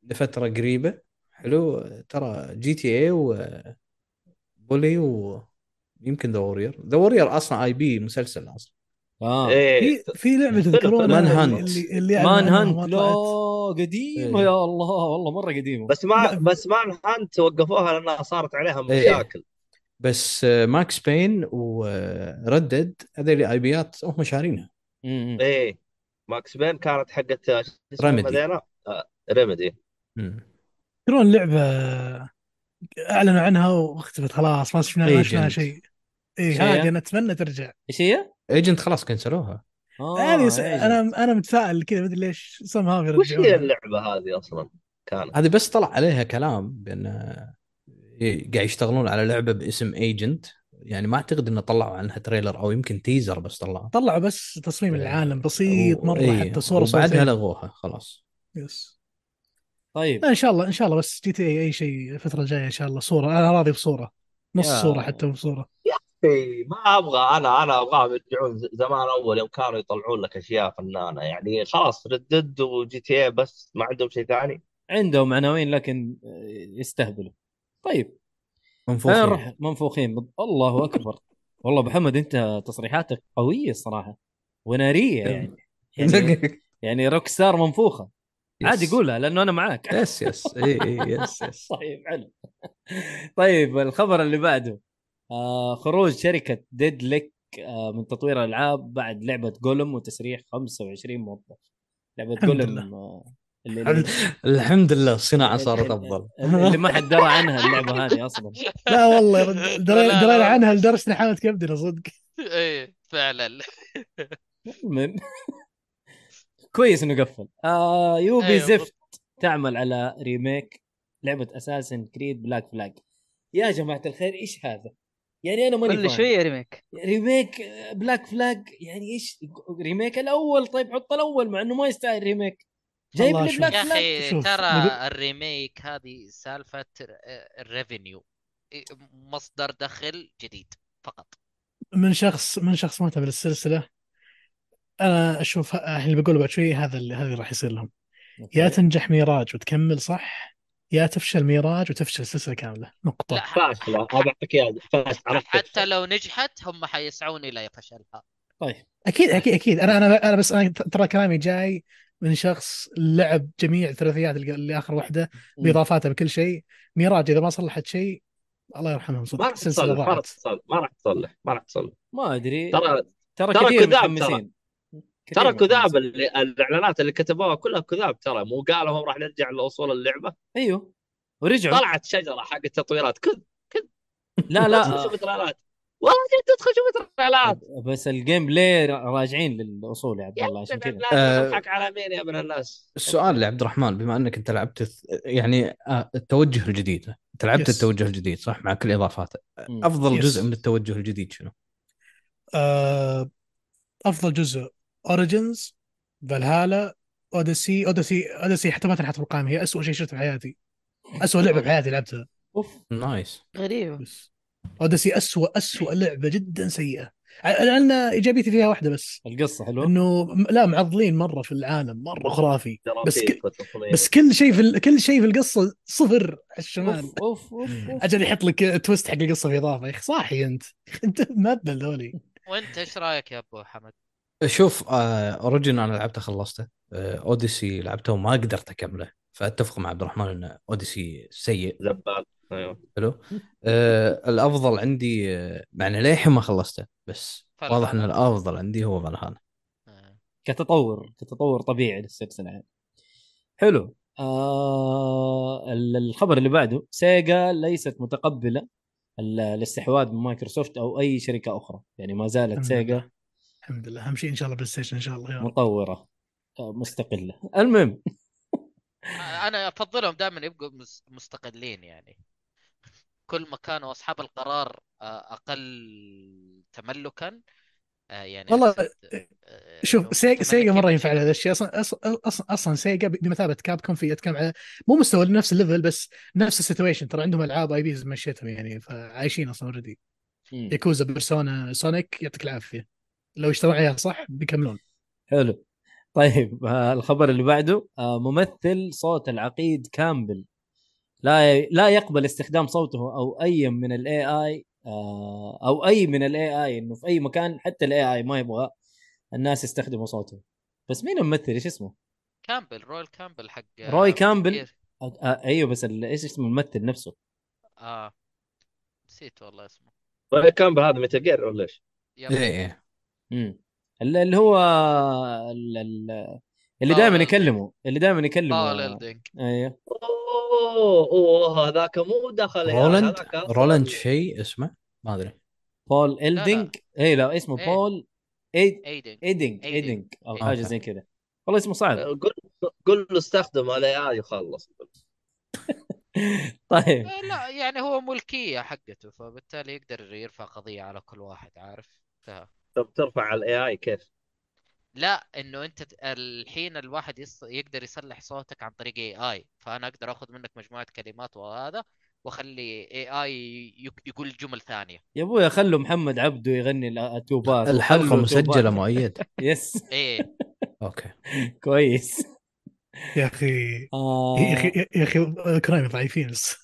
لفترة قريبة. حلو. ترى GTA و Bully ويمكن The Warrior The Warrior أصلا IP مسلسل أصلا. آه. إيه في في لعبة تذكرونها Manhunt. اللي اللي Manhunt لا. قديمة إيه. يا الله. والله مرة قديمة. بس ما. بس Manhunt وقفوها لأنها صارت عليها إيه. مشاكل. بس آه، Max Payne و Red Dead هذول IP ات هم شارينها. إيه Max Payne كانت حقت آه،. مدينة؟ آه، Remedy مم. تذكرون لعبة أعلنوا عنها واختفت خلاص ما شفنا ما شفنا Agent. شيء اي؟ هذه أنا أتمنى ترجع إيش هي؟ Agent خلاص كنسلوها آه يعني. أنا أنا متفائل كذا مدري ليش سم هاف وش هي اللعبة هذه أصلا؟ كانت هذه بس طلع عليها كلام بأن قاعد يشتغلون على لعبة باسم Agent يعني ما أعتقد إنه طلعوا عنها trailer أو يمكن teaser بس طلعوا. طلعوا بس تصميم العالم بسيط و- مرة إيه، حتى صورة وبعدها لغوها خلاص. yes. طيب. إن شاء الله إن شاء الله بس GTA أي شيء الفترة الجاية إن شاء الله. صورة أنا راضي بصورة. نص يا- صورة حتى بصوره إيه، ما أبغى أنا أنا أبغاهم يرجعون زمان أول يوم كانوا يطلعون لك أشياء فنانة. يعني خلاص Red Dead و GTA بس ما عندهم شيء ثاني. عندهم عناوين لكن آه، يستهبلوا. طيب. منفوخين. نروح منفوخين. الله أكبر. والله أبو محمد أنت تصريحاتك قوية الصراحة. ونارية يعني. يعني, يعني Rockstar منفوخه عادي قولها لأنه أنا معاك. yes yes إي إي yes yes طيب حلو. طيب الخبر اللي بعده. آه خروج شركة Daedalic آه من تطوير الالعاب بعد لعبة Gollum وتسريح 25 موظف. لعبة Gollum. آه اللي, الحمد لله الصناعه صارت أفضل. اللي ما حد درى عنها اللعبة هذه أصلا. لا والله يا رجل درينا. عنها لدرجه اني حامت كبدنا صدق. إيه فعلا. من كويس إنه قفل. آه Ubi أيوة، زفت تعمل على remake لعبة Assassin's Creed Black Flag يا جماعة الخير إيش هذا؟ يعني أنا ماني كل. شوية remake. remake Black Flag يعني إيش؟ remake الأول طيب حط الأول مع إنه ما يستاهل remake. جايب لي. Black يا أخي ترى ال remake هذه سالفة ال revenue مصدر دخل جديد فقط. من شخص من شخص ما تابع السلسله أنا أشوف اللي بقوله بعد شوي هذا اللي هذا اللي راح يصير لهم. يا تنجح ميراج وتكمل صح يا تفشل ميراج وتفشل السلسله كاملة. نقطة. لا. فاشله هذا أعطيك إياه. عرفت حتى لو نجحت هم حيسعون إلى فشلها طيب. أكيد أكيد أكيد. أنا أنا أنا بس أنا ترى كلامي جاي من شخص لعب جميع الثلاثيات اللي اللي آخر واحدة باضافاتها بكل شيء. ميراج إذا ما صلحت شيء الله يرحمهم ما صدق راح السلسله تصلح ما راح تصلح ما راح تصلح ما راح تصلح. ما أدري. ترى ترى ترى كذاب كثير ترى كذاب الإعلانات اللي كتبوها كلها كذاب ترى. مو قالوا هم راح نرجع لأصول اللعبة؟ أيوه. ورجعوا. طلعت شجرة حق التطويرات. كذب لا ادخل لا. شوف trailer ات والله جد أدخل شوف trailer ات بس ال gameplay راجعين للأصول يا عبد الله عشان كذا. آه. تضحك على مين يا ابن الناس؟ السؤال لعبد الرحمن بما أنك أنت لعبت يعني آه، التوجه الجديد. أنت لعبت yes. التوجه الجديد صح؟ مع كل اضافاته مم. أفضل yes. جزء من التوجه الجديد شنو؟ آه، أفضل جزء Origins Valhalla Odyssey Odyssey Odyssey حتى ما تنحط في القائمه هي اسوء شيء شفته في حياتي. اسوء لعبة في حياتي لعبتها. أوف. nice غريبة. Odyssey اسوء اسوء لعبة جدا سيئة. لأن إيجابيتي فيها واحدة بس. القصة حلوة؟ إنه لا معضلين مرة في العالم مرة خرافي. بس ك... بس كل شيء في ال... كل شيء في القصة صفر على الشمال. أوف أوف أوف, أوف. أجل يحط لك twist حق القصة في إضافة. يا أخي صاحي أنت. أنت مهبل ذولي. وأنت إيش رأيك يا أبو حمد؟ شوف آه، Origins أنا لعبته خلصته. آه، Odyssey لعبته وما قدرت أكمله. فأتفق مع عبد الرحمن إن Odyssey سيء. زبال. أيوه. حلو. آه الأفضل عندي آه، يعني للحين ما خلصته بس. واضح إن الأفضل عندي هو فالهالا آه. كتطور كتطور طبيعي للسلسله يعني حلو. آه ال- الخبر اللي بعده سيجا ليست متقبلة ال- الاستحواذ من مايكروسوفت أو أي شركة أخرى. يعني ما زالت الحمد سيجا لله. الحمد لله. أهم شيء إن شاء الله بلاي ستيشن إن شاء الله يا رب. مطورة آه، مستقلة. المهم. أنا أفضلهم دائما يبقوا مس- مستقلين يعني. كل ما كانوا اصحاب القرار آه، أقل تملكا آه، يعني والله، آه، شوف سيجا سيجا مرة ينفع. هذا الشيء. أصلا أصلا أصلا, أصلاً سيجا بمثابة Capcom في يتكلم على مو مستوى نفس ال level بس نفس ال situation ترى عندهم ألعاب IPs مشيتهم يعني فعايشين أصلا already. Yakuza Persona Sonic يعطيك العافية. لو اشتغلوا عليها صح بيكملون. حلو. طيب آه الخبر اللي بعده آه ممثل صوت العقيد Campbell. لا لا يقبل استخدام صوته أو أي من ال AI آه أو أي من ال AI إنه في أي مكان حتى ال AI ما يبغى الناس يستخدموا صوته بس مين الممثل إيش اسمه؟ كامبل رويل كامبل حق آه، روي كامبل؟ آه آه أيوه بس ال- إيش اسم الممثل نفسه؟ آه نسيت والله اسمه طيب كان بهذا متل جير ولا إيش؟ إيه امم اللي اللي هو ال- ال- اللي باول دائما. يكلمه اللي دائما يكلمه باول إلدينج. أيوه اوه اوه هذاك مو دخل يعني رولاند أصلاً- رولاند شيء اسمه ما أدري Paul Eiding اي لا اسمه إيه. Paul Eid Eiding Eiding Eiding. Eiding أو إيه. حاجة. زي كذا والله اسمه صعب قل قل له استخدم ال AI يخلص طيب آه، لا يعني هو ملكية حقته فبالتالي يقدر يرفع قضية على كل واحد عارف انتهى. طب ترفع ال AI كيف؟ لا إنه أنت الحين الواحد يص... يقدر يصلح صوتك عن طريق AI فأنا أقدر آخذ منك مجموعة كلمات وهذا وأخلي اي اي يقول جمل ثانية. يا أبويا خلوا محمد عبده يغني الاتوبات الحلقة وخلوا مسجلة. مؤيد يس إيه. أوكي. كويس. يا أخي آه. يا أخي يا أخي كرايم ضعيفين. بس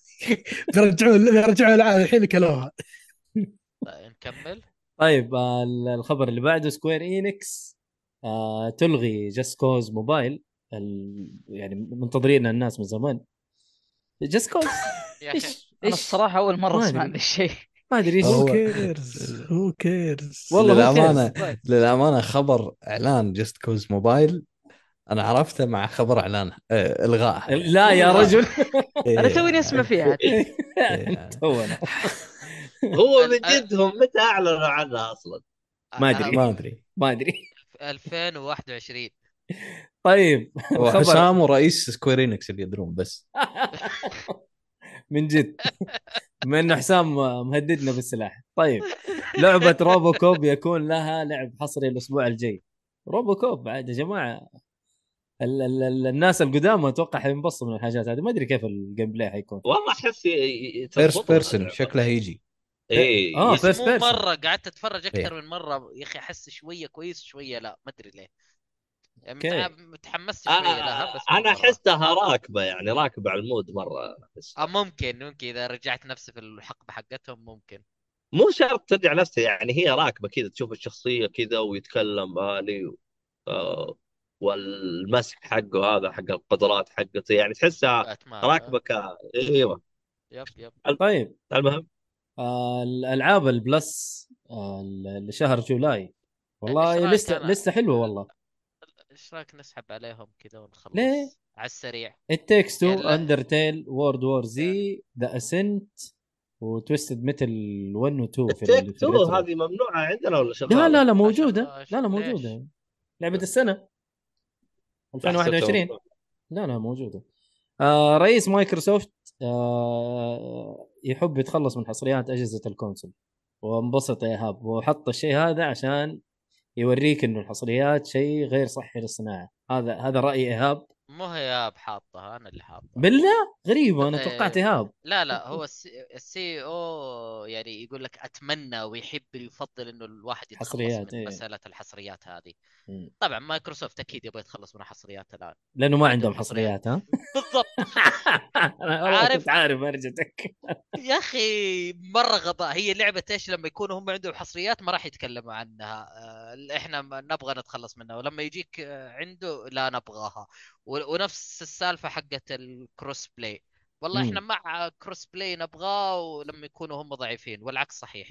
بيرجعوا الحين كلوها طيب، نكمل. طيب آه الخبر اللي بعده سكوير اينكس آه تلغي جاست كوز موبايل ال... يعني منتظرين الناس من زمان. Just Cause يا أخي إيش؟ أنا إيش؟ الصراحة أول ما مرة أدري. أسمع عن ذا الشيء. ما أدري إيش. who- cares. who cares. والله للامانه. للأمانة خبر إعلان Just Cause Mobile أنا عرفته مع خبر اعلان آه الغائها لا يا رجل. إيه. أنا توني أسمع فيها. إيه. تونا. هو من جد هم متى أعلنوا عنها أصلا؟ ما أدري. ما أدري. ما أدري. 2021 طيب هو الخبر- حسام ورئيس Square Enix اللي يدرون بس. من جد. بما إنه حسام مهددنا بالسلاح. طيب لعبة RoboCop يكون لها لعب حصري الأسبوع الجاي. RoboCop بعد يا جماعة. ال ال ال الناس القدام أتوقع حينبسطوا من الحاجات هذه. ما أدري كيف ال gameplay حيكون. والله أحس first person. شكلها يجي إيه آه، يس- first بس مو. مرة قعدت أتفرج أكثر إيه. من مرة يا أخي أحس شوية كويس شوية لا ما أدري ليه. يعني متحمست شوية لها بس أنا. أحسها راكبة يعني راكبة على ال mood مرة أحس. آه ممكن ممكن إذا رجعت نفسي في الحقبة حقتهم ممكن. مو شرط ترجع نفسها يعني هي راكبة كذا تشوف الشخصية كذا ويتكلم بالي و... آه والمسح حقه هذا حق القدرات حقته يعني تحسها باتمان راكبة ك إيوه. yep yep. طيب. المهم. آه الألعاب ال Plus آه لشهر July والله لسه؟ لسه حلوة والله إيش رأيك نسحب عليهم كذا ونخلص ليه؟ على السريع It Takes Two, يلا. Undertale, World War Z, The Ascent و Twisted Metal 1 و 2 في, ال- ال Take Two. هذه ممنوعة عندنا ولا شغالة؟ لا لا لا ما- لا لا لعبة السنة حسبتها 2021 ممنوعة. لا لا موجودة آه رئيس مايكروسوفت يحب يتخلص من حصريات أجهزة ال console. وانبسط يا إيهاب وحط الشيء هذا عشان يوريك إنه الحصريات شيء غير صحي للصناعة. هذا هذا رأي إيهاب مو هي بحاطها أنا اللي حاطها. بالله؟ غريبة أنا إيه. توقعت إيهاب. لا لا هو ال CEO يعني يقول لك أتمنى ويحب يفضل إنه الواحد يتخلص حصريات، من إيه. مسألة الحصريات هذه. طبعا مايكروسوفت أكيد يبغى يتخلص من الحصريات الآن. لأنه ما عندهم حصريات. ها؟ بالضبط. أنا عارف. كنت عارف؟ أرجتك. يا أخي مرة غباء. هي لعبة إيش؟ لما يكونوا هم عندهم حصريات ما راح يتكلموا عنها. آه، إحنا نبغى نتخلص منها. ولما يجيك آه، عنده لا نبغاها. ونفس السالفة حقت ال cross play والله مم. إحنا مع cross play نبغاه ولما يكونوا هم ضعيفين والعكس صحيح.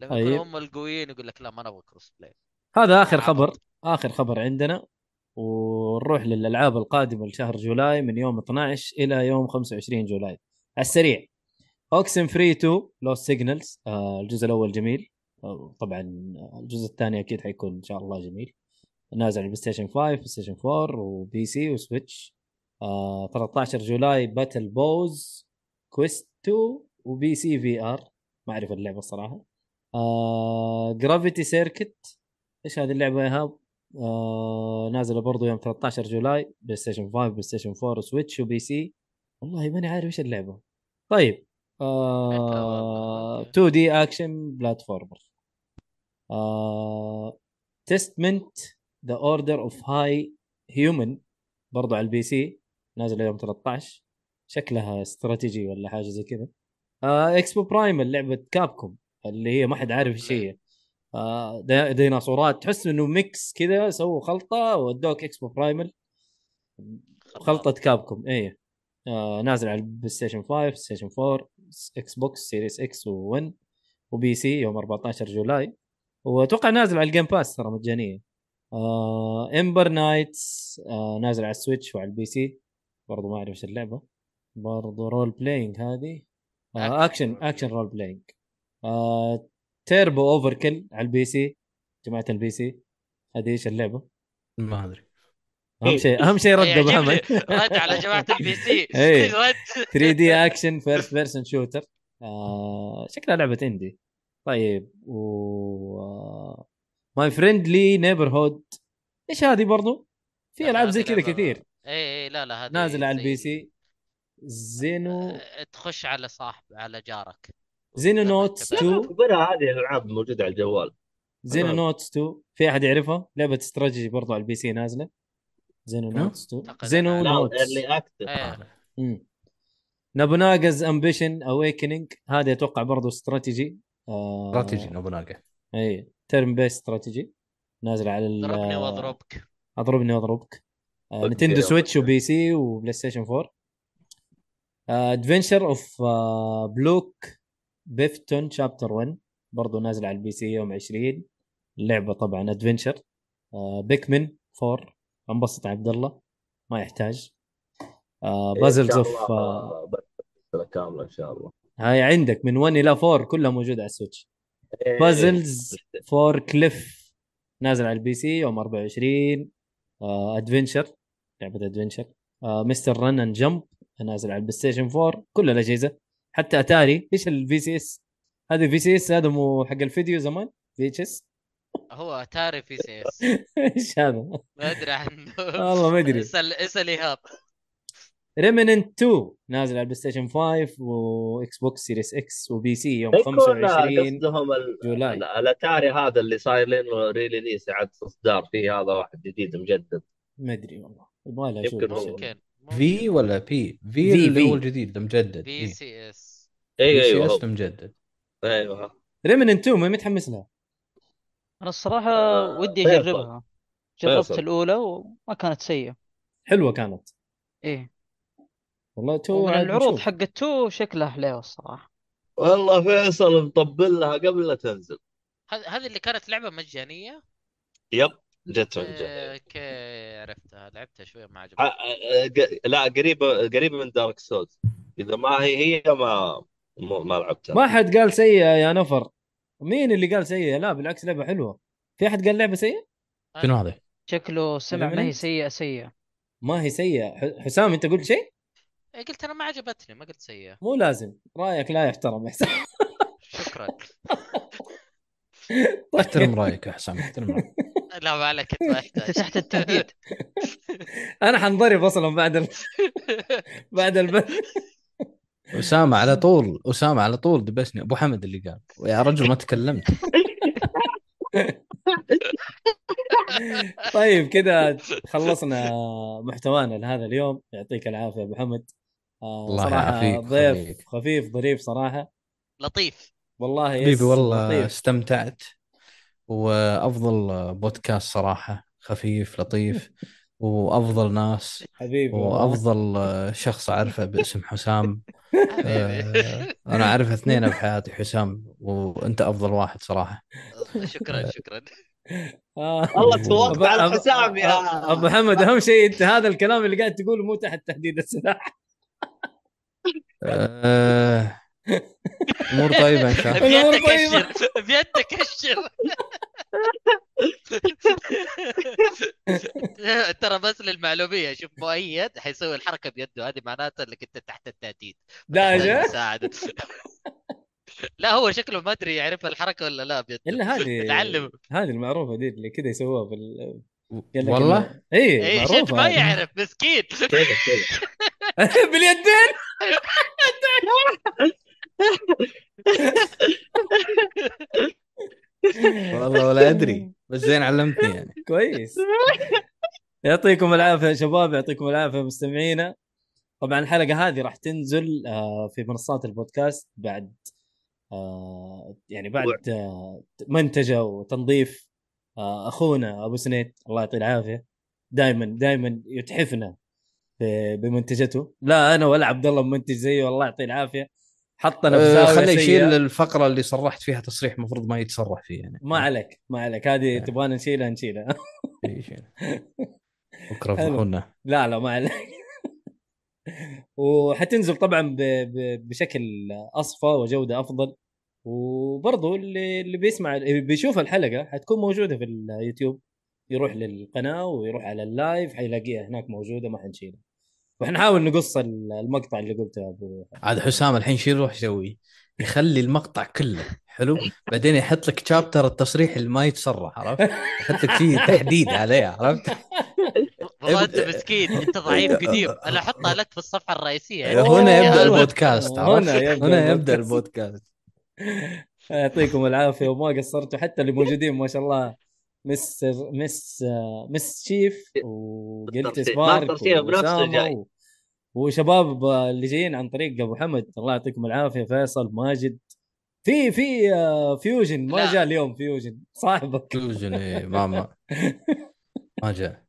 لما طيب. يكونوا هم القويين يقول لك لا ما نبغى cross play هذا آخر. خبر آخر خبر عندنا ونروح للألعاب القادمة لشهر July من يوم 12 إلى يوم 25 July. على السريع. Oxenfree 2 Lost Signals الجزء الأول جميل. آه طبعا الجزء الثاني أكيد حيكون إن شاء الله جميل. نازل على Station 5 PlayStation 4 و PC و Switch آه 13 July Battle Bows Quest 2 و PC VR ما أعرف اللعبة الصراحة. آه Gravity Circuit إيش هذه اللعبة يا ايهاب؟ آه نازلة برضو يوم 13 July PlayStation 5 PlayStation 4 و Switch و PC والله ماني عارف إيش اللعبة. طيب آه okay. 2D action platformer آه Testament The Order of High Human برضو على ال PC نازله يوم 13 شكلها استراتيجي ولا حاجة زي كذا. آه Exoprimal لعبة Capcom اللي هي ما حد عارف إيش هي. آه دي- ديناصورات. تحس إنه mix كذا سووا خلطة ودوك Exoprimal خلطة Capcom إيه. آه نازل على ال PlayStation 5 PlayStation 4 Xbox Series X و1 و PC يوم 14 July. وأتوقع نازل على ال Game Pass ترى مجانية. آه Ember Knights آه نازل على ال Switch وعلى ال PC. برضو ما أعرف إيش اللعبة. برضو role playing هذه. آه action action role playing آه Turbo Overkill على ال PC. جماعة ال PC. هذه إيش اللعبة؟ ما أدري. أهم شيء أهم شيء رد ابو يعجبني. حمد رد على جماعة ال PC. إيه. رد. 3D action first person shooter آه شكلها لعبة indie طيب و My Friendly Neighborhood إيش هذه برضو؟ في ألعاب زي كذا كثير. اي اي لا لا هذه نازله على ال PC. Xeno آه، تخش على صاحب على جارك. Xenonauts انت 2 اعتبرها هذه الالعاب موجودة على الجوال. Xeno. nauts 2 في أحد يعرفها؟ لعبة استراتيجي برضو على ال PC نازلة. Xeno. nauts 2 أعتقد Xenonauts. اللي. نابوناغاز امبيشن اويكننج هذه أتوقع برضو استراتيجي. آه استراتيجي نوبوناغا اي تيرن بيس استراتيجي نازل على ال- ضربني واضربك. اضربني واضربك. آه نتندو سويتش وبي سي وبلاي ستيشن 4 ادفنشر اوف بلوك بيفتون شابتر 1 برضو نازل على البي سي يوم 20 اللعبه طبعا ادفنشر بيكمن 4 انبسط عبد الله. ما يحتاج. Puzzles of كاملة إن شاء الله. هاي عندك من 1 إلى 4 كلها موجودة على ال Switch. إيه. Puzzles for Clef نازل على ال PC يوم 24 adventure لعبة adventure Mr. Run and Jump نازل على ال PlayStation 4 كل الأجهزة حتى أتاري. إيش ال VCS هذا VCS هذا مو حق الفيديو زمان؟ VHS هو Atari VCS إيش هذا؟ ما أدري عنه. والله ما أدري. اسال اسال ايهاب Remnant 2 نازل على ال PlayStation 5 و Xbox Series X و PC يوم يكون 25 قصدهم July. ال- الأتاري هذا اللي صاير له release اعاده اصدار فيه هذا واحد جديد مجدد. ما أدري والله. يبغى لها أشوف يمكن. ممكن V ولا B؟ في اللي. هو الجديد المجدد. VCS أيوه سي أيوه اس هو. المجدد. أيوه. Remnant 2 ما متحمس لها أنا الصراحة آه، ودي. أجربها. جربت. الأولى وما كانت سيئة. حلوة كانت. إيه. والله 2 ومن عاد العروض. حق ال two شكلها حليوه الصراحة. والله فيصل مطبل لها قبل لا تنزل. هذ- هذه اللي كانت لعبة مجانية؟ yep جت من okay okay عرفتها لعبتها شوية ما عجبتني. آه، ق- لا قريبة قريبة من Dark Souls إذا ما هي هي ما ما لعبتها. ما حد قال سيئة يا نفر. مين اللي قال سيئة؟ لا بالعكس لعبة حلوة. في أحد قال لعبة سيئة؟ شنو هذا؟ شكله سمع ما هي؟ سيئة سيئة. ما هي سيئة. ح- حسام أنت قلت شيء؟ قلت أنا ما عجبتني ما قلت سيئة. مو لازم. رأيك لا يحترم يا حسام شكرا. احترم رأيك يا حسام احترم رأيك. لا ما عليك ما يحتاج. تحت التهديد. أنا حنضرب أصلا بعد ال... بعد البث أسامة على طول أسامة على طول دبسني. أبو حمد اللي قال. يا رجل ما تكلمت. طيب كذا خلصنا محتوانا لهذا اليوم. يعطيك العافية أبو حمد. الله صراحة يعافيك ضيف. خفيف ظريف صراحة لطيف والله حبيبي والله لطيف. استمتعت وأفضل بودكاست صراحة خفيف لطيف وأفضل ناس حبيبي والله. وأفضل شخص أعرفه باسم حسام آه، أنا أعرف اثنين بحياتي حسام وأنت أفضل واحد صراحة شكرا شكرا آه. والله توقف على حسام يا ابو محمد أهم شيء أنت هذا الكلام اللي قاعد تقوله مو تحت تهديد السلاح آه، أمور طيبة إن شاء الله. طيبة. اشر بيدك اشر ترى بس للمعلومية شوف مؤيد حيسوي الحركة بيده. هذه معناته إنك أنت تحت التهديد. مساعدة لا هو شكله ما أدري يعرف الحركة ولا لا بيده. إلا هذه تعلم. هذه المعروفة دي اللي كذا يسووها في ال... قال لك والله اي اي شفت معروفة ما. يعرف مسكين. كذا كذا. باليدين. والله ولا أدري بس زين علمتني يعني. كويس. يعطيكم العافية يا شباب يعطيكم العافية مستمعينا. طبعا الحلقة هذه راح تنزل آه، في منصات البودكاست بعد آه، يعني بعد آه، منتجه وتنظيف أخونا أبو سنيد الله يعطيه العافية. دائما دائما يتحفنا. بمنتجته لا أنا ولا عبد الله منتج زيه الله يعطيه العافية حطنا في زاويه خليه. يشيل الفقرة اللي صرحت فيها تصريح المفروض ما يتصرح فيه يعني ما عليك ما عليك هذه آه. تبغانا نشيلها نشيلها شيل. بكرة. فضحونا لا لا ما عليك وحتنزل طبعا. بشكل أصفى وجودة أفضل وبرضه اللي اللي بيسمع اللي بيشوف الحلقة حتكون موجودة في اليوتيوب يروح للقناة ويروح على ال live حيلاقيها هناك موجودة ما حنشيلها وحنحاول نقص المقطع اللي قلته يا أبو عاد حسام الحين شو يروح يسوي؟ يخلي المقطع كله حلو بعدين يحط لك chapter التصريح اللي ما يتصرح عرفت؟ يحط لك فيه تحديد عليه عرفت؟ والله انت مسكين انت ضعيف قديم أنا أحطها لك في الصفحة الرئيسية هنا يا يبدا. البودكاست عرفت؟ هنا يبدأ هنا يبدأ البودكاست. البودكاست يعطيكم العافية وما قصرتوا حتى اللي موجودين ما شاء الله مس مس مس شيف وقلت مستر شيف. سبارك مستر بنفسه وشباب اللي جايين عن طريق أبو حمد. الله يعطيكم العافية فيصل ماجد. في في فيوجن. ما لا. جاء اليوم فيوجن. صاحبك. فيوجن إيه، ما ما ما جاء.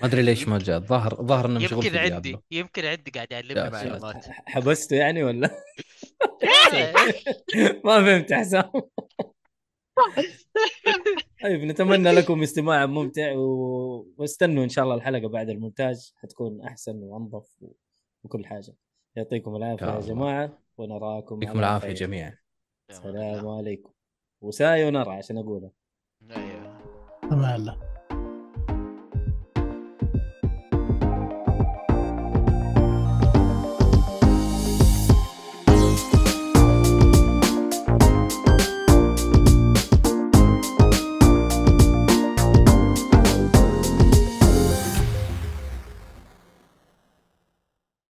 ما أدري ليش ما جاء. الظاهر ظاهر إنه مشغول في يمكن عندي يمكن عندي قاعد يعلمني. معلومات. حبسته يعني ولا؟ إيه. ما فهمت حسام. طيب نتمنى لكم استماع ممتع و... واستنوا إن شاء الله الحلقة بعد المونتاج حتكون أحسن وأنظف و... وكل حاجة. يعطيكم العافية يا. جماعة ونراكم يعطيكم العافية. جميعا. السلام عليكم. وسايونارا عشان اقولها أيوه الله